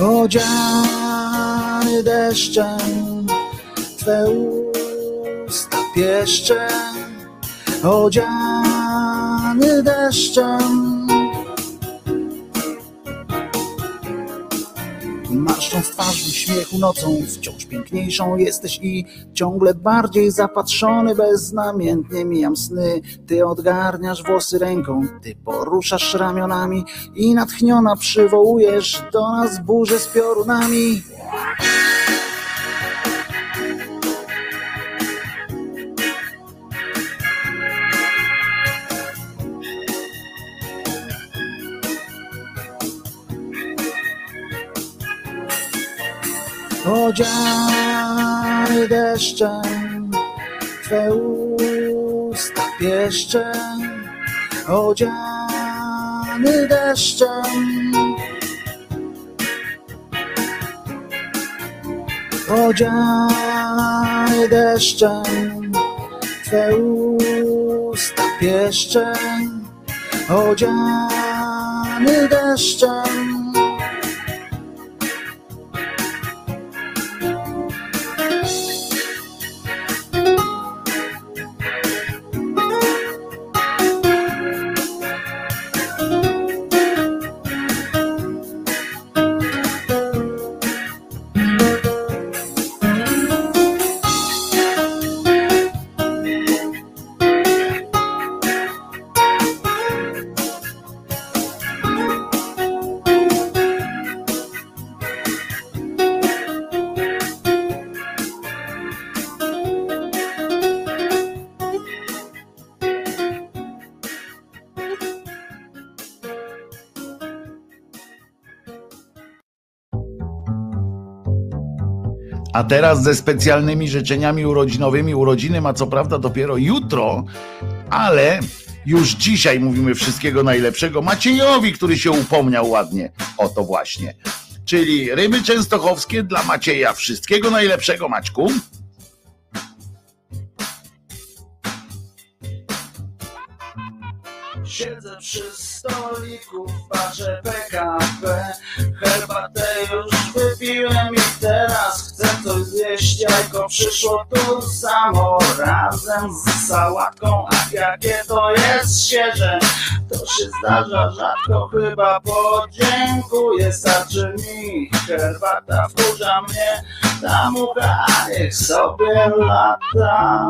F: Odziany deszczem, Twe usta pieszczem, odziany deszczem. Marszcząc twarz w uśmiechu nocą, wciąż piękniejszą jesteś i ciągle bardziej zapatrzony, beznamiętnie mijam sny. Ty odgarniasz włosy ręką, ty poruszasz ramionami i natchniona przywołujesz do nas burzę z piorunami. Odziany deszczem, Twe usta pieszczem, odziany deszczem. Odziany deszczem, Twe usta pieszczem, odziany deszczem.
B: A teraz ze specjalnymi życzeniami urodzinowymi. Urodziny ma co prawda dopiero jutro, ale już dzisiaj mówimy wszystkiego najlepszego Maciejowi, który się upomniał ładnie o to właśnie. Czyli ryby częstochowskie dla Macieja. Wszystkiego najlepszego, Maćku.
F: Siedzę przy stoliku przyszło tu samo razem z sałatką A jakie to jest świeże, to się zdarza rzadko Chyba podziękuję, starczy mi Herbata wkurza mnie, ta mucha niech sobie lata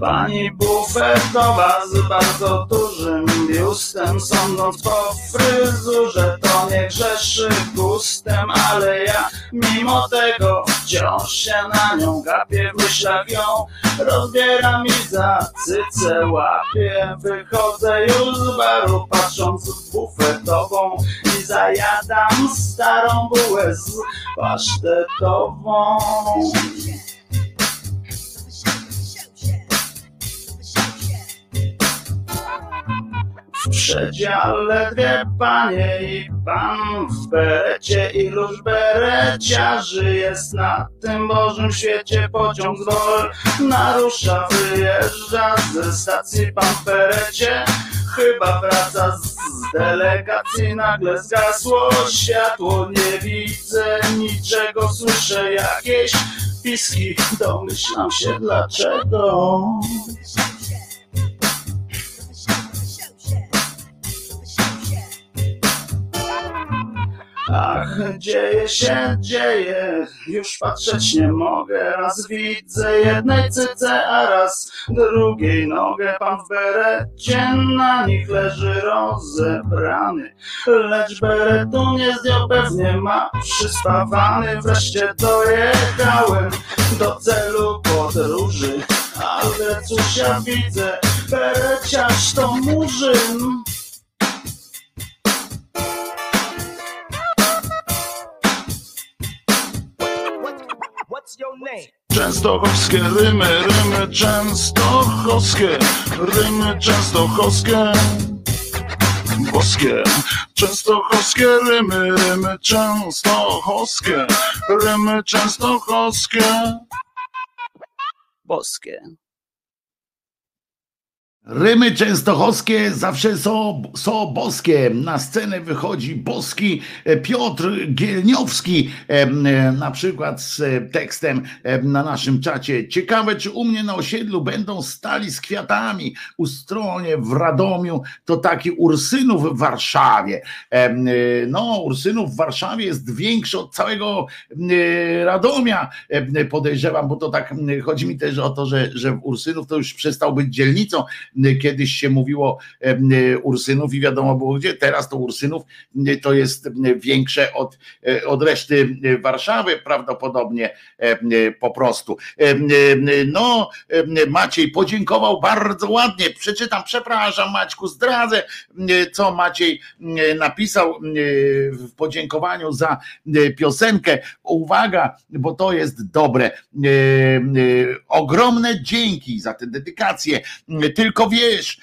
F: Pani bufetowa z bardzo dużym biustem Sądząc po fryzurze to nie grzeszy gustem Ale ja mimo tego wciąż się na nią gapię W myślach ją. Rozbieram i za cycę łapię. Wychodzę już z baru patrząc w bufetową I zajadam starą bułę z pasztetową W przedziale dwie panie i pan w berecie iluż bereciarzy jest na tym Bożym świecie pociąg z dol narusza, wyjeżdża ze stacji pan w berecie chyba wraca z delegacji nagle zgasło światło. Nie widzę niczego słyszę jakieś piski. Domyślam się dlaczego Ach, dzieje się, dzieje, już patrzeć nie mogę. Raz widzę jednej cyce, a raz drugiej nogę. Pan w berecie na nich leży rozebrany, lecz beretu nie zdjął, pewnie ma przyspawany. Wreszcie dojechałem do celu podróży, ale cóż ja widzę, bereciarz to murzyn. Częstochowskie rymy, rymy częstochowskie, rymy częstochowskie, boskie. Częstochowskie rymy, rymy częstochowskie, rymy częstochowskie, boskie.
B: Rymy częstochowskie zawsze są, są boskie. Na scenę wychodzi boski e, Piotr Gielniowski, e, e, na przykład z tekstem na naszym czacie. Ciekawe, czy u mnie na osiedlu będą stali z kwiatami. U stronie w Radomiu to taki Ursynów w Warszawie. No, Ursynów w Warszawie jest większy od całego Radomia, podejrzewam, bo to tak chodzi mi też o to, że, że Ursynów to już przestał być dzielnicą kiedyś się mówiło Ursynów i wiadomo było gdzie, teraz to Ursynów to jest większe od, od reszty Warszawy prawdopodobnie po prostu. No, Maciej podziękował bardzo ładnie, przeczytam, przepraszam Maćku, zdradzę, co Maciej napisał w podziękowaniu za piosenkę. Uwaga, bo to jest dobre. Ogromne dzięki za tę dedykację. Tylko wiesz,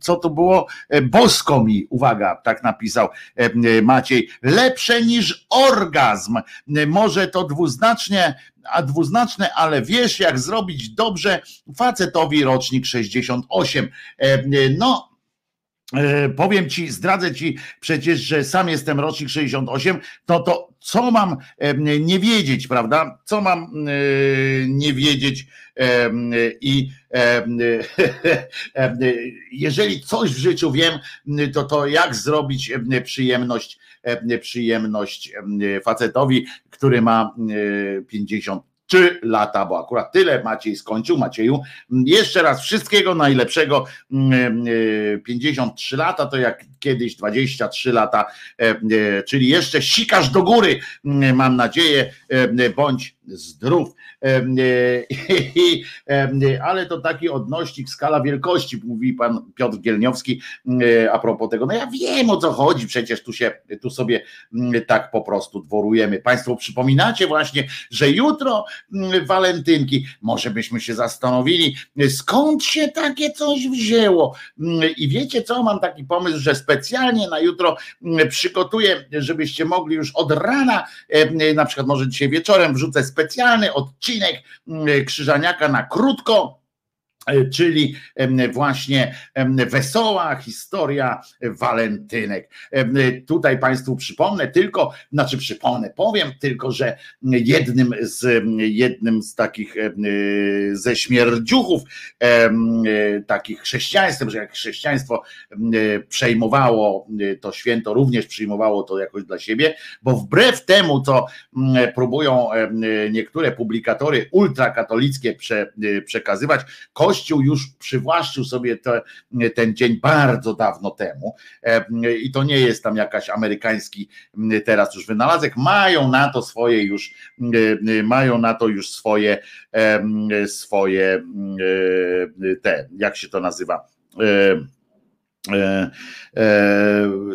B: co to było? Bosko mi, uwaga, tak napisał Maciej, lepsze niż orgazm. Może to dwuznacznie, a dwuznaczne, ale wiesz, jak zrobić dobrze facetowi rocznik 68. No, Powiem ci, zdradzę ci przecież, że sam jestem rocznik 68, to to co mam nie wiedzieć, prawda? Co mam nie wiedzieć i <laughs> jeżeli coś w życiu wiem, to to jak zrobić przyjemność, przyjemność facetowi, który ma 50 trzy lata, bo akurat tyle Maciej skończył. Macieju, jeszcze raz wszystkiego najlepszego. 53 lata to jak kiedyś 23 lata, czyli jeszcze sikasz do góry, mam nadzieję, bądź zdrów. <laughs> Ale to taki odnośnik, skala wielkości, mówi pan Piotr Gielniowski a propos tego. No ja wiem o co chodzi, przecież tu się, tu sobie tak po prostu dworujemy. Państwo przypominacie właśnie, że jutro walentynki, może byśmy się zastanowili, skąd się takie coś wzięło. I wiecie co, mam taki pomysł, że specjalnie na jutro przygotuję, żebyście mogli już od rana, na przykład może dzisiaj wieczorem wrzucę specjalny odcinek mm, Krzyżaniaka na krótko, czyli właśnie wesoła historia walentynek. Tutaj Państwu przypomnę tylko, znaczy przypomnę, powiem tylko, że jednym z, jednym z takich ze śmierdziuchów takich chrześcijaństwem, że jak chrześcijaństwo przejmowało to święto, również przyjmowało to jakoś dla siebie, bo wbrew temu, co próbują niektóre publikatory ultrakatolickie prze, przekazywać, Kościół już przywłaszczył sobie te, ten dzień bardzo dawno temu. I to nie jest tam jakaś amerykański teraz już wynalazek, mają na to swoje już, mają na to już swoje swoje te, jak się to nazywa?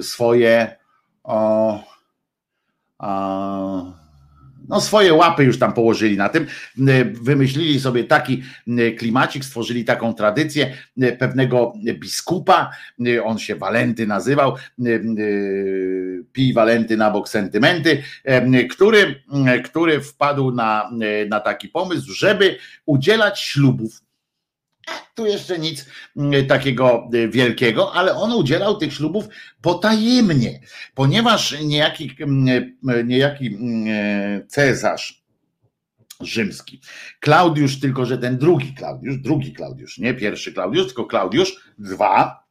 B: Swoje o, no swoje łapy już tam położyli na tym, wymyślili sobie taki klimacik, stworzyli taką tradycję pewnego biskupa, on się Walenty nazywał, pij Walenty na bok sentymenty, który, który wpadł na, na taki pomysł, żeby udzielać ślubów tu jeszcze nic takiego wielkiego, ale on udzielał tych ślubów potajemnie, ponieważ niejaki, niejaki cesarz rzymski, Klaudiusz, tylko że ten drugi Klaudiusz, drugi Klaudiusz, nie pierwszy Klaudiusz, tylko Klaudiusz, dwa,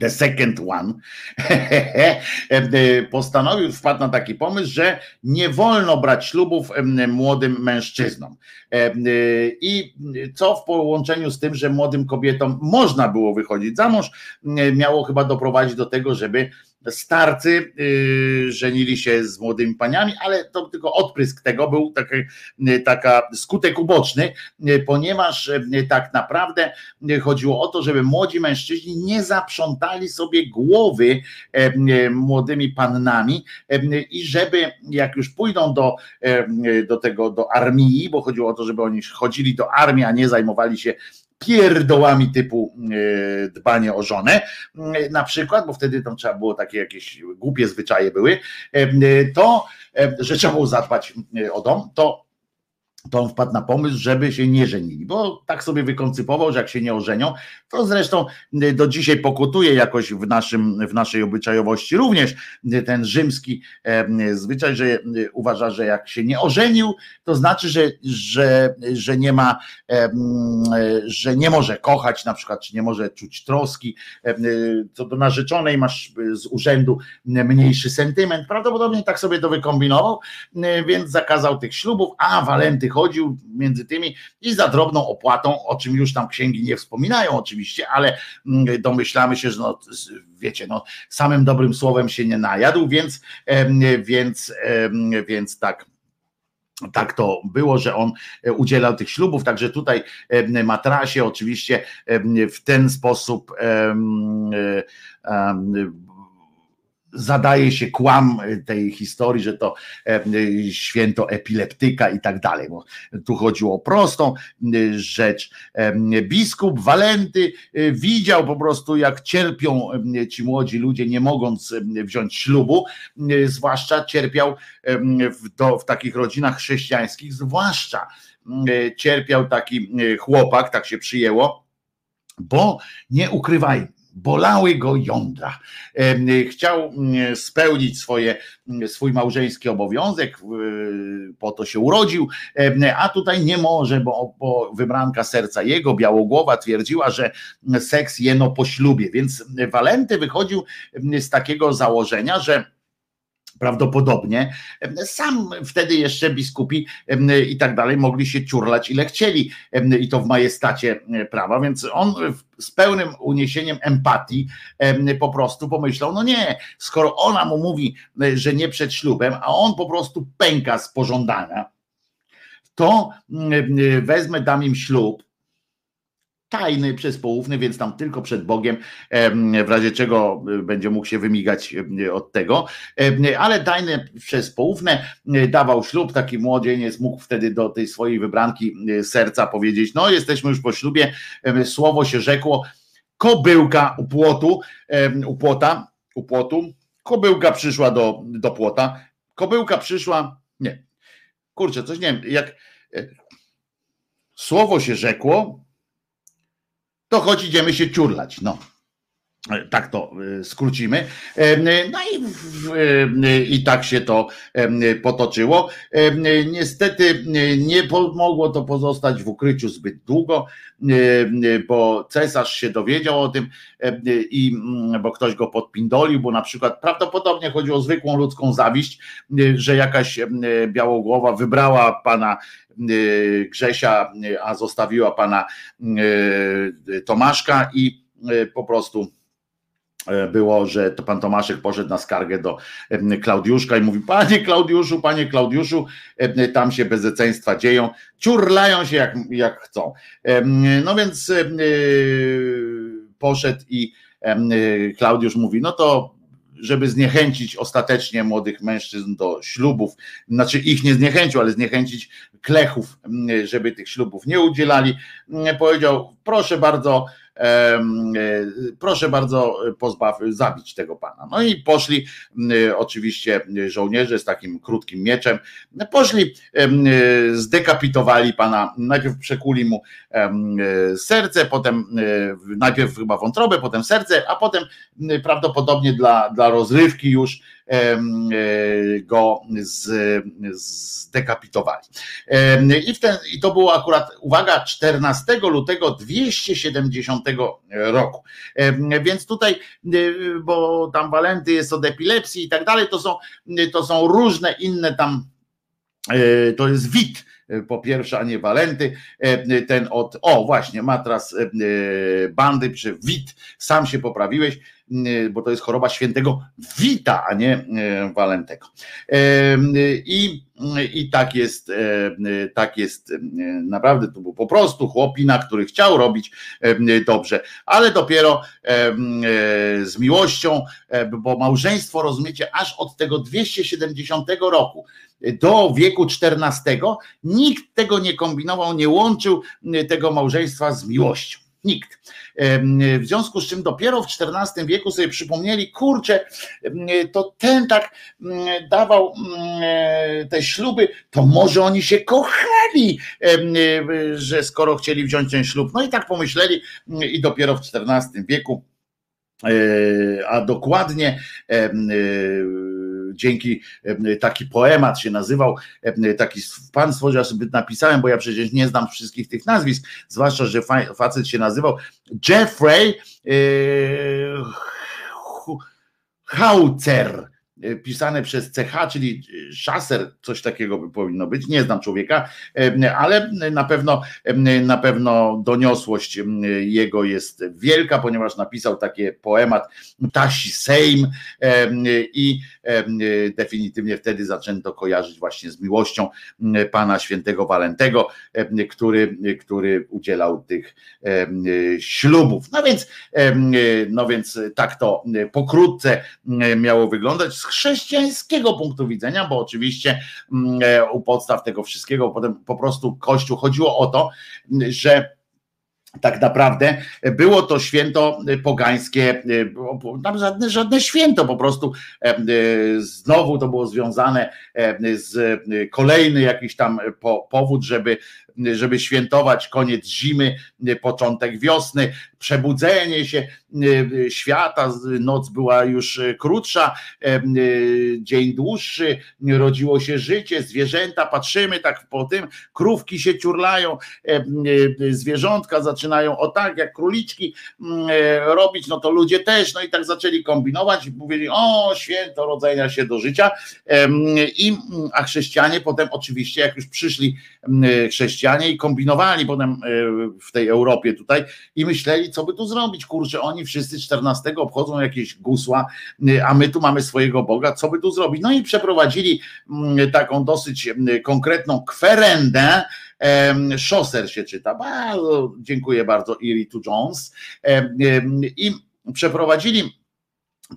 B: The second one <laughs> postanowił, wpadł na taki pomysł, że nie wolno brać ślubów młodym mężczyznom. I co w połączeniu z tym, że młodym kobietom można było wychodzić za mąż, miało chyba doprowadzić do tego, żeby starcy yy, żenili się z młodymi paniami, ale to tylko odprysk tego był taki, yy, taka skutek uboczny, yy, ponieważ tak naprawdę chodziło o to, żeby młodzi mężczyźni nie zaprzątali sobie głowy młodymi pannami i żeby jak już pójdą do, do tego, do armii, bo chodziło o to, żeby oni chodzili do armii, a nie zajmowali się pierdołami typu e, dbanie o żonę, e, na przykład, bo wtedy tam trzeba było takie jakieś głupie zwyczaje były, e, to, że trzeba było zadbać o dom, to to on wpadł na pomysł, żeby się nie żenili, bo tak sobie wykoncypował, że jak się nie ożenią, to zresztą y, do dzisiaj pokutuje jakoś w, naszym, w naszej obyczajowości również y, ten rzymski e, zwyczaj, że y, uważa, że jak się nie ożenił, to znaczy, że, że, że nie ma, że nie może kochać na przykład, czy nie może czuć troski, co do narzeczonej masz z urzędu mniejszy sentyment, prawdopodobnie tak sobie to wykombinował, więc zakazał tych ślubów, a Walenty chodził między tymi i za drobną opłatą, o czym już tam księgi nie wspominają oczywiście, ale mm, domyślamy się, że no, wiecie, no, samym dobrym słowem się nie najadł, więc, więc, więc tak tak to było, że on e, udzielał tych ślubów, także tutaj matrasie oczywiście w ten sposób zadaje się kłam tej historii, że to e, święto epileptyka i tak dalej, bo tu chodziło o prostą e, rzecz. E, biskup Walenty widział po prostu, jak cierpią ci młodzi ludzie, nie mogąc wziąć ślubu, zwłaszcza cierpiał w, w takich rodzinach chrześcijańskich, zwłaszcza cierpiał taki chłopak, tak się przyjęło, bo nie ukrywajmy, bolały go jądra. Chciał spełnić swoje, swój małżeński obowiązek, po to się urodził, a tutaj nie może, bo, bo wybranka serca jego, Białogłowa, twierdziła, że seks jeno po ślubie, więc Walenty wychodził z takiego założenia, że prawdopodobnie. Sam wtedy jeszcze biskupi i tak dalej mogli się ciurlać ile chcieli i to w majestacie prawa, więc on z pełnym uniesieniem empatii po prostu pomyślał, no nie, skoro ona mu mówi, że nie przed ślubem, a on po prostu pęka z pożądania, to wezmę, dam im ślub, tajny, przezpoufny, więc tam tylko przed Bogiem, w razie czego y, będzie mógł się wymigać y, od tego, ale tajne, przezpoufne, y, dawał ślub, taki młodzieniec mógł wtedy do tej swojej wybranki serca powiedzieć, no jesteśmy już po ślubie, słowo się rzekło, kobyłka u płotu, u płota, u płotu, kobyłka przyszła do, do płota, kobyłka przyszła, nie, kurczę, coś nie wiem, jak e, słowo się rzekło, to choć idziemy się ciurlać. No. Tak to y, skrócimy. No i, i tak się to potoczyło. Niestety nie mogło to pozostać w ukryciu zbyt długo, bo cesarz się dowiedział o tym i mm, bo ktoś go podpindolił, bo na przykład prawdopodobnie chodziło o zwykłą ludzką zawiść, że jakaś białogłowa wybrała pana Grzesia, a zostawiła pana Tomaszka i po prostu E, było, że to pan Tomaszek poszedł na skargę do Klaudiuszka i mówi, panie Klaudiuszu, panie Klaudiuszu, tam się bezeceństwa dzieją, ciurlają się jak, jak chcą. No więc e, poszedł i Klaudiusz mówi, no to żeby zniechęcić ostatecznie młodych mężczyzn do ślubów, znaczy ich nie zniechęcił, ale zniechęcić klechów, żeby tych ślubów nie udzielali, powiedział: Proszę bardzo, E, proszę bardzo pozbaw, zabić tego pana. No i poszli oczywiście żołnierze z takim krótkim mieczem, poszli, zdekapitowali pana, najpierw przekuli mu serce, potem najpierw chyba wątrobę, potem serce, a potem prawdopodobnie dla, dla rozrywki już E, go zdekapitowali. I, w ten, I to było akurat, uwaga, 14 lutego 270 roku. Więc tutaj, e, bo tam Walenty jest od epilepsji i tak dalej, to są, to są różne inne tam, e, to jest wid po pierwsze, a nie Walenty, ten od, o właśnie, matras bandy przy wid, sam się poprawiłeś, bo to jest choroba świętego Wita, a nie y, Walentego. I, i tak jest, y, tak jest naprawdę, to był po prostu chłopina, który chciał robić dobrze, ale dopiero z miłością, bo małżeństwo, rozumiecie, aż od tego 270 roku do wieku 14 nikt tego nie kombinował, nie łączył tego małżeństwa z miłością. Nikt. W związku z czym dopiero w XIV wieku sobie przypomnieli, kurczę, to ten tak dawał te śluby, to może oni się kochali, że skoro chcieli wziąć ten ślub. No i tak pomyśleli i dopiero w XIV wieku, e, a dokładnie dzięki taki poemat się nazywał, taki pan stworzył, sobie napisałem, bo ja przecież nie znam wszystkich tych nazwisk, zwłaszcza, że facet się nazywał Jeffrey e, Haucer pisane przez CH, czyli szaser, coś takiego by powinno być, nie znam człowieka, e, ale na pewno, e, na pewno doniosłość jego jest wielka, ponieważ napisał takie poemat Tasi Sejm i definitywnie wtedy zaczęto kojarzyć właśnie z miłością pana świętego Walentego, który, który udzielał tych ślubów. No więc, no więc tak to pokrótce miało wyglądać chrześcijańskiego punktu widzenia, bo oczywiście mm, e, u podstaw tego wszystkiego potem po prostu Kościół chodziło o to, że tak naprawdę było to święto pogańskie, tam żadne, żadne święto, po prostu e, znowu to było związane e, z kolejny jakiś tam powód, żeby żeby świętować koniec zimy, początek wiosny, przebudzenie się e, świata, noc była już krótsza, e, dzień dłuższy, rodziło się życie, zwierzęta, patrzymy tak po tym, krówki się ciurlają, e, zwierzątka zaczynają o tak, jak króliczki robić, no to ludzie też, no i tak zaczęli kombinować i mówili, o święto rodzenia się do życia, i, a chrześcijanie potem oczywiście, jak już przyszli chrześcijanie i kombinowali potem w tej Europie tutaj i myśleli, co by tu zrobić, kurczę, oni wszyscy 14 obchodzą jakieś gusła, y, a my tu mamy swojego Boga, co by tu zrobić? No i przeprowadzili mm, taką dosyć mm, konkretną kwerendę, Szoser się czyta, bardzo dziękuję bardzo Iritu Jones. I przeprowadzili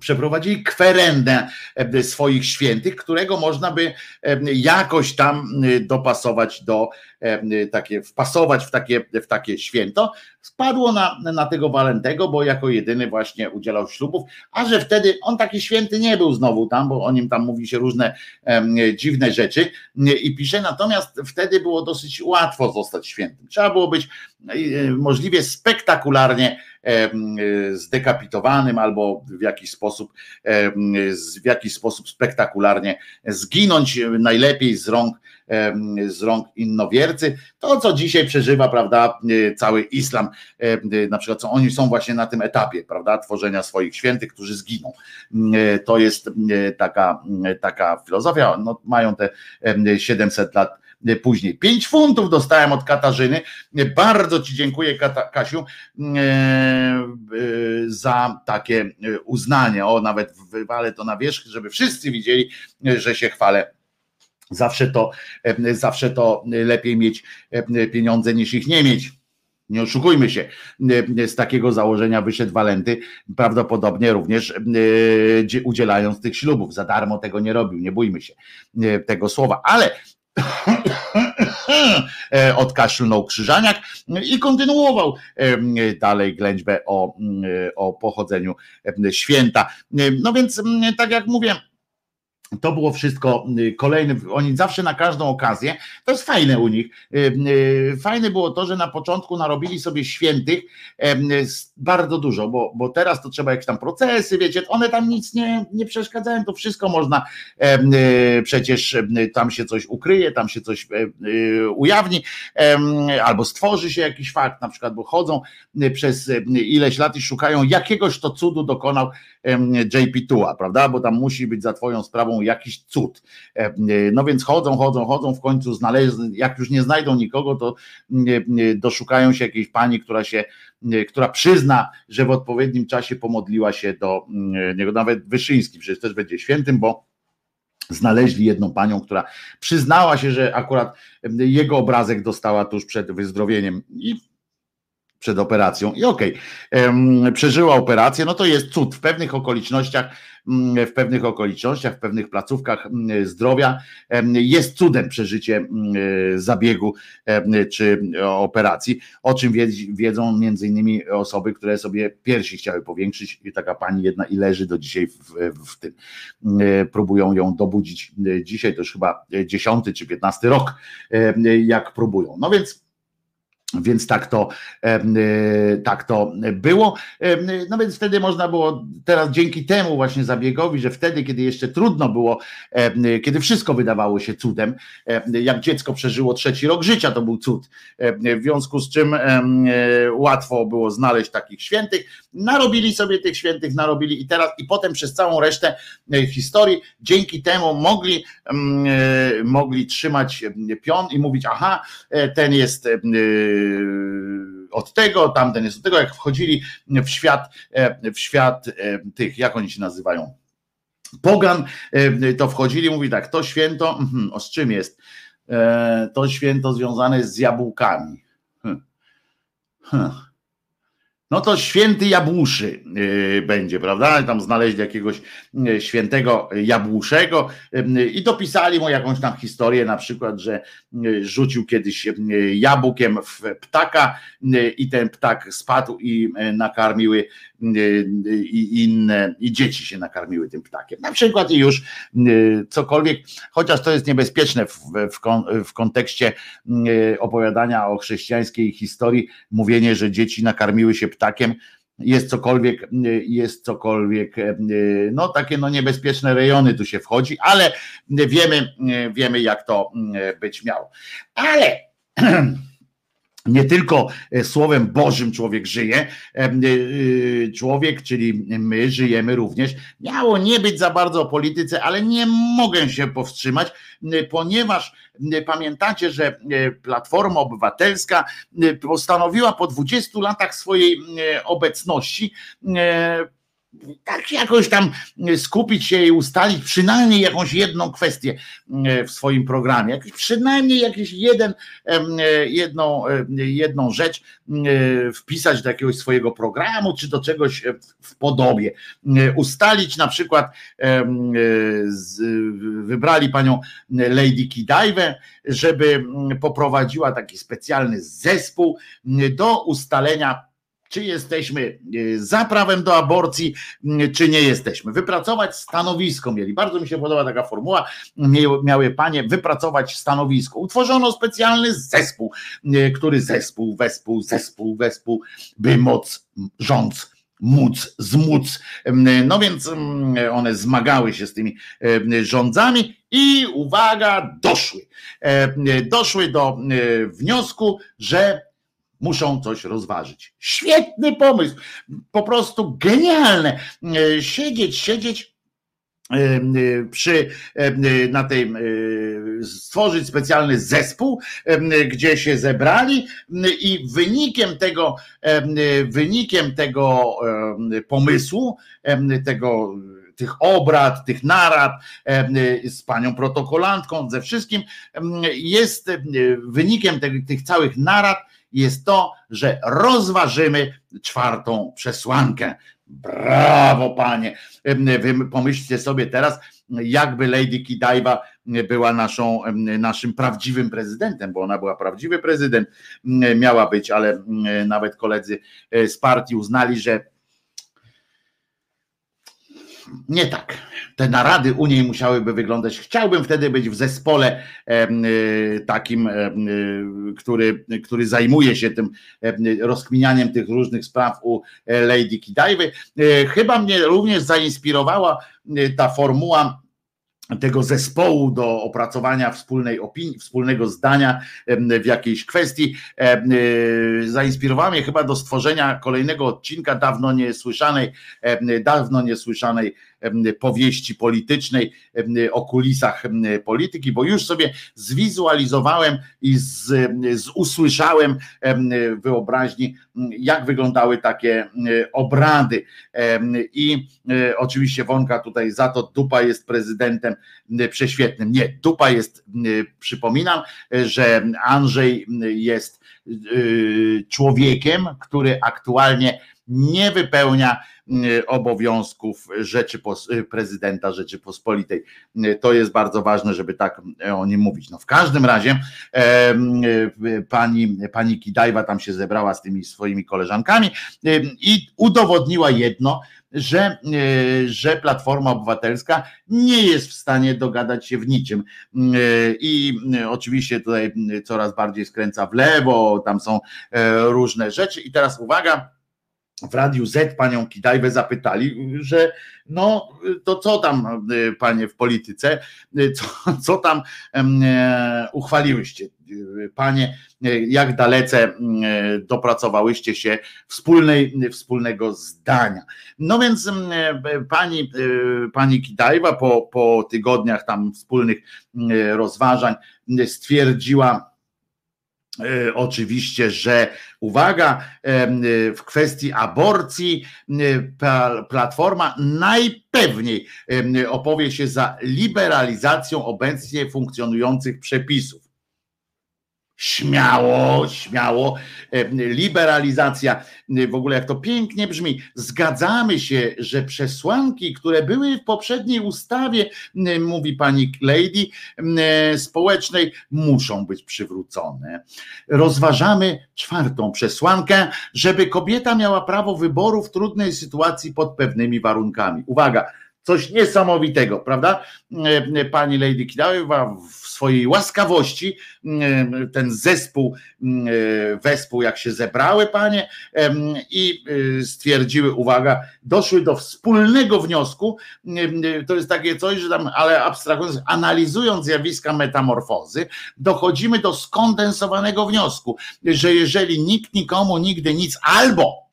B: przeprowadzili kwerendę e, swoich świętych, którego można by e, jakoś tam e, dopasować do takie, wpasować w takie, w takie święto. Spadło na, na tego Walentego, bo jako jedyny właśnie udzielał ślubów, a że wtedy on taki święty nie był znowu tam, bo o nim tam mówi się różne dziwne rzeczy i pisze, natomiast wtedy było dosyć łatwo zostać świętym. Trzeba było być możliwie spektakularnie zdekapitowanym albo w jakiś sposób w jakiś sposób spektakularnie zginąć najlepiej z rąk z rąk innowiercy. To, co dzisiaj przeżywa, prawda, cały islam, na przykład, co oni są właśnie na tym etapie, prawda, tworzenia swoich świętych, którzy zginą. To jest taka, taka filozofia, no, mają te 700 lat później. Pięć funtów dostałem od Katarzyny. Bardzo Ci dziękuję, Kasiu, za takie uznanie. O, nawet wywalę to na wierzch, żeby wszyscy widzieli, że się chwalę. Zawsze to, zawsze to lepiej mieć pieniądze niż ich nie mieć Nie oszukujmy się, z takiego założenia wyszedł Walenty, prawdopodobnie również udzielając tych ślubów. Za darmo tego nie robił, nie bójmy się tego słowa, ale <coughs> odkaszlnął Krzyżaniak i kontynuował dalej ględźbę o, o pochodzeniu święta. No więc, tak jak mówię, to było wszystko y, kolejne, oni zawsze na każdą okazję, to jest fajne u nich, y, y, fajne było to, że na początku narobili sobie świętych bardzo dużo, bo, bo teraz to trzeba jakieś tam procesy, wiecie, one tam nic nie, nie przeszkadzają, to wszystko można, przecież tam się coś ukryje, tam się coś ujawni, albo stworzy się jakiś fakt, na przykład, bo chodzą przez ileś lat i szukają jakiegoś to cudu dokonał JP Tua, prawda, bo tam musi być za twoją sprawą jakiś cud. No więc chodzą, chodzą, chodzą, w końcu znaleźli, jak już nie znajdą nikogo, to doszukają się jakiejś pani, która się, która przyzna, że w odpowiednim czasie pomodliła się do niego, nawet Wyszyński przecież też będzie świętym, bo znaleźli jedną panią, która przyznała się, że akurat jego obrazek dostała tuż przed wyzdrowieniem i przed operacją i okej, okay, przeżyła operację, no to jest cud. W pewnych okolicznościach, mm, w pewnych okolicznościach, w pewnych placówkach mm, zdrowia jest cudem przeżycie mm, zabiegu czy operacji, o czym wiedzą między innymi osoby, które sobie piersi chciały powiększyć i taka pani jedna i leży do dzisiaj w, w tym. Próbują ją dobudzić dzisiaj, to już chyba dziesiąty czy piętnasty rok, jak próbują. No więc więc tak to, y, tak to było. No więc wtedy można było, teraz dzięki temu właśnie zabiegowi, że wtedy, kiedy jeszcze trudno było, kiedy wszystko wydawało się cudem, jak dziecko przeżyło trzeci rok życia, to był cud. W związku z czym łatwo było znaleźć takich świętych. Narobili sobie tych świętych, narobili i teraz, i potem przez całą resztę e, historii, dzięki temu mogli, e, mogli trzymać pion i mówić, aha, e, ten jest od tego, tamten jest od tego, jak wchodzili w świat, w świat tych, jak oni się nazywają, pogan, to wchodzili, mówi tak, to święto, mhm, o z czym jest? To święto związane z jabłkami. Hm. Hm no to święty Jabłuszy y, będzie, prawda? Tam znaleźli jakiegoś y, świętego Jabłuszego y, i dopisali mu jakąś tam historię, na przykład, że rzucił kiedyś jabłkiem w ptaka i ten ptak spadł i nakarmiły i inne, i dzieci się nakarmiły tym ptakiem. Na przykład i już cokolwiek, chociaż to jest niebezpieczne w, w, w kontekście opowiadania o chrześcijańskiej historii, mówienie, że dzieci nakarmiły się ptakiem, jest cokolwiek, jest cokolwiek, no takie no niebezpieczne rejony tu się wchodzi, ale wiemy, wiemy jak to być miało. Ale <clears throat> nie tylko e, Słowem Bożym człowiek żyje, e, e, człowiek, czyli my żyjemy również. Miało nie być za bardzo o polityce, ale nie mogę się powstrzymać, ponieważ pamiętacie, że Platforma Obywatelska postanowiła po 20 latach swojej obecności tak jakoś tam skupić się i ustalić przynajmniej jakąś jedną kwestię e, w swoim programie, przynajmniej jakiś jeden, e, jedną, e, jedną rzecz wpisać do jakiegoś swojego programu, czy do czegoś w podobie. Ustalić na przykład, wybrali panią Lady Kidajwę, żeby poprowadziła taki specjalny zespół do ustalenia czy jesteśmy e, za prawem do aborcji, czy nie jesteśmy. Wypracować stanowisko mieli. Bardzo mi się podoba taka formuła. Miały panie wypracować stanowisko. Utworzono specjalny zespół, e, który zespół, wespół, zespół, wespół, by moc rządz móc, zmóc. No więc one zmagały się z tymi rządzami i uwaga, doszły. Doszły do wniosku, że muszą coś rozważyć. Świetny pomysł, po prostu genialne. E, siedzieć, siedzieć e, e, przy na tej stworzyć specjalny zespół, gdzie się zebrali i wynikiem tego wynikiem tego pomysłu, tego tych obrad, tych narad z panią protokolantką, ze wszystkim jest wynikiem tych, tych całych narad jest to, że rozważymy czwartą przesłankę. Brawo, panie. Pomyślcie sobie teraz, jakby Lady Kidaiwa była naszą, naszym prawdziwym prezydentem, bo ona była prawdziwy prezydent, miała być, ale nawet koledzy z partii uznali, że nie tak. Te narady u niej musiałyby wyglądać. Chciałbym wtedy być w zespole y, takim, y, który, który zajmuje się tym rozkminianiem tych różnych spraw u e, Lady Kidajwy. E, chyba mnie również zainspirowała y, ta formuła tego zespołu do opracowania wspólnej opinii, wspólnego zdania w jakiejś kwestii. Zainspirowała mnie chyba do stworzenia kolejnego odcinka dawno niesłyszanej, dawno niesłyszanej powieści politycznej o kulisach polityki, bo już sobie zwizualizowałem i z, z usłyszałem wyobraźni, jak wyglądały takie obrady. I e, oczywiście Wonka tutaj za to dupa jest prezydentem prześwietnym. Nie, dupa jest, przypominam, że Andrzej jest e, człowiekiem, który aktualnie nie wypełnia Y, obowiązków Rzeczypos y, prezydenta Rzeczypospolitej. Y, to jest bardzo ważne, żeby tak o nim mówić. No w każdym razie pani, pani Kidajwa tam się zebrała z tymi swoimi koleżankami i udowodniła jedno, że, że Platforma Obywatelska nie jest w stanie dogadać się w niczym. I oczywiście tutaj coraz bardziej skręca w lewo, tam są różne rzeczy. I teraz uwaga, w Radiu Z panią Kidajwę zapytali, że no to co tam panie w polityce, co, co tam e, uchwaliłyście? Panie, jak dalece dopracowałyście się wspólnej, wspólnego zdania. No więc pani, pani Kidajwa po, po tygodniach tam wspólnych rozważań stwierdziła, oczywiście, że uwaga, e, w kwestii aborcji e, Platforma najpewniej opowie się za liberalizacją obecnie funkcjonujących przepisów. Śmiało, śmiało. E, liberalizacja, e, w ogóle jak to pięknie brzmi. Zgadzamy się, że przesłanki, które były w poprzedniej ustawie, e, mówi pani Lady, społecznej, muszą być przywrócone. Rozważamy czwartą przesłankę, żeby kobieta miała prawo wyboru w trudnej sytuacji pod pewnymi warunkami. Uwaga, coś niesamowitego, prawda? Pani Lady Kidawa w swojej łaskawości ten zespół, wespół jak się zebrały panie i stwierdziły, uwaga, doszły do wspólnego wniosku, to jest takie coś, że tam, ale abstrahując, analizując zjawiska metamorfozy, dochodzimy do skondensowanego wniosku, że jeżeli nikt nikomu nigdy nic albo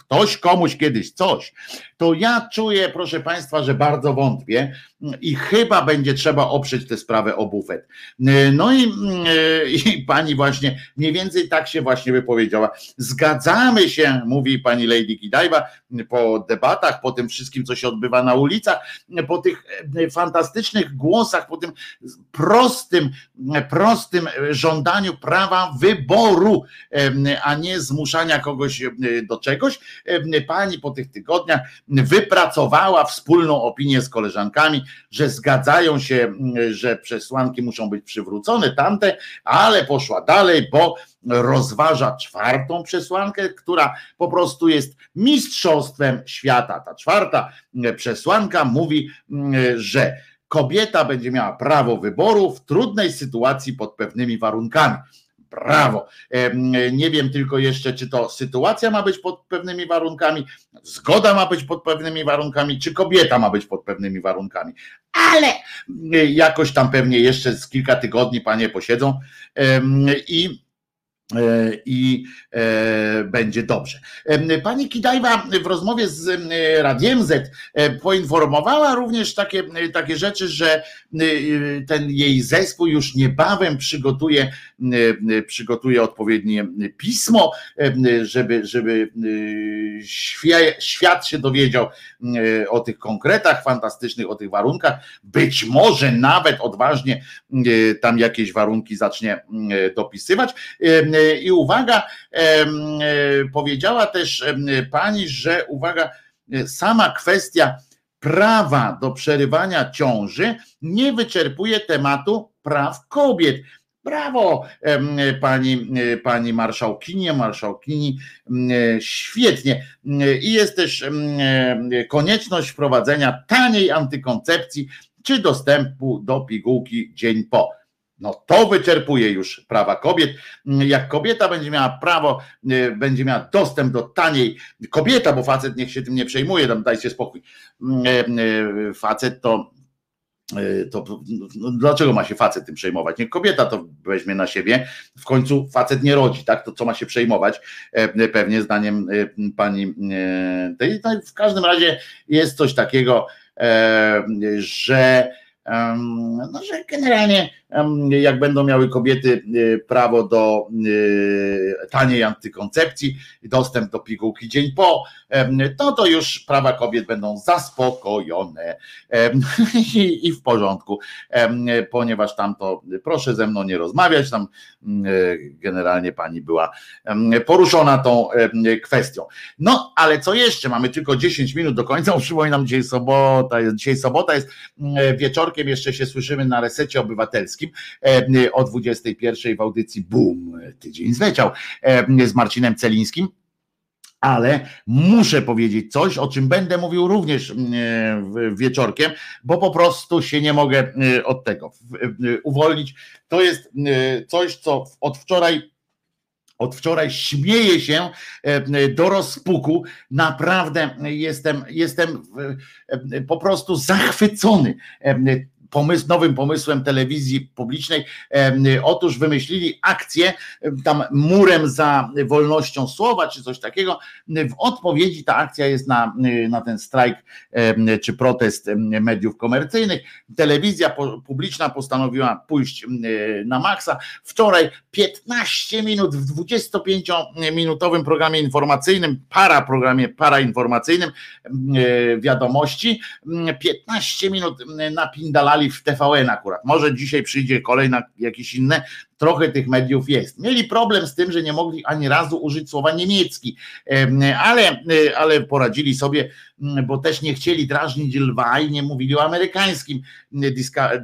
B: ktoś komuś kiedyś coś, to ja czuję, proszę Państwa, że bardzo wątpię i chyba będzie trzeba oprzeć tę sprawę o bufet. No i, i pani właśnie mniej więcej tak się właśnie wypowiedziała. Zgadzamy się, mówi pani Lady Kidajwa, po debatach, po tym wszystkim, co się odbywa na ulicach, po tych fantastycznych głosach, po tym prostym, prostym żądaniu prawa wyboru, a nie zmuszania kogoś do czegoś. Pani po tych tygodniach wypracowała wspólną opinię z koleżankami, że zgadzają się, że przesłanki muszą być przywrócone, tamte, ale poszła dalej, bo rozważa czwartą przesłankę, która po prostu jest mistrzostwem świata. Ta czwarta przesłanka mówi, że kobieta będzie miała prawo wyboru w trudnej sytuacji pod pewnymi warunkami. Brawo. Nie wiem tylko jeszcze, czy to sytuacja ma być pod pewnymi warunkami, zgoda ma być pod pewnymi warunkami, czy kobieta ma być pod pewnymi warunkami. Ale jakoś tam pewnie jeszcze z kilka tygodni panie posiedzą i E, i e, będzie dobrze. Pani Kidajwa w rozmowie z Radiem Z e, poinformowała również takie, takie rzeczy, że ten jej zespół już niebawem przygotuje, przygotuje odpowiednie pismo, żeby, żeby świe- świat się dowiedział e, o tych konkretach fantastycznych, o tych warunkach. Być może nawet odważnie e, tam jakieś warunki zacznie e, dopisywać. E, e, I uwaga, e, powiedziała też pani, że uwaga, e, sama kwestia prawa do przerywania ciąży nie wyczerpuje tematu praw kobiet. Brawo, pani, pani marszałkini, marszałkini, świetnie. I jest też konieczność wprowadzenia taniej antykoncepcji czy dostępu do pigułki dzień po. No to wyczerpuje już prawa kobiet. Jak kobieta będzie miała prawo, e, będzie miała dostęp do taniej, kobieta, bo facet niech się tym nie przejmuje, tam dajcie spokój. E, e, Facet to to no, dlaczego ma się facet tym przejmować? Niech kobieta to weźmie na siebie. W końcu facet nie rodzi, tak? To co ma się przejmować? E, Pewnie zdaniem e, pani e, tej. No, w każdym razie jest coś takiego, e, że no, że generalnie jak będą miały kobiety e, prawo do e, taniej antykoncepcji, dostęp do pigułki dzień po, to to już prawa kobiet będą zaspokojone <laughs> i, w porządku, ponieważ tam to proszę ze mną nie rozmawiać, tam mm, e, generalnie pani była poruszona tą kwestią. No, ale co jeszcze? Mamy tylko 10 minut do końca. <laughs> Przypominam, dzisiaj sobota dzisiaj sobota jest mm, wieczorkiem, jeszcze się słyszymy na resecie obywatelskim em, o 21 w audycji Boom, tydzień zleciał em, z Marcinem Celińskim. Ale muszę powiedzieć coś, o czym będę mówił również w- wieczorkiem, bo po prostu się nie mogę e, od tego e, uwolnić. To jest e, coś, co od wczoraj od wczoraj śmieję się e, do rozpuku. Naprawdę jestem, jestem e, po prostu zachwycony e, pomysł, nowym pomysłem telewizji publicznej. Otóż wymyślili akcję tam murem za wolnością słowa, czy coś takiego. W odpowiedzi ta akcja jest na, na ten strajk czy protest mediów komercyjnych. Telewizja publiczna postanowiła pójść na maksa. Wczoraj 15 minut w 25-minutowym programie informacyjnym, para programie parainformacyjnym wiadomości, m, 15 minut m, napindalali w TVN akurat. Może dzisiaj przyjdzie kolejna jakieś inne, trochę tych mediów jest. Mieli problem z tym, że nie mogli ani razu użyć słowa niemiecki, Em, ale, e, ale poradzili sobie, bo też nie chcieli drażnić lwa i nie mówili o amerykańskim.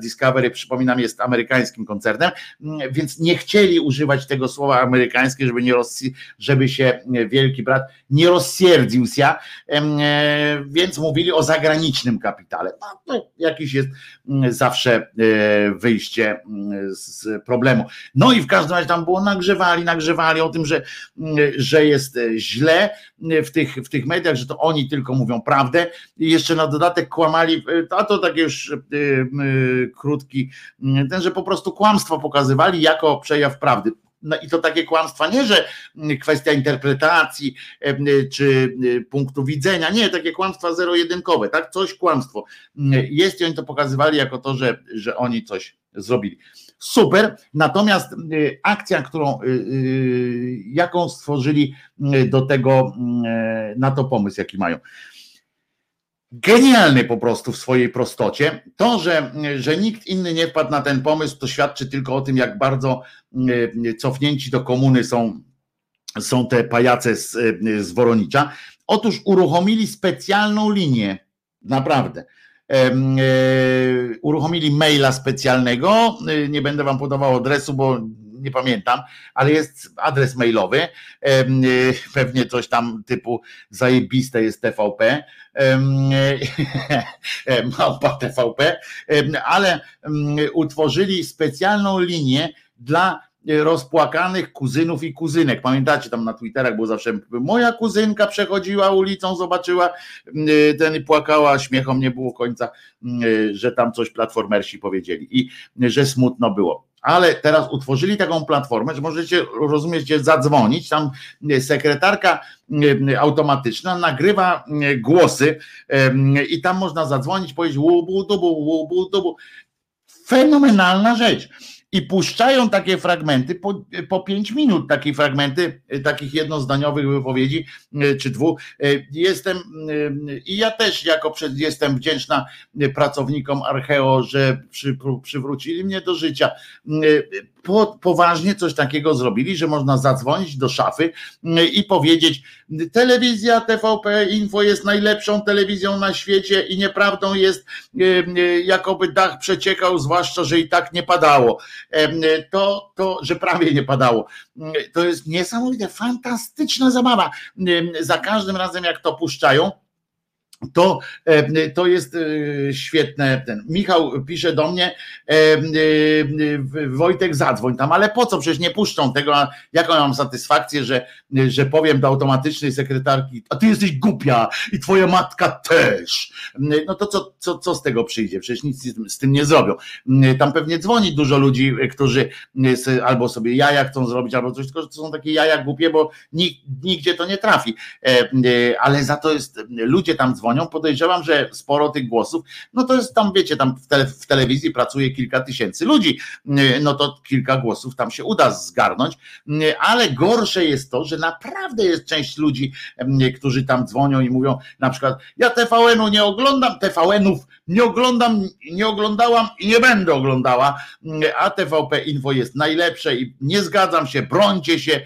B: Discovery, przypominam, jest amerykańskim koncernem, więc nie chcieli używać tego słowa amerykańskie, żeby, nie żeby się wielki brat nie rozsierdził się, e, więc mówili o zagranicznym kapitale. No, to jakiś jest zawsze e, wyjście z problemu. No i w każdym razie tam było nagrzewali, nagrzewali o tym, że, mm, że jest e, źle w tych, w tych mediach, że to oni tylko mówią prawdę i jeszcze na dodatek kłamali, e, a to takie już e, krótki, m, ten, że po prostu kłamstwo pokazywali jako przejaw prawdy. No i to takie kłamstwa, nie że mm, kwestia interpretacji czy punktu widzenia, nie, takie kłamstwa zero-jedynkowe, tak, coś kłamstwo Mm, jest i oni to pokazywali jako to, że, że oni coś zrobili. Super, natomiast y, akcja, którą, y, y, jaką stworzyli do tego, na to pomysł, jaki mają genialny po prostu w swojej prostocie. To, że, że nikt inny nie wpadł na ten pomysł, to świadczy tylko o tym, jak bardzo cofnięci do komuny są, są te pajace z, z Woronicza. Otóż uruchomili specjalną linię, naprawdę. E, Uruchomili maila specjalnego. y, Nie będę wam podawał adresu, bo nie pamiętam, ale jest adres mailowy. Y, Pewnie coś tam typu zajebiste jest TVP. <laughs> e, małpa TVP, ale utworzyli specjalną linię dla rozpłakanych kuzynów i kuzynek. Pamiętacie, tam na Twitterach było zawsze moja kuzynka przechodziła ulicą, zobaczyła em, ten i płakała, śmiechom nie było końca, em, że tam coś platformersi powiedzieli i że smutno było. Ale teraz utworzyli taką platformę, że możecie, rozumiecie, zadzwonić. Tam sekretarka automatyczna nagrywa głosy i tam można zadzwonić, powiedzieć łubu, dubu, łubu, dubu. Fenomenalna rzecz. I puszczają takie fragmenty po, po minut, takie fragmenty y, takich jednozdaniowych wypowiedzi y, czy dwóch. Y, Jestem i ja też jako przed, jestem wdzięczna pracownikom Archeo, że przy, przywrócili mnie do życia po, poważnie coś takiego zrobili, że można zadzwonić do szafy mm, i powiedzieć: Telewizja TVP Info jest najlepszą telewizją na świecie i nieprawdą jest, e, jakoby dach przeciekał, zwłaszcza, że i tak nie padało. E, to, to że prawie nie padało. To jest niesamowite, fantastyczna zabawa. Za każdym razem, jak to puszczają, to, e, to jest e, świetne. Ten Michał pisze do mnie, e, Wojtek zadzwoń tam, ale po co? Przecież nie puszczą tego, jaką mam satysfakcję, że, że powiem do automatycznej sekretarki, a ty jesteś głupia i twoja matka też. No to co, co, co z tego przyjdzie? Przecież nic z tym nie zrobią. Tam pewnie dzwoni dużo ludzi, którzy albo sobie jaja chcą zrobić, albo coś, tylko to są takie jaja głupie, bo nigdzie to nie trafi. Ale za to jest, ludzie tam dzwonią, podejrzewam, że sporo tych głosów, no to jest tam, wiecie, tam w, w telewizji pracuje kilka tysięcy ludzi, no to kilka głosów tam się uda zgarnąć, ale gorsze jest to, że naprawdę jest część ludzi, którzy tam dzwonią i mówią na przykład, ja TVN-u nie oglądam, TVN-ów nie oglądam, nie oglądałam i nie będę oglądała, a TVP Info jest najlepsze i nie zgadzam się, brońcie się,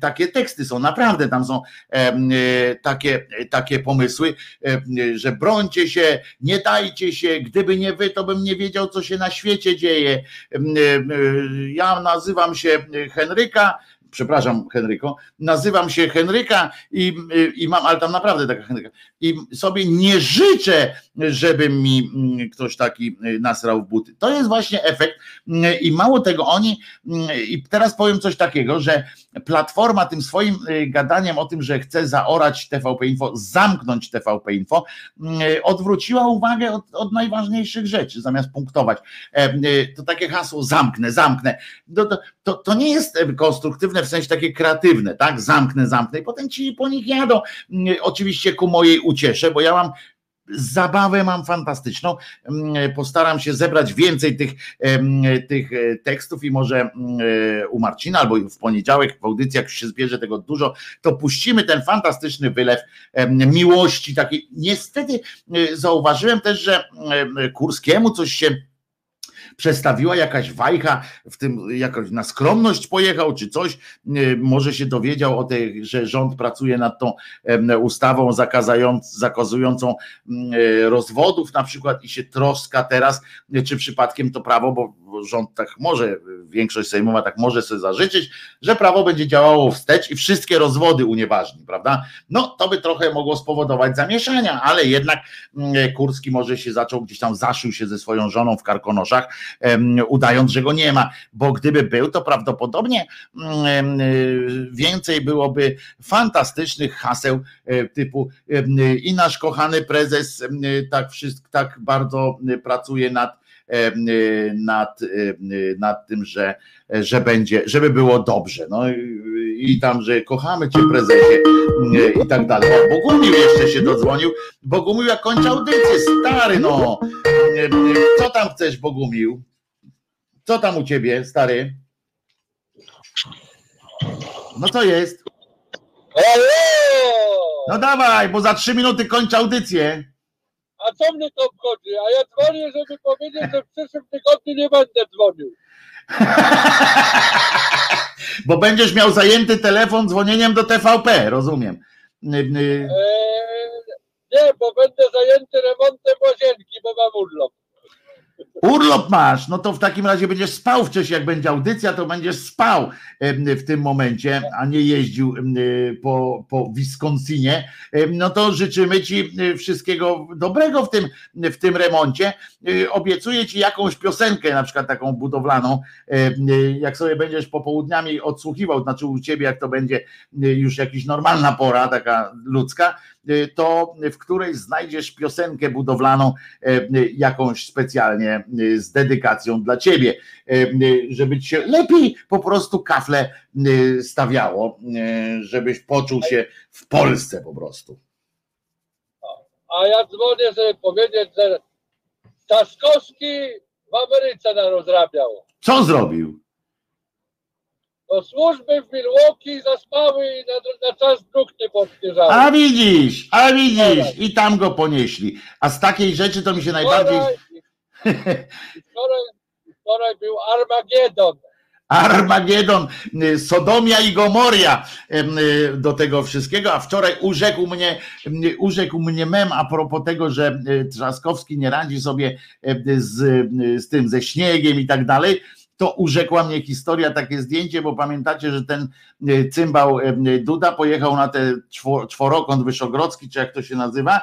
B: takie teksty są, naprawdę tam są takie, takie pomysły, że brońcie się, nie dajcie się, gdyby nie wy, to bym nie wiedział, co się na świecie dzieje. Ja nazywam się Henryka, przepraszam Henryko, nazywam się Henryka i, i mam, ale tam naprawdę taka Henryka, i sobie nie życzę, żeby mi mm, ktoś taki y, nasrał w buty. To jest właśnie efekt y, i mało tego oni, y, i teraz powiem coś takiego, że Platforma tym swoim gadaniem o tym, że chce zaorać TVP Info, zamknąć TVP Info, odwróciła uwagę od, od najważniejszych rzeczy, zamiast punktować. E, to takie hasło zamknę, zamknę. To, to, to, nie jest konstruktywne w sensie takie kreatywne, tak? Zamknę, zamknę i potem ci po nich jadą. Oczywiście ku mojej ucieszę, bo ja mam zabawę mam fantastyczną. Mm, postaram się zebrać więcej tych, tych e, tekstów i może mm, e, u Marcina albo w poniedziałek w audycji, jak już się zbierze tego dużo, to puścimy ten fantastyczny wylew miłości takiej. Niestety e, zauważyłem też, że Kurskiemu coś się przestawiła jakaś wajcha, w tym jakoś na skromność pojechał, czy coś, może się dowiedział o tej, że rząd pracuje nad tą ustawą zakazującą e, rozwodów na przykład i się troska teraz, czy przypadkiem to prawo, bo rząd tak może, większość sejmowa tak może sobie zażyczyć, że prawo będzie działało wstecz i wszystkie rozwody unieważni, prawda? No to by trochę mogło spowodować zamieszania, ale jednak Kurski może się zaczął, gdzieś tam zaszył się ze swoją żoną w karkonoszach, udając, że go nie ma, bo gdyby był, to prawdopodobnie więcej byłoby fantastycznych haseł e, typu i nasz kochany prezes tak, wszystko, tak bardzo pracuje nad nad, nad tym, że, że będzie, żeby było dobrze. No i tam, że kochamy cię prezesie i tak dalej. O, Bogumił jeszcze się dodzwonił. Bogumił jak kończy audycję, stary no. Co tam chcesz Bogumił? Co tam u ciebie, stary? No co jest? No dawaj, bo za trzy minuty kończę audycję.
G: A co mnie to obchodzi? A ja dzwonię, żeby powiedzieć, że w przyszłym tygodniu nie będę dzwonił. <laughs>
B: bo będziesz miał zajęty telefon dzwonieniem do TVP, rozumiem. Eee,
G: nie, bo będę zajęty remontem łazienki, bo mam urlop.
B: Urlop masz, no to w takim razie będziesz spał wcześniej, jak będzie audycja, to będziesz spał w tym momencie, a nie jeździł po, po Wisconsinie. No to życzymy Ci wszystkiego dobrego w tym, w tym remoncie. Obiecuję Ci jakąś piosenkę, na przykład taką budowlaną, jak sobie będziesz popołudniami odsłuchiwał, znaczy u Ciebie, jak to będzie już jakaś normalna pora, taka ludzka, Y, to w której znajdziesz piosenkę budowlaną y, jakąś specjalnie y, z dedykacją dla ciebie, żeby ci się lepiej po prostu kafle stawiało, żebyś poczuł się w Polsce po prostu.
G: A ja dzwonię, żeby powiedzieć, że Trzaskowski w Ameryce narozrabiał.
B: Co zrobił?
G: Do służby w Milwaukee zaspały i na, na czas brukty podpierzały.
B: A widzisz, a widzisz, i tam go ponieśli. A z takiej rzeczy to mi się najbardziej.
G: Wczoraj, i <laughs> wczoraj, wczoraj był Armagedon.
B: Armagedon, Sodomia i Gomoria do tego wszystkiego, a wczoraj urzekł mnie, urzekł mnie mem a propos tego, że Trzaskowski nie radzi sobie z, z tym, ze śniegiem i tak dalej, to urzekła mnie historia, takie zdjęcie, bo pamiętacie, że ten y, cymbał y, Duda pojechał na czwo- czworokąt Wyszogrodzki, czy jak to się nazywa,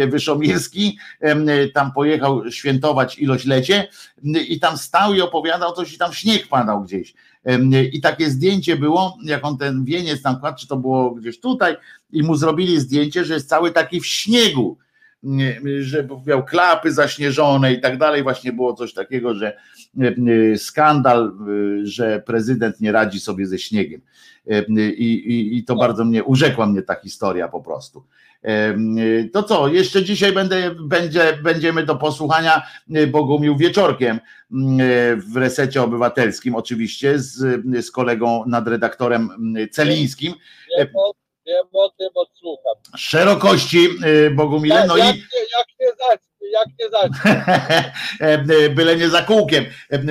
B: y, Wyszomirski, tam pojechał świętować iloślecie i tam stał i opowiadał coś i tam śnieg padał gdzieś. I takie zdjęcie było, jak on ten wieniec tam kładł, czy to było gdzieś tutaj, i mu zrobili zdjęcie, że jest cały taki w śniegu, nie, że miał klapy zaśnieżone i tak dalej. Właśnie było coś takiego, że e, e, skandal, e, że prezydent nie radzi sobie ze śniegiem. E, I, i, i to bardzo mnie, urzekła mnie ta historia po prostu. E, To co, jeszcze dzisiaj będę, będzie, będziemy do posłuchania e, Bogumił wieczorkiem e, w resecie obywatelskim, oczywiście z, z kolegą nadredaktorem Celińskim.
G: Wiem o, wiem o tym, odsłucham.
B: Szerokości e, Bogumile, no
G: jak,
B: i
G: nie, jak nie zacznie, jak nie zacznie. <laughs>
B: byle nie za kółkiem.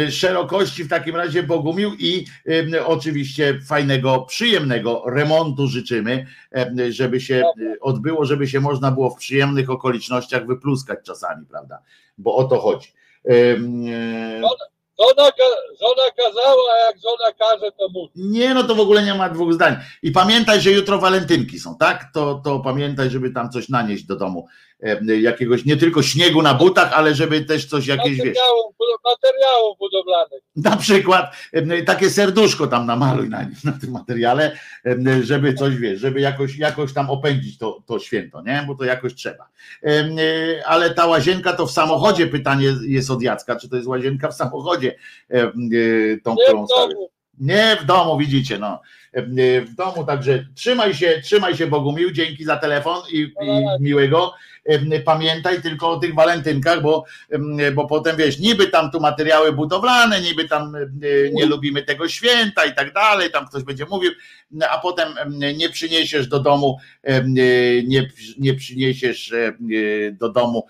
B: Szerokości w takim razie Bogumił i e, oczywiście fajnego, przyjemnego remontu życzymy, e, żeby się e, odbyło, żeby się można było w przyjemnych okolicznościach wypluskać czasami, prawda? Bo o to chodzi. E,
G: Żona, żona kazała, a jak żona każe, to musi.
B: Nie, no to w ogóle nie ma dwóch zdań. I pamiętaj, że jutro walentynki są, tak? To, to pamiętaj, żeby tam coś nanieść do domu. E, jakiegoś nie tylko śniegu na butach, ale żeby też coś jakieś wiesz.
G: Materiałów, materiałów budowlanych.
B: Na przykład e, takie serduszko tam namaluj na, na tym materiale, e, żeby coś wiesz, żeby jakoś, jakoś tam opędzić to, to święto, nie? Bo to jakoś trzeba. E, e, Ale ta łazienka to w samochodzie pytanie jest od Jacka, czy to jest łazienka w samochodzie, e, e, tą,
G: Nie
B: którą stawiasz. Nie w domu, widzicie, no. W domu, także trzymaj się, trzymaj się Bogumił, dzięki za telefon i, i miłego. Pamiętaj tylko o tych walentynkach, bo, bo potem wiesz, niby tam tu materiały budowlane, niby tam nie lubimy tego święta i tak dalej, tam ktoś będzie mówił, a potem nie przyniesiesz do domu, nie, nie przyniesiesz do domu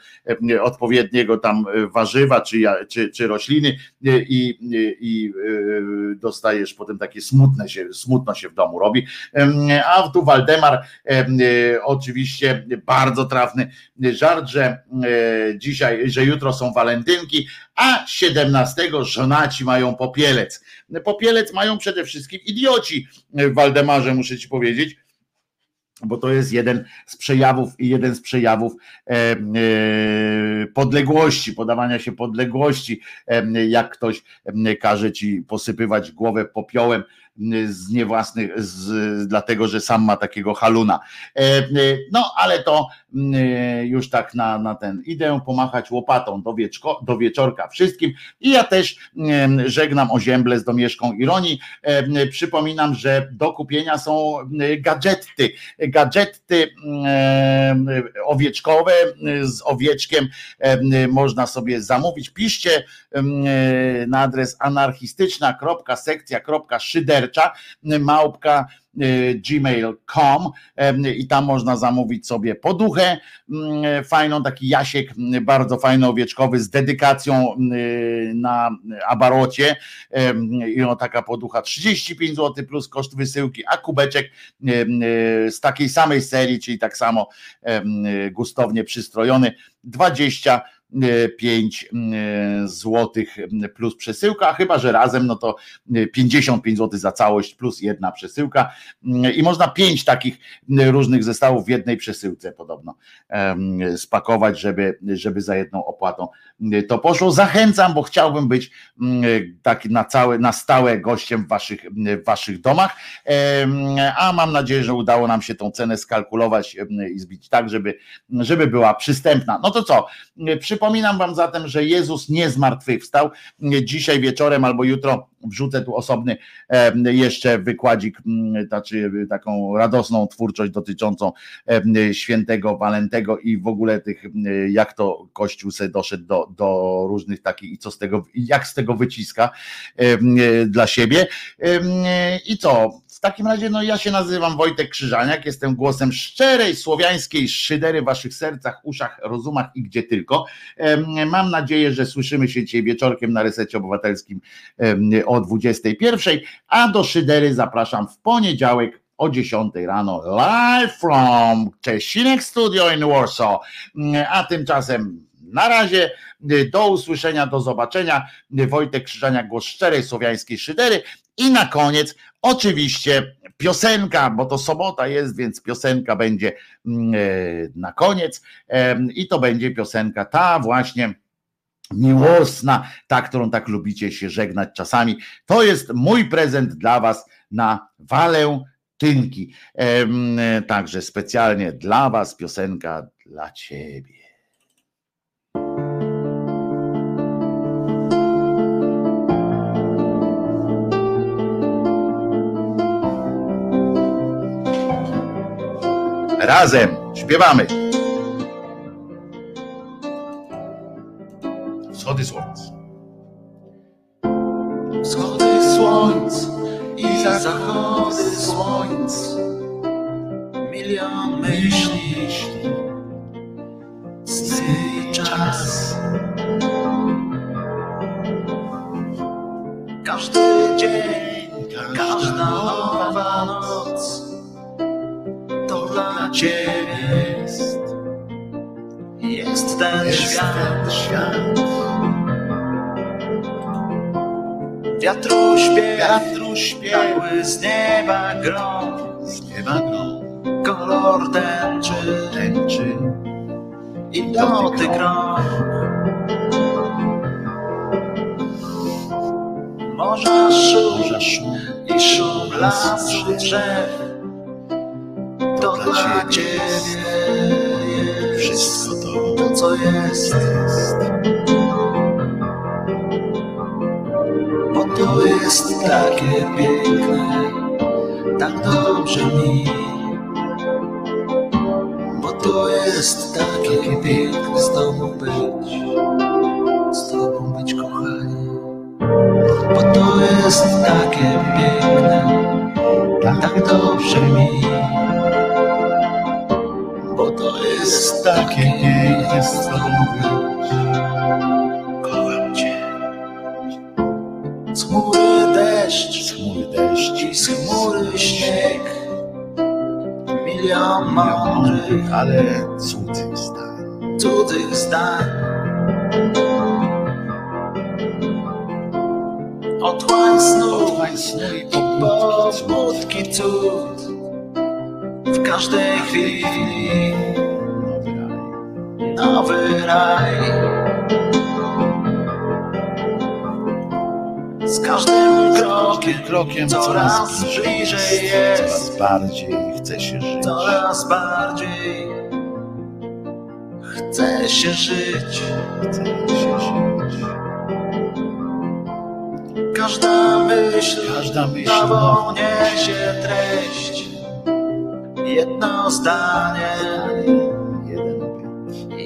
B: odpowiedniego tam warzywa czy, czy, czy rośliny i, i e, dostajesz potem takie smutne się, smutno się w domu robi. A tu Waldemar em, e, oczywiście bardzo trafny żart, że e, dzisiaj, że jutro są walentynki, a 17 żonaci mają popielec. Popielec mają przede wszystkim idioci, e, Waldemarze, muszę ci powiedzieć bo to jest jeden z przejawów jeden z przejawów e, e, podległości, podawania się podległości, e, jak ktoś każe ci posypywać głowę popiołem z niewłasnych, z, dlatego że sam ma takiego haluna. E, e, No, ale to e, już tak na, na ten idę pomachać łopatą do, wieczko, do wieczorka wszystkim i ja też żegnam ozięble z domieszką ironii. Przypominam, że do kupienia są gadżety, gadżety owieczkowe z owieczkiem em, można sobie zamówić. Piszcie na adres anarchistyczna.sekcja.szydercza małpka e, gmail.com i tam można zamówić sobie poduchę mm, fajną, taki jasiek mm, bardzo fajny owieczkowy z dedykacją mm, na abarocie. I no taka poducha 35 zł plus koszt wysyłki, a kubeczek z takiej samej serii, czyli tak samo gustownie przystrojony 20 5 złotych plus przesyłka, a chyba że razem, no to 55 zł za całość plus jedna przesyłka i można pięć takich różnych zestawów w jednej przesyłce podobno spakować, żeby, żeby za jedną opłatą to poszło. Zachęcam, bo chciałbym być mm, taki na całe, na stałe gościem w waszych, w waszych domach, a mam nadzieję, że udało nam się tą cenę skalkulować i zbić tak, żeby, żeby była przystępna. No to co, przypomnę przypominam wam zatem, że Jezus nie zmartwychwstał. Dzisiaj wieczorem albo jutro wrzucę tu osobny jeszcze wykładzik, m, znaczy taką radosną twórczość dotyczącą świętego Walentego i w ogóle tych, jak to Kościół se doszedł do, do różnych takich i co z tego, jak z tego wyciska dla siebie. I co? W takim razie, no ja się nazywam Wojtek Krzyżaniak, jestem głosem szczerej słowiańskiej szydery w waszych sercach, uszach, rozumach i gdzie tylko. Mam nadzieję, że słyszymy się dzisiaj wieczorkiem na Resecie Obywatelskim o 21, a do szydery zapraszam w poniedziałek o 10 rano live from Czesinek Studio in Warsaw. A tymczasem na razie, do usłyszenia, do zobaczenia. Wojtek Krzyżaniak, głos szczerej słowiańskiej szydery. I na koniec oczywiście piosenka, bo to sobota jest, więc piosenka będzie mm, e, na koniec i to będzie piosenka ta właśnie miłosna, ta, którą tak lubicie się żegnać czasami. To jest mój prezent dla was na walentynki. E, Także specjalnie dla was piosenka dla ciebie. Razem śpiewamy. Wschody słońc. Wschody słońc i zachody słońc.
F: Milion myśli, sny czas. Każdy dzień, każda nowa noc Ciebie jest. Jest ten świat,
B: świat.
F: wiatru śpiew,
B: Wiatru śpiew,
F: cały z nieba grom,
B: z nieba grom,
F: kolor tęczy.
B: Tęczy.
F: I dotyk rąk. Morza szum i szum lasu drzew To dla Ciebie
B: Wszystko to
F: co jest. Bo to jest takie piękne Tak dobrze mi. Bo to jest takie piękne z Tobą być Z Tobą być kochanie Bo to jest takie piękne Tak dobrze mi
B: takie piękne z Tobą
F: być Kocham Cię. Z chmury deszcz.
B: Chmury deszcz.
F: I z chmury śnieg. Milion mądrych,
B: ale cudzych zdań.
F: cudzych zdań Otłań snu
B: Otłań snu i pobudki cud.
F: W każdej chwili
B: Nowy raj.
F: Z każdym krokiem,
B: Krokiem
F: coraz bliżej jest
B: Coraz bardziej chce się żyć.
F: Coraz bardziej chce się żyć.
B: Chce się żyć.
F: Każda myśl,
B: Każda myśl
F: nową niesie treść. Jedno zdanie.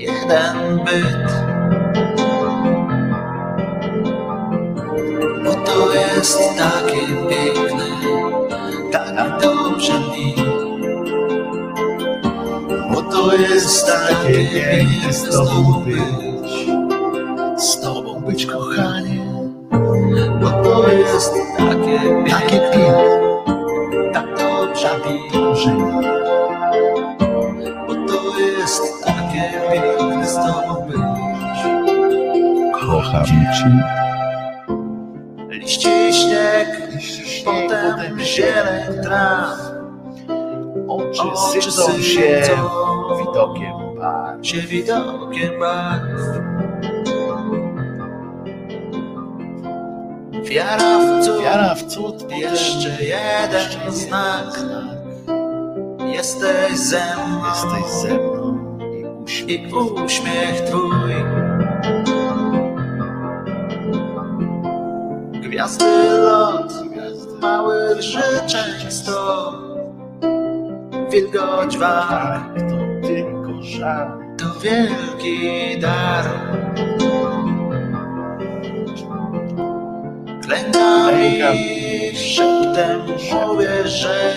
B: Jeden byt.
F: Bo to jest takie piękne, tak dobrze mi. Bo to jest takie piękne z tobą być,
B: Z tobą być kochanie.
F: bo to jest takie piękne.
B: Kocham cię.
F: Liście i śnieg, potem zieleń traw,
B: Oczy
F: oczy
B: sycą się widokiem barw.
F: się widokiem barw. Wiara w cud,
B: Wiara w cud,
F: jeszcze jeden znak. Jesteś ze mną
B: Jesteś ze mną i uśmiech.
F: i uśmiech twój Gwiazdy lot, małych życzeń sto, wilgoć war,
B: To tylko żal.
F: to wielki dar. Klękam
B: Klękam.
F: i szeptem mówię, że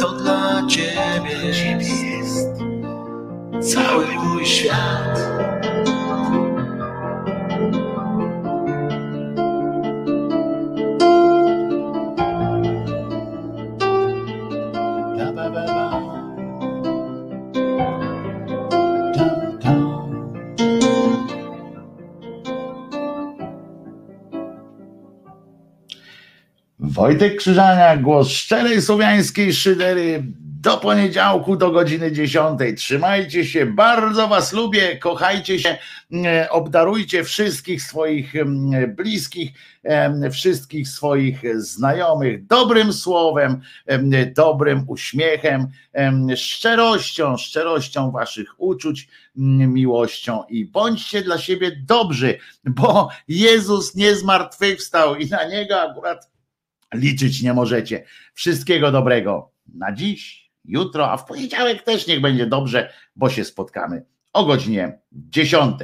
F: to dla ciebie jest cały mój świat.
B: Wojtek Krzyżania, głos szczerej słowiańskiej szydery do poniedziałku do godziny 10. Trzymajcie się, bardzo was lubię, kochajcie się, e, obdarujcie wszystkich swoich em, bliskich, wszystkich swoich znajomych dobrym słowem, em, dobrym uśmiechem, em, szczerością, szczerością waszych uczuć, m, miłością i bądźcie dla siebie dobrzy, bo Jezus nie zmartwychwstał i na niego akurat liczyć nie możecie. Wszystkiego dobrego na dziś, jutro, a w poniedziałek też niech będzie dobrze, bo się spotkamy o godzinie 10.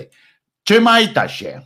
B: Trzymajta się.